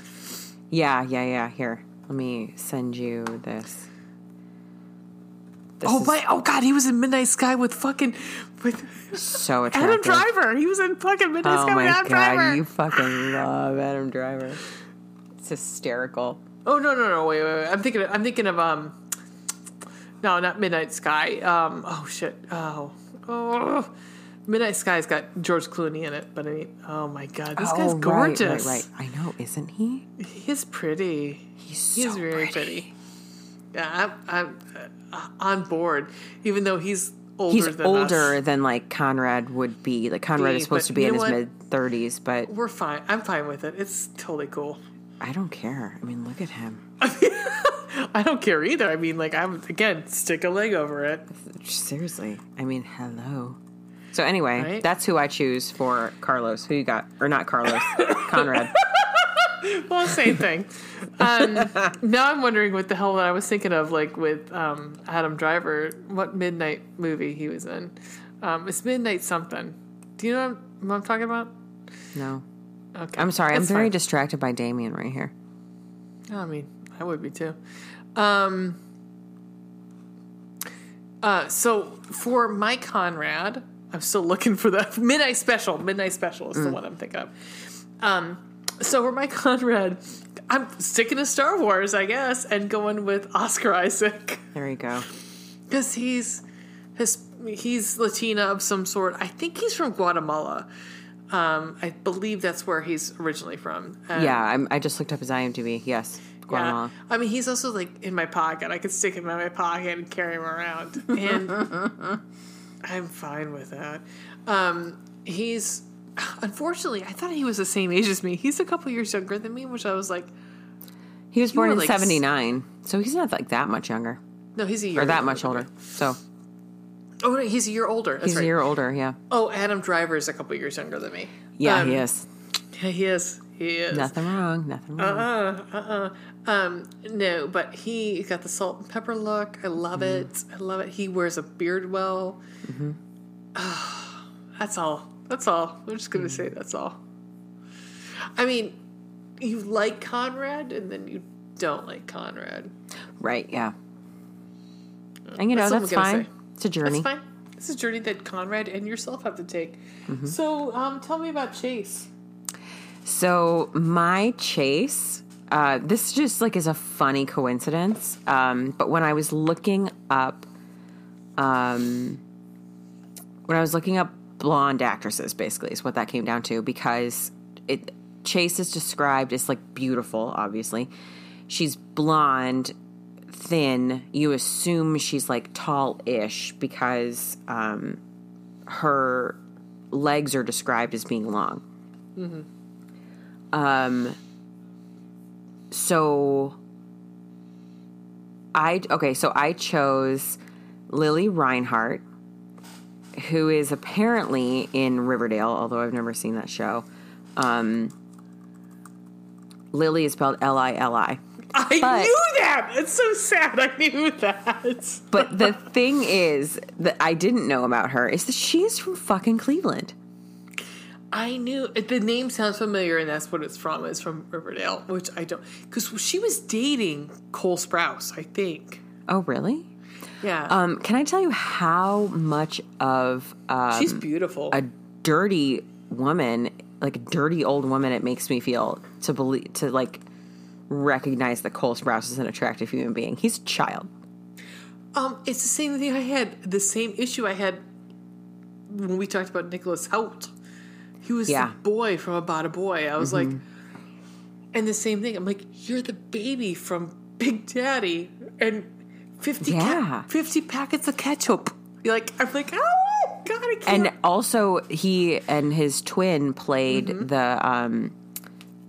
Yeah, yeah, yeah. Here, let me send you this. This oh is my! Oh God, he was in Midnight Sky with fucking with so attractive. Adam Driver. He was in fucking Midnight Oh Sky with Adam god, Driver. you fucking love Adam Driver. It's hysterical. Oh no no no! Wait wait wait! I'm thinking of, I'm thinking of um. No, not Midnight Sky. Um. Oh shit. Oh. Oh. Midnight Sky's got George Clooney in it, but I mean, oh my god, this guy's Oh, right, gorgeous. Right, right, I know, isn't he? he's pretty. He's He's so very pretty. Yeah, I'm, I'm uh, on board. Even though he's older He's than older us. than like Conrad would be. Like Conrad Be, is supposed to be in his mid thirties, but We're fine. I'm fine with it. It's totally cool. I don't care. I mean, look at him. I don't care either. I mean, like I'm again stick a leg over it. Seriously. I mean, hello. So anyway, Right? that's who I choose for Carlos. Who you got? Or not Carlos, Conrad. Well, same thing. Um, now I'm wondering what the hell that I was thinking of, like with um, Adam Driver. What midnight movie he was in? Um, it's Midnight something. Do you know what I'm, what I'm talking about? No. Okay, I'm sorry. I'm very fine. distracted by Demián right here. I mean, I would be too. Um, uh, so for my Conrad, I'm still looking for the Midnight Special. Midnight Special is the one I'm thinking of. Um, so for my Conrad, I'm sticking to Star Wars, I guess, and going with Oscar Isaac There you go. because he's his he's Latina of some sort. I think he's from Guatemala. Um, I believe that's where he's originally from. Um, Yeah, I'm, I just looked up his IMDb. Yes, Guatemala. yeah. I mean, he's also like in my pocket. I could stick him in my pocket and carry him around, and I'm fine with that. Um, he's unfortunately, I thought he was the same age as me. He's a couple years younger than me, which I was like, He was born in like '79, so he's not like that much younger no, he's a year or that much older. So Oh no, he's a year older. That's he's right. a year older. Yeah. Oh, Adam Driver is a couple years younger than me. Yeah, Um, he is. Yeah, he is. He is. Nothing wrong. Nothing wrong. Uh, uh, uh. Um, no, but he got the salt and pepper look. I love Mm-hmm. it. I love it. He wears a beard well. that's all. That's all. I'm just gonna Mm-hmm. say that's all. I mean, you like Conrad, and then you don't like Conrad. Right. Yeah. And you know That's that's, fine. say. It's a journey. That's fine. It's a journey that Conrad and yourself have to take. Mm-hmm. So, um, tell me about Chase. So my chase, uh, this just like is a funny coincidence. Um, but when I was looking up, um, when I was looking up blonde actresses, basically is what that came down to because it Chase is described as like beautiful. Obviously, she's blonde, thin. You assume she's like tall-ish because um, her legs are described as being long. um so I okay, so I chose Lili Reinhart, who is apparently in Riverdale, although I've never seen that show. Um, Lili is spelled L I L I. I But- knew that. It's so sad. I knew that. But the thing is that I didn't know about her is that she's from fucking Cleveland. I knew the name sounds familiar, and that's what it's from. It's from Riverdale, which I don't because she was dating Cole Sprouse, I think. Oh, really? Yeah, Um, can I tell you how much of um, she's beautiful. a dirty woman, like a dirty old woman, it makes me feel to believe to like recognize that Cole Sprouse is an attractive human being. He's a child. um, it's the same thing I had. The same issue I had when we talked about Nicholas Hoult. He was Yeah. the boy from About a Boy. I was like, and the same thing. I'm like, you're the baby from Big Daddy, and fifty ca- Yeah. fifty packets of ketchup. You're like, I'm like, oh God, I can't. And also, he and his twin played Mm-hmm. the um,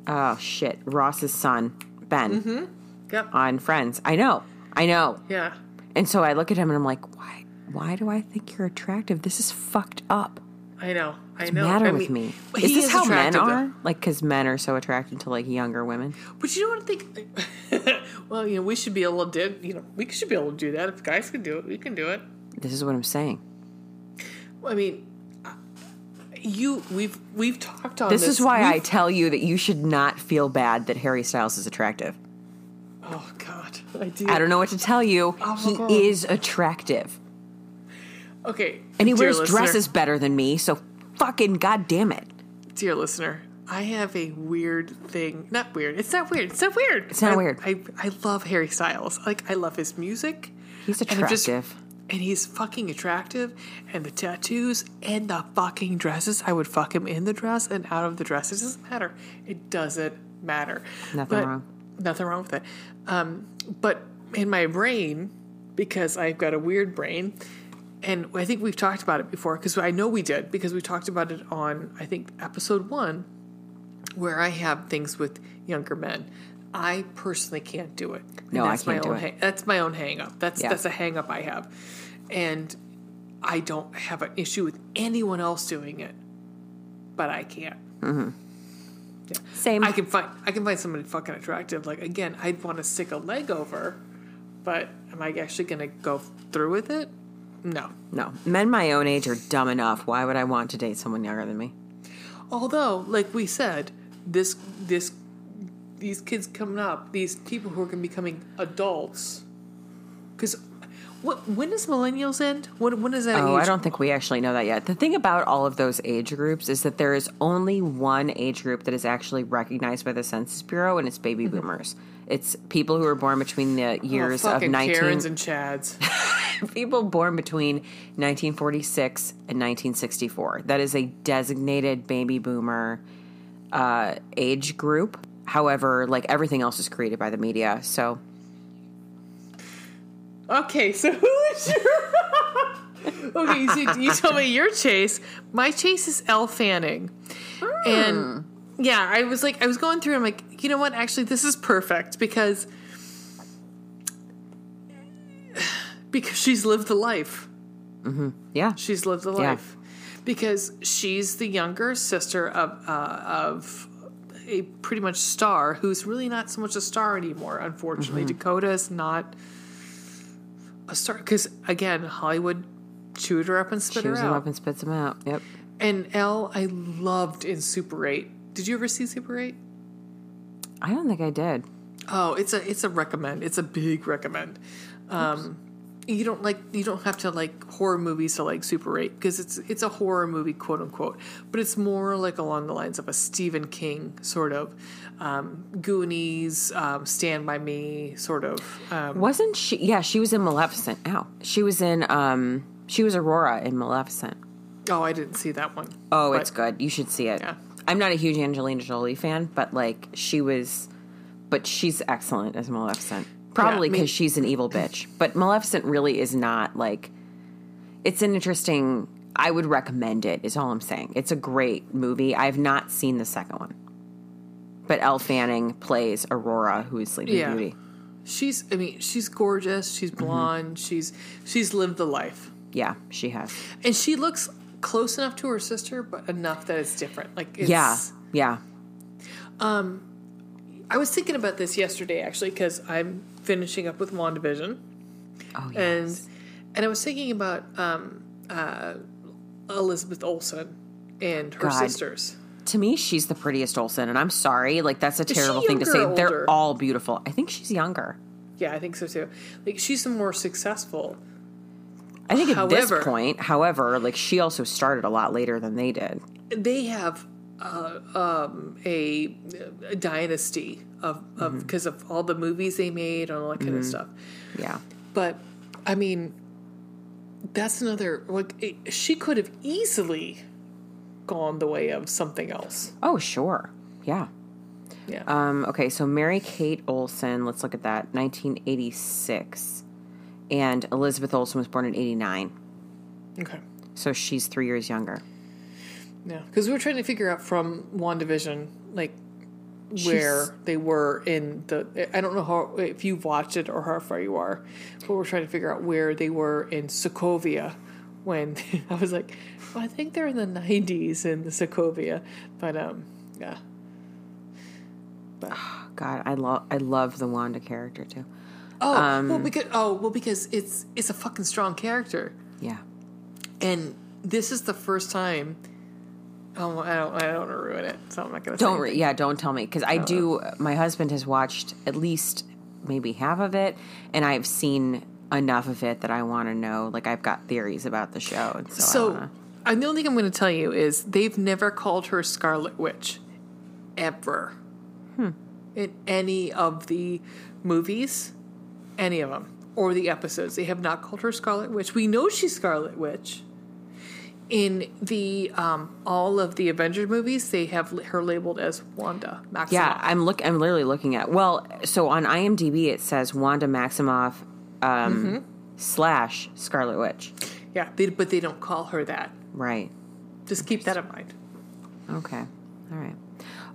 oh shit, Ross's son Ben. mm-hmm. Yep. on Friends. I know. I know. Yeah. And so I look at him and I'm like, why? Why do I think you're attractive? This is fucked up. I know. I know. Matter I with mean, me. Is this how men are? though. Like, because men are so attracted to like younger women. But you don't think? well, you know, we should be able to do. You know, we should be able to do that. If guys can do it, we can do it. This is what I'm saying. I mean, you we've we've talked on This this. is why I We've- tell you that you should not feel bad that Harry Styles is attractive. Oh God, I do. I don't know what to tell you. Oh, he God. is attractive. Okay, And he wears listener, dresses better than me, so fucking goddamn it. Dear listener, I have a weird thing. Not weird. It's not weird. It's not weird. It's not I, weird. I I love Harry Styles. Like I love his music. He's attractive. And he's fucking attractive, and the tattoos and the fucking dresses. I would fuck him in the dress and out of the dress. It doesn't matter. It doesn't matter. Nothing But- wrong. Nothing wrong with it. Um, but in my brain, because I've got a weird brain, and I think we've talked about it before, because I know we did, because we talked about it on, I think, episode one, where I have things with younger men. I personally can't do it. No, I that's my can't do own it. hang- that's my own hang up. That's Yeah. that's a hang up I have. And I don't have an issue with anyone else doing it. But I can't. Mm-hmm. Same. I can find I can find somebody fucking attractive. Like again, I'd want to stick a leg over, but am I actually gonna go through with it? No. no. Men my own age are dumb enough. Why would I want to date someone younger than me? Although, like we said, this this these kids coming up, these people who are going to be becoming adults, because what when does millennials end? When when is that? Oh? I don't think we actually know that yet. The thing about all of those age groups is that there is only one age group that is actually recognized by the Census Bureau, and it's baby boomers. It's people who are born between the Mm-hmm. Oh, years of fucking 19 Karens and Chads. people born between 1946 and 1964. That is a designated baby boomer uh, age group. However, like everything else is created by the media, so Okay, so who is your? okay, so you told me your chase. My chase is Elle Fanning, and yeah, I was like, I was going through. I'm like, you know what? Actually, this is perfect because because she's lived the life. yeah, She's lived the Yeah. life because she's the younger sister of uh, of a pretty much star who's really not so much a star anymore. Unfortunately, Mm-hmm. Dakota is not a star because again, Hollywood chewed her up and spit her chews them out. up and spits them out. Yep. And Elle, I loved in Super Eight. Did you ever see Super Eight? I don't think I did. Oh, it's a it's a recommend. It's a big recommend. Um, you don't like you don't have to like horror movies to like Super Eight because it's it's a horror movie quote unquote, but it's more like along the lines of a Stephen King sort of um, Goonies, um, Stand by Me sort of. Um, Wasn't she? Yeah, she was in Maleficent. Ow. She was in. um She was Aurora in Maleficent. oh, I didn't see that one. Oh, But- it's good. You should see it. Yeah. I'm not a huge Angelina Jolie fan, but like she was, but she's excellent as Maleficent. Probably Yeah, because she's an evil bitch. But Maleficent really is not like. It's an interesting. I would recommend it. Is all I'm saying. It's a great movie. I've not seen the second one. But Elle Fanning plays Aurora, who is Sleeping Yeah. Beauty. She's I mean she's gorgeous. She's Mm-hmm. blonde. She's she's lived the life. Yeah, she has. And she looks close enough to her sister, but enough that it's different. Like it's, Yeah, yeah. I was thinking about this yesterday actually because I'm finishing up with WandaVision, Oh, yes. and and I was thinking about um, uh, Elizabeth Olsen and her God. sisters. to me, she's the prettiest Olsen, and I'm sorry, like that's a terrible thing to say. They're all beautiful. I think she's younger. Yeah, I think so too. Like she's the more successful. I think at However- this point, however, like she also started a lot later than they did. They have uh, um, a, a dynasty of of because of all the movies they made and all that kind of stuff. Yeah. But I mean, that's another like it, she could have easily gone the way of something else. Oh, sure. Yeah. Yeah. Um, okay, so Mary Kate Olsen, let's look at that. 1986. And Elizabeth Olsen was born in 89. okay. So she's three years younger. Yeah, because we were trying to figure out from WandaVision, like where they were in the. I don't know how if you've watched it or how far you are, but we're trying to figure out where they were in Sokovia when I was like, well, I think they're in the nineties in the Sokovia, but um, yeah. But God, I love I love the Wanda character too. oh Um, well because oh well because it's it's a fucking strong character. Yeah. And this is the first time. Oh, I don't. I don't want to ruin it, so I'm not going to. Don't re- yeah, don't tell me because I uh-huh. do. My husband has watched at least maybe half of it, and I've seen enough of it that I want to know. Like I've got theories about the show, and so, I and the only thing I'm going to tell you is they've never called her Scarlet Witch, ever. Hmm. In any of the movies, any of them, or the episodes, they have not called her Scarlet Witch. We know she's Scarlet Witch. In the um, all of the Avengers movies, they have her labeled as Wanda Maximoff. yeah, I'm look. I'm literally looking at. Well, so on IMDb it says Wanda Maximoff um, slash Scarlet Witch. yeah, they, but they don't call her that. Right. Just keep that in mind. Okay. All right.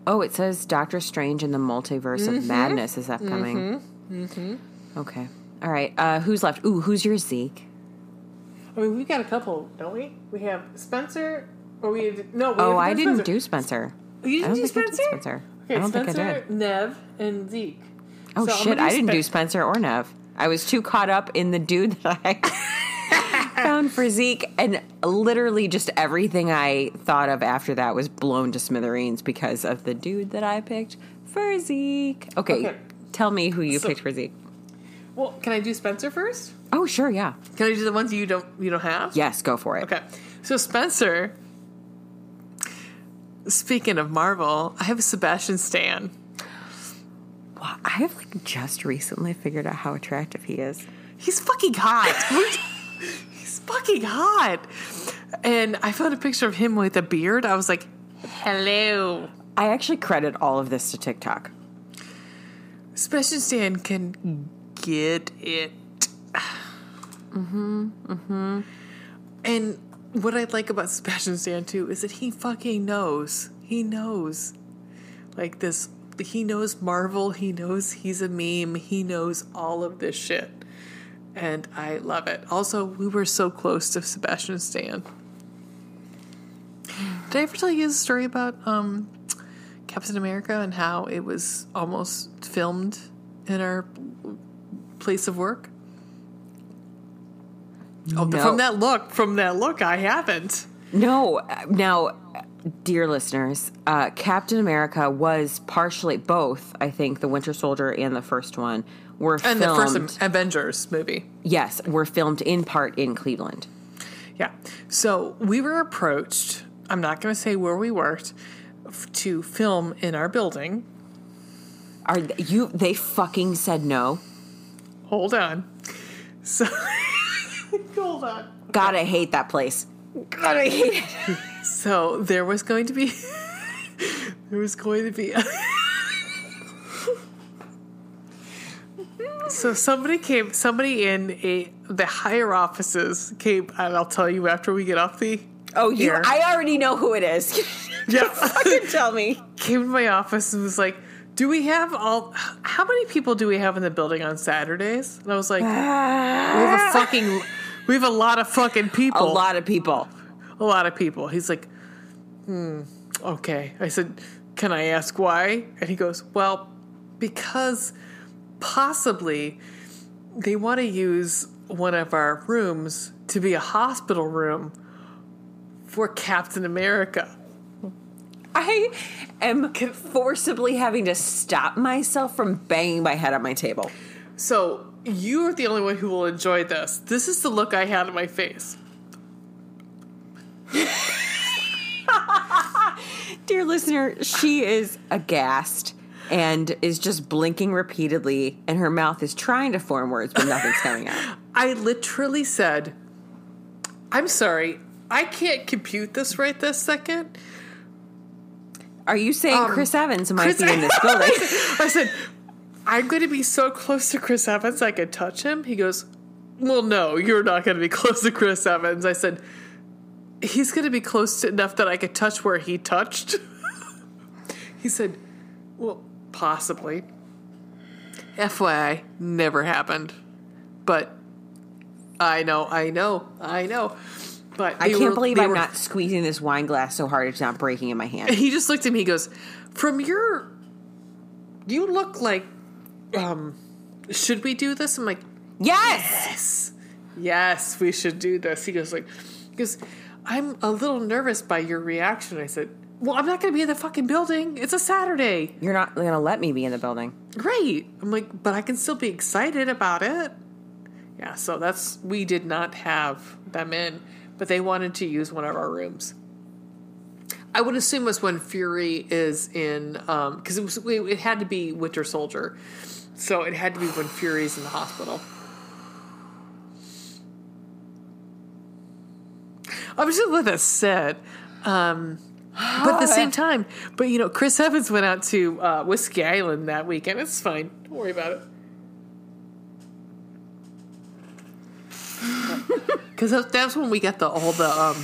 Oh, it says Doctor Strange and the Multiverse of Madness is upcoming. Mm-hmm. Okay. All right. Uh, who's left? Ooh, who's your Zeke? I mean, we've got a couple, don't we? We have Spencer, or we had, no. We Oh, haven't I didn't Spencer. do Spencer. Oh, You I didn't don't do think I did Spencer. Spencer. Okay, I don't Spencer, think I did. Nev, and Zeke. Oh So shit! I didn't Spen- do Spencer or Nev. I was too caught up in the dude that I found for Zeke, and literally just everything I thought of after that was blown to smithereens because of the dude that I picked for Zeke. Okay, Okay. tell me who you So- picked for Zeke. Well, can I do Spencer first? Oh sure, yeah, Can I do the ones you don't you don't have? yes, go for it. Okay. So Spencer. Speaking of Marvel, I have a Sebastian Stan. Wow, I have like just recently figured out how attractive he is. He's fucking hot. He's fucking hot. And I found a picture of him with a beard. I was like, hello. I actually credit all of this to TikTok. Sebastian Stan can get it. Mm-hmm. Mm-hmm. And what I like about Sebastian Stan too is that he fucking knows. He knows. Like this he knows Marvel, he knows he's a meme, he knows all of this shit. And I love it. Also, we were so close to Sebastian Stan. Did I ever tell you the story about um Captain America and how it was almost filmed in our place of work? Oh, No. from that look, from that look, I haven't. No, now, dear listeners, uh, Captain America was partially both. I think the Winter Soldier and the first one were And filmed. the first Avengers movie. yes, were filmed in part in Cleveland. Yeah. So we were approached, I'm not going to say where we worked, to film in our building. Are you? They fucking said no. Hold on. So, hold on. God, I hate that place. God, I hate it. So there was going to be, there was going to be. so somebody came, somebody in a the higher offices came, and I'll tell you after we get off the. Oh, you! air. I already know who it is. Yeah. fucking tell me. came to my office and was like, "Do we have all? How many people do we have in the building on Saturdays?" And I was like, "We have a fucking, we have a lot of fucking people. A lot of people. a lot of people." He's like, "Hmm, okay." I said, "Can I ask why?" And he goes, "Well, because possibly they want to use one of our rooms to be a hospital room for Captain America." I am forcibly having to stop myself from banging my head on my table. So you are the only one who will enjoy this. This is the look I had on my face. Dear listener, she is aghast and is just blinking repeatedly, and her mouth is trying to form words, but nothing's coming out. I literally said, "I'm sorry, I can't compute this right this second. Are you saying Um, Chris Evans might Chris- be in this building? I said, "I'm going to be so close to Chris Evans I could touch him." He goes, "Well, no, you're not going to be close to Chris Evans." I said, "He's going to be close to enough that I could touch where he touched." he said, Well, possibly. FYI, never happened. But I know, I know, I know. But I can't were- believe I'm were- not squeezing this wine glass so hard it's not breaking in my hand. He just looked at me. He goes, "From your, you look like, um, should we do this?" I'm like, yes! "Yes, yes, we should do this." He goes like, because I'm a little nervous by your reaction." I said, "Well, I'm not going to be in the fucking building. It's a Saturday." You're not going to let me be in the building. Great. I'm like, but I can still be excited about it. Yeah, so that's we did not have them in, but they wanted to use one of our rooms. I would assume was when Fury is in, because it was it had to be Winter Soldier, so it had to be when Fury's in the hospital. I'm just gonna let. Um, but at the same time, but you know, Chris Evans went out to uh, Whiskey Island that weekend. It's fine. Don't worry about it. Because that's when we get the all the um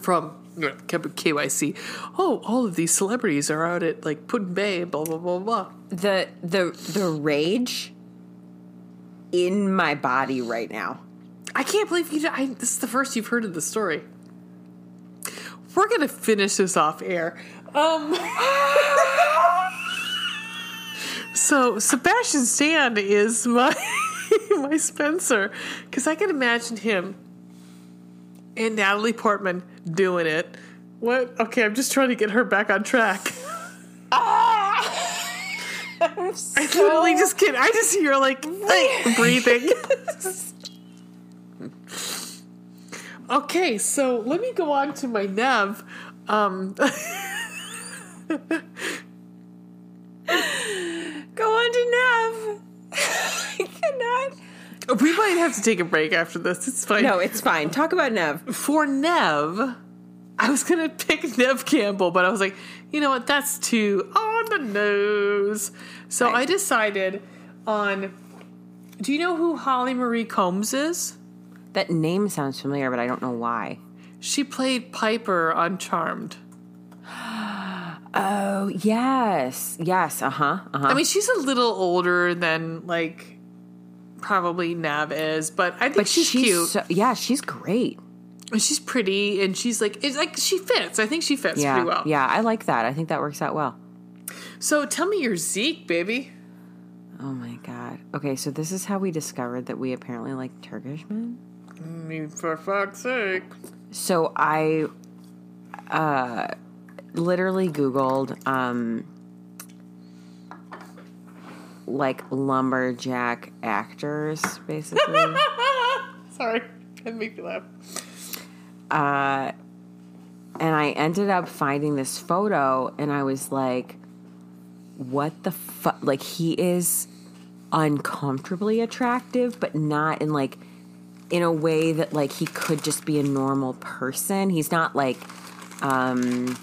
from KYC. Oh, all of these celebrities are out at like Put-in-Bay. Blah blah blah blah. The the the rage in my body right now. I can't believe you. I, this is the first you've heard of the story. We're gonna finish this off air. Um, so Sebastian Stan is my my Spencer because I can imagine him and Natalie Portman doing it. What? Okay, I'm just trying to get her back on track. I'm literally just can't. I just hear like breathing. Okay, so let me go on to my Nev. Um, Go on to Nev. I cannot. We might have to take a break after this. It's fine. No, it's fine. Talk about Nev. For Nev, I was gonna pick Neve Campbell, but I was like, you know what? That's too on the nose. So Right. I decided on. Do you know who Holly Marie Combs is? That name sounds familiar, but I don't know why. She played Piper on Charmed. Oh yes, yes. Uh huh. Uh huh. I mean, she's a little older than like probably Nav is, but I think but she's, cute. so- yeah, she's great. she's pretty, and she's like, it's like she fits. I think she fits Yeah, pretty well. yeah. I like that. I think that works out well. So tell me your Zeke, baby. Oh my god. Okay, so this is how we discovered that we apparently like Turkish men. I mean, for fuck's sake. So I uh literally googled um like lumberjack actors basically. Sorry, that make me laugh. uh and I ended up finding this photo and I was like what the fuck like he is uncomfortably attractive but not in like in a way that like he could just be a normal person he's not like um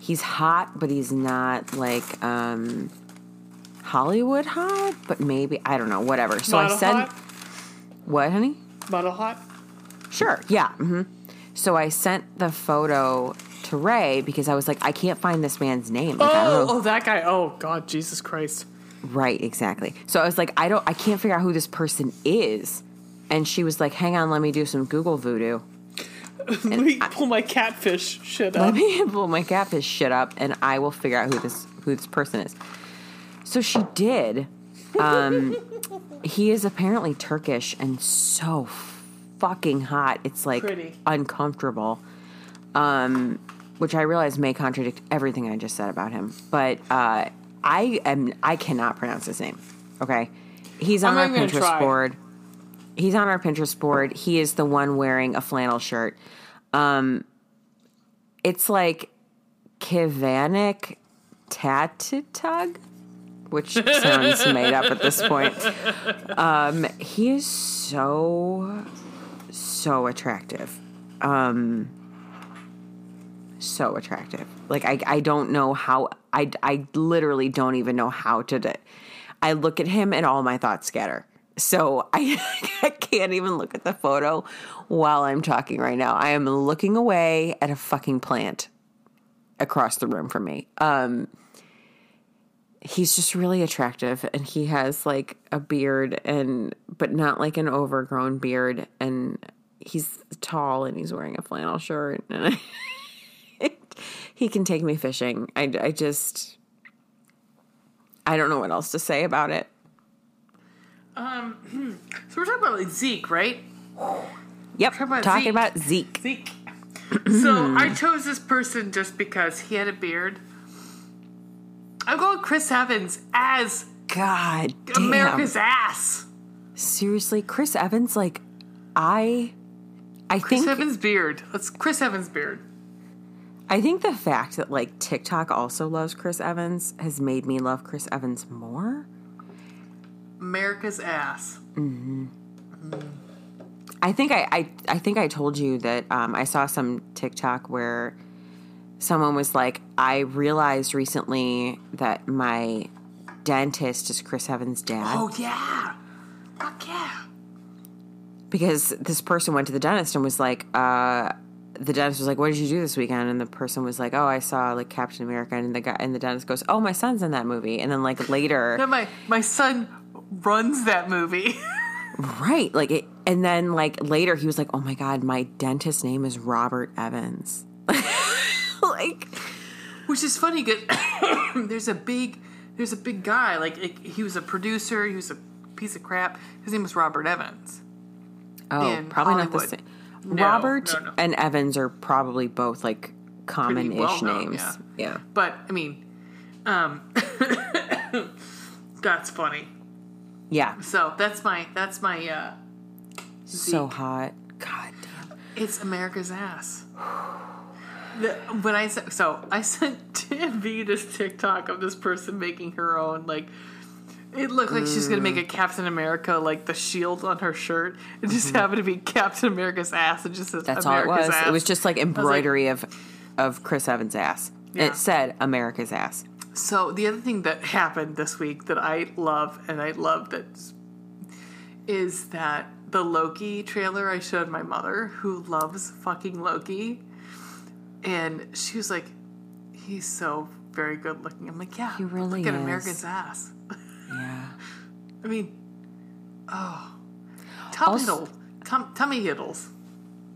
he's hot but he's not like um hollywood hot but maybe i don't know whatever so Model i sent hot. what honey Model hot. Sure. Yeah. hmm So I sent the photo to Ray because I was like, I can't find this man's name. Like, Oh, oh, that guy. Oh, God, Jesus Christ. Right. Exactly. So I was like, I don't. I can't figure out who this person is. And she was like, Hang on, let me do some Google voodoo. Let me pull my catfish shit up. Let me pull my catfish shit up, and I will figure out who this who this person is. So she did. Um, he is apparently Turkish and so fucking hot. It's like Pretty. uncomfortable. Um, which I realize may contradict everything I just said about him, but uh, I am I cannot pronounce his name. Okay, he's on I'm our Pinterest try. board. He's on our Pinterest board. He is the one wearing a flannel shirt. Um, it's like Kıvanç Tatlıtuğ, which sounds made up at this point. Um, he is so so attractive. Um, so attractive. Like I, I don't know how. I, I literally don't even know how to. I look at him and all my thoughts scatter. So I, I can't even look at the photo while I'm talking right now. I am looking away at a fucking plant across the room from me. Um, he's just really attractive, and he has like a beard, and but not like an overgrown beard, and he's tall, and he's wearing a flannel shirt, and I, he can take me fishing. I, I just, I don't know what else to say about it. Um, so we're talking about like Zeke, right? Yep, Talk about talking Zeke. about Zeke. Zeke. so I chose this person just because he had a beard. I'm going Chris Evans as God damn. America's ass. Seriously, Chris Evans, like, I, I Chris think, Evans' beard. Let's Chris Evans' beard. I think the fact that like TikTok also loves Chris Evans has made me love Chris Evans more. America's ass. I think I, I, I think I told you that um, I saw some TikTok where someone was like, I realized recently that my dentist is Chris Evans' dad. Oh yeah. Fuck yeah. because this person went to the dentist and was like, uh, the dentist was like, "What did you do this weekend?" And the person was like, "Oh, I saw like Captain America." And the guy and the dentist goes, "Oh, my son's in that movie." And then like later, No, my my son runs that movie. right, like it, and then like later he was like, "Oh my god, my dentist's name is Robert Evans." like, Which is funny because there's a big there's a big guy like it, he was a producer, he was a piece of crap. His name was Robert Evans. oh, probably not the same. No, Robert no, no. and Evans are probably both like common-ish well-known, names. yeah. yeah. But I mean, um, that's funny. Yeah. So that's my that's my uh, So hot. God damn. It's America's ass. The, when I sent, so I sent Tim V this TikTok of this person making her own like. It looked like she's gonna make a mm. Captain America like the shield on her shirt. It just mm-hmm. happened to be Captain America's ass. It just says That's America's all it was. ass. It was just like like- embroidery of of Chris Evans' ass. Yeah. It said America's ass. So the other thing that happened this week that I love and I love that is that the Loki trailer I showed my mother who loves fucking Loki and she was like he's so very good looking. I'm like, yeah, He really look at is. America's ass. Yeah. I mean, oh, Tom Also- Hiddle, Tom, Tommy Hiddles.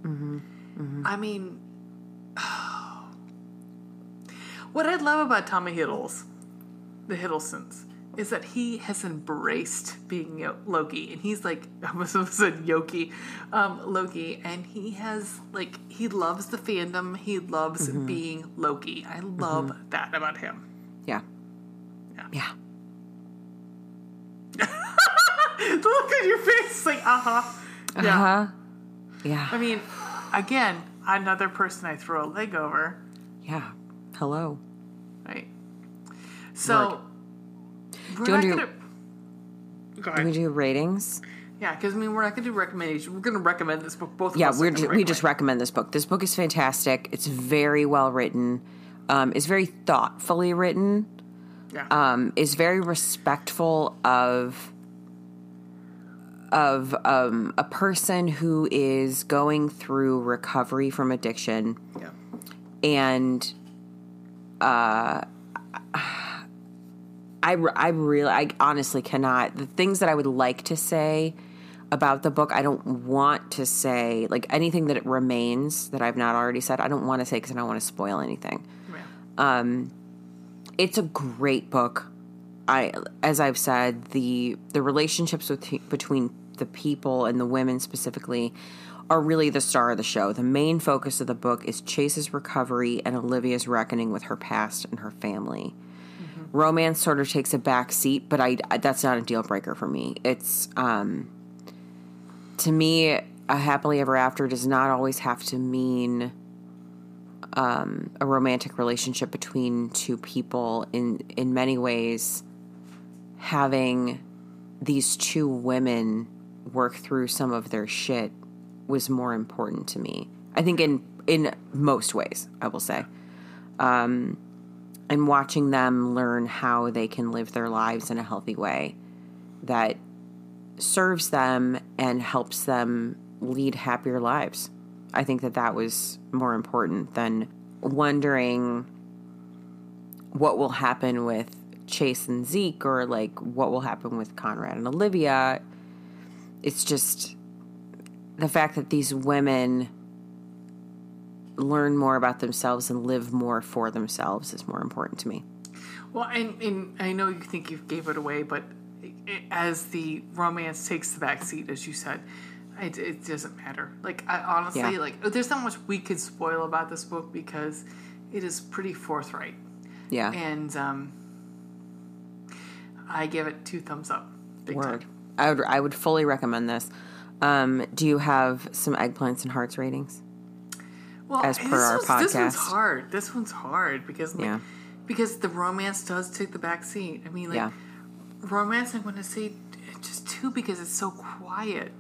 Mm-hmm. I mean, what I love about Tommy Hiddles, the Hiddlestons, is that he has embraced being Loki, and he's like I almost said Yoki, um, Loki, and he has like he loves the fandom. He loves Mm-hmm. being Loki. I love that about him. Yeah. Yeah. Yeah. the look on your face, like uh huh. Yeah. Uh-huh. Yeah. I mean, again, another person I throw a leg over, yeah. Hello. right? So, we're Do you wanna do- gonna. Do we do ratings? Yeah, because I mean, we're not gonna do recommendations. We're gonna recommend this book. Both. Of Yeah, us we're ju- we just recommend. recommend this book. This book is fantastic. It's very well written. Um, it's very thoughtfully written. Yeah. Um, is very respectful of of um, a person who is going through recovery from addiction yeah. and uh I, I really I honestly cannot the things that I would like to say about the book I don't want to say like anything that it remains that I've not already said I don't want to say because I don't want to spoil anything yeah. Um, it's a great book I as I've said the the relationships with, between the people and the women specifically are really the star of the show. The main focus of the book is Chase's recovery and Olivia's reckoning with her past and her family. Romance sort of takes a back seat, but I, that's not a deal breaker for me. It's um to me a happily ever after does not always have to mean um, a romantic relationship between two people in in many ways having these two women work through some of their shit was more important to me. I think in in most ways, I will say. Um and watching them learn how they can live their lives in a healthy way that serves them and helps them lead happier lives. I think that that was more important than wondering what will happen with Chase and Zeke or like what will happen with Conrad and Olivia. It's just the fact that these women learn more about themselves and live more for themselves is more important to me. Well, and, and I know you think you gave it away, but as the romance takes the back seat, as you said, it, it doesn't matter. Like, I honestly, Yeah. like, there's not much we could spoil about this book because it is pretty forthright. Yeah. And um, I give it two thumbs up. Big Word. time. I would I would fully recommend this. Um, do you have some eggplants and hearts ratings? Well, as per this our one's- This one's hard. This one's hard because, like, Yeah. because the romance does take the back seat. I mean, like, Yeah. romance, I'm going to say just two because it's so quiet.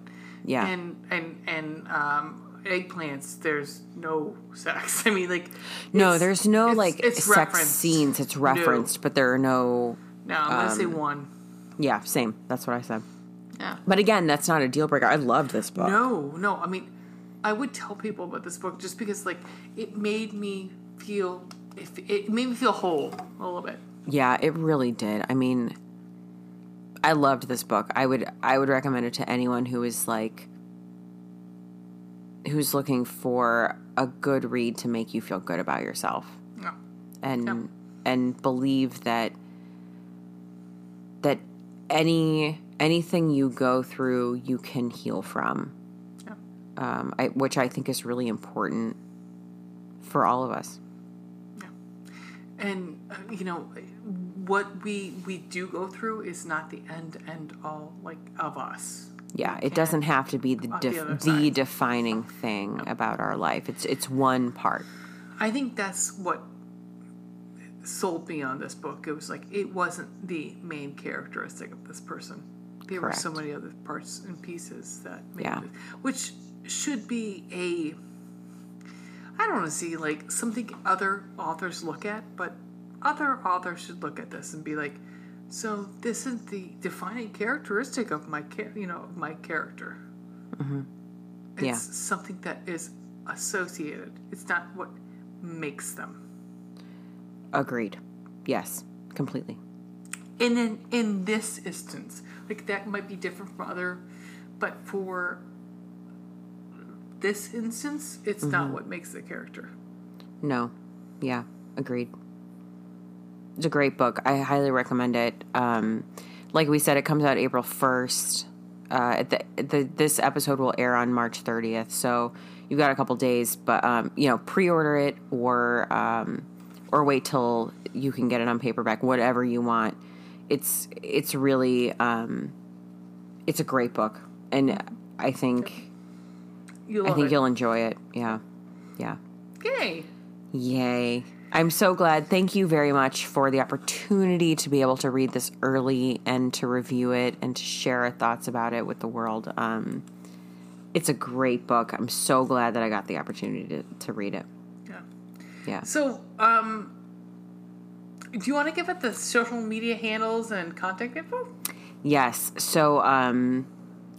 Yeah. and and and um eggplants there's no sex i mean like no, there's no it's- like it's sex referenced. scenes. It's No. referenced, but there are no. no i'm gonna say Um, one Yeah, same. That's what I said. yeah But again, that's not a deal breaker. I loved this book. no no i mean i would tell people about this book just because like it made me feel if it made me feel whole a little bit Yeah, it really did. I mean, I loved this book. I would I would recommend it to anyone who is like who's looking for a good read to make you feel good about yourself no and Yep. and believe that that any anything you go through you can heal from. Yeah. Um, I, which I think is really important for all of us. and uh, you know what we we do go through is not the end end all like of us Yeah, it doesn't have to be the def- the the defining thing about our life. It's it's one part. I think that's what sold me on this book. It was like it wasn't the main characteristic of this person. There were so many other parts and pieces that made Yeah. it, which should be a I don't want to see like something other authors look at, but other authors should look at this and be like, so this is the defining characteristic of my char- you know my character. It's Mm-hmm. Yeah. something that is associated. It's not what makes them. Agreed. Yes, completely. And in in this instance, like that might be different from other, but for this instance, it's Mm-hmm. not what makes the character. No. Yeah, agreed. It's a great book. I highly recommend it. Um, like we said, it comes out April 1st. Uh, the, the, this episode will air on March 30th. So you've got a couple days, but, um, you know, pre order it or, um, or wait till you can get it on paperback, whatever you want. It's, it's really, um, it's a great book. And I think, You I think it. you'll enjoy it. Yeah. Yeah. Yay! Yay. I'm so glad. Thank you very much for the opportunity to be able to read this early and to review it and to share our thoughts about it with the world. Um, it's a great book. I'm so glad that I got the opportunity to, to read it. Yeah. Yeah. So, um, do you want to give it the social media handles and contact info? Yes. So, um,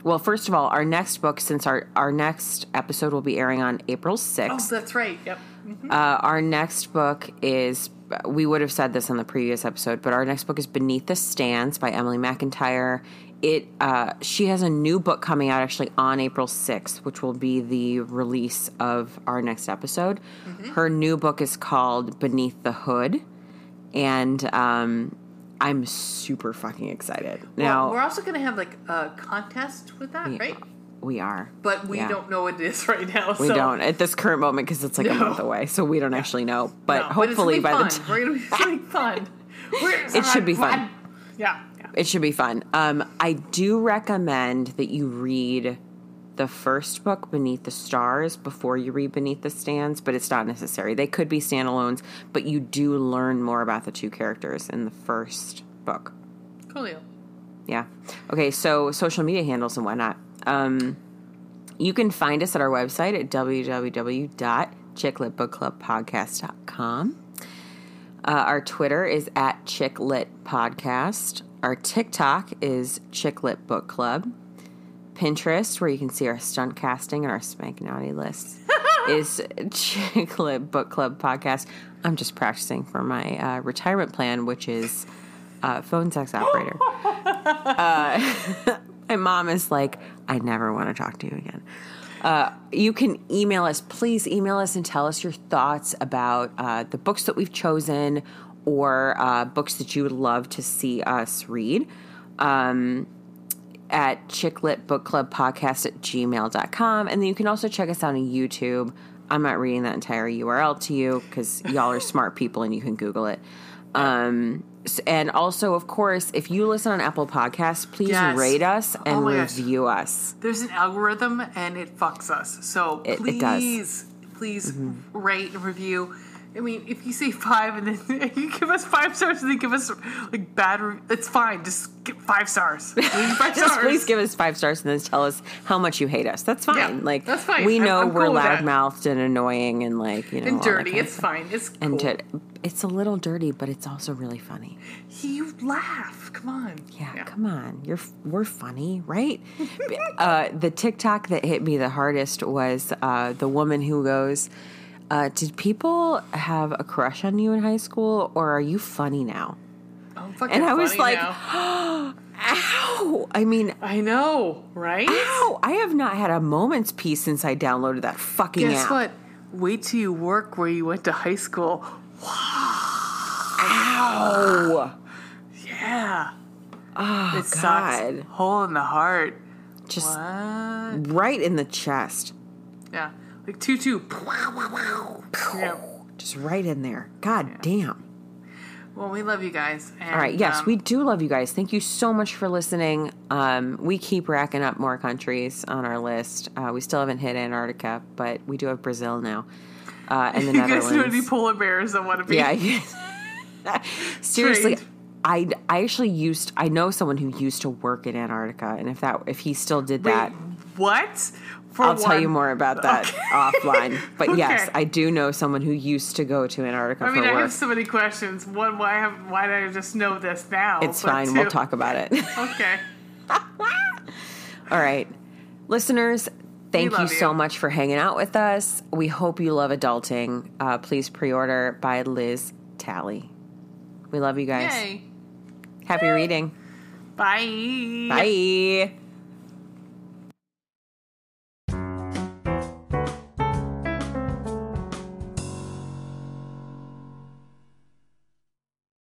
well, first of all, our next book, since our, our next episode will be airing on April 6th. Oh, that's right. Yep. Mhm. Uh, our next book is, we would have said this on the previous episode, but our next book is Beneath the Stands by Emily McIntyre. It, uh, she has a new book coming out actually on April 6th, which will be the release of our next episode. Her new book is called Beneath the Hood, and um, I'm super fucking excited. Now, we're also going to have like a contest with that, Yeah. right? we are. But we Yeah. don't know what it is right now. We so. don't at this current moment because it's like a month away, so we don't actually know. But No, hopefully gonna be by fun. the time we're gonna be having fun. We're- It should be fun. Yeah, yeah. It should be fun. Um, I do recommend that you read the first book, Beneath the Stars, before you read Beneath the Stands, but it's not necessary. They could be standalones, but you do learn more about the two characters in the first book. Coolio. Yeah. Okay, so social media handles and whatnot. Um, you can find us at our website at www.chicklitbookclubpodcast.com. Uh, our Twitter is at Chicklit Podcast. Our TikTok is Chicklit Book Club. Pinterest, where you can see our stunt casting and our spank naughty lists, is Chick Lit Book Club podcast. I'm just practicing for my uh, retirement plan, which is uh, phone sex operator. uh, my mom is like, I never want to talk to you again. Uh, you can email us. Please email us and tell us your thoughts about uh, the books that we've chosen or uh, books that you would love to see us read. Um, at chicklit book club podcast at gmail.com and then you can also check us out on youtube i'm not reading that entire url to you because y'all are smart people and you can google it um, and also of course if you listen on apple podcasts please Yes. rate us and Oh my gosh. review us There's an algorithm and it fucks us. So It- it does. please, please rate and review. I mean, if you say five and then you give us five stars and then give us like bad, re- it's fine. Just get five stars. Five just stars. please give us five stars and then tell us how much you hate us that's fine Yeah, like that's fine. we I'm- know I'm we're cool loudmouthed and annoying and like you know and dirty. It's fine. It's cool. and to, it's a little dirty but it's also really funny you laugh. Come on. Yeah, come on. You're we're funny, right? uh, the TikTok that hit me the hardest was uh, the woman who goes, uh, "Did people have a crush on you in high school, or are you funny now?" I'm fucking And I was like, now. "Ow!" I mean, I know, right? ow! I have not had a moment's peace since I downloaded that fucking Guess app. what? Wait till you work where you went to high school. Wow Ow! Yeah. Oh It sucks. God! Hole in the heart. Just What? right in the chest. Yeah. Like tutu. Yeah. Just right in there. God damn. Well, we love you guys. And, All right. Yes, um, we do love you guys. Thank you so much for listening. Um, we keep racking up more countries on our list. Uh, we still haven't hit Antarctica, but we do have Brazil now, uh, and the You guys know any Netherlands. polar bears that want to be? yeah. Seriously, Trained. I I actually used I know someone who used to work in Antarctica, and if that if he still did Wait, that, what? I'll tell you more about that Okay. offline. But yes, I do know someone who used to go to Antarctica I mean, I work. have so many questions. One, why have why did I just know this now? it's But fine. We'll talk about it. Okay. All right. Listeners, thank you love so much for hanging out with us. We hope you love adulting. Uh, please pre order by Liz Talley. We love you guys. Yay. Happy reading. Bye. Bye.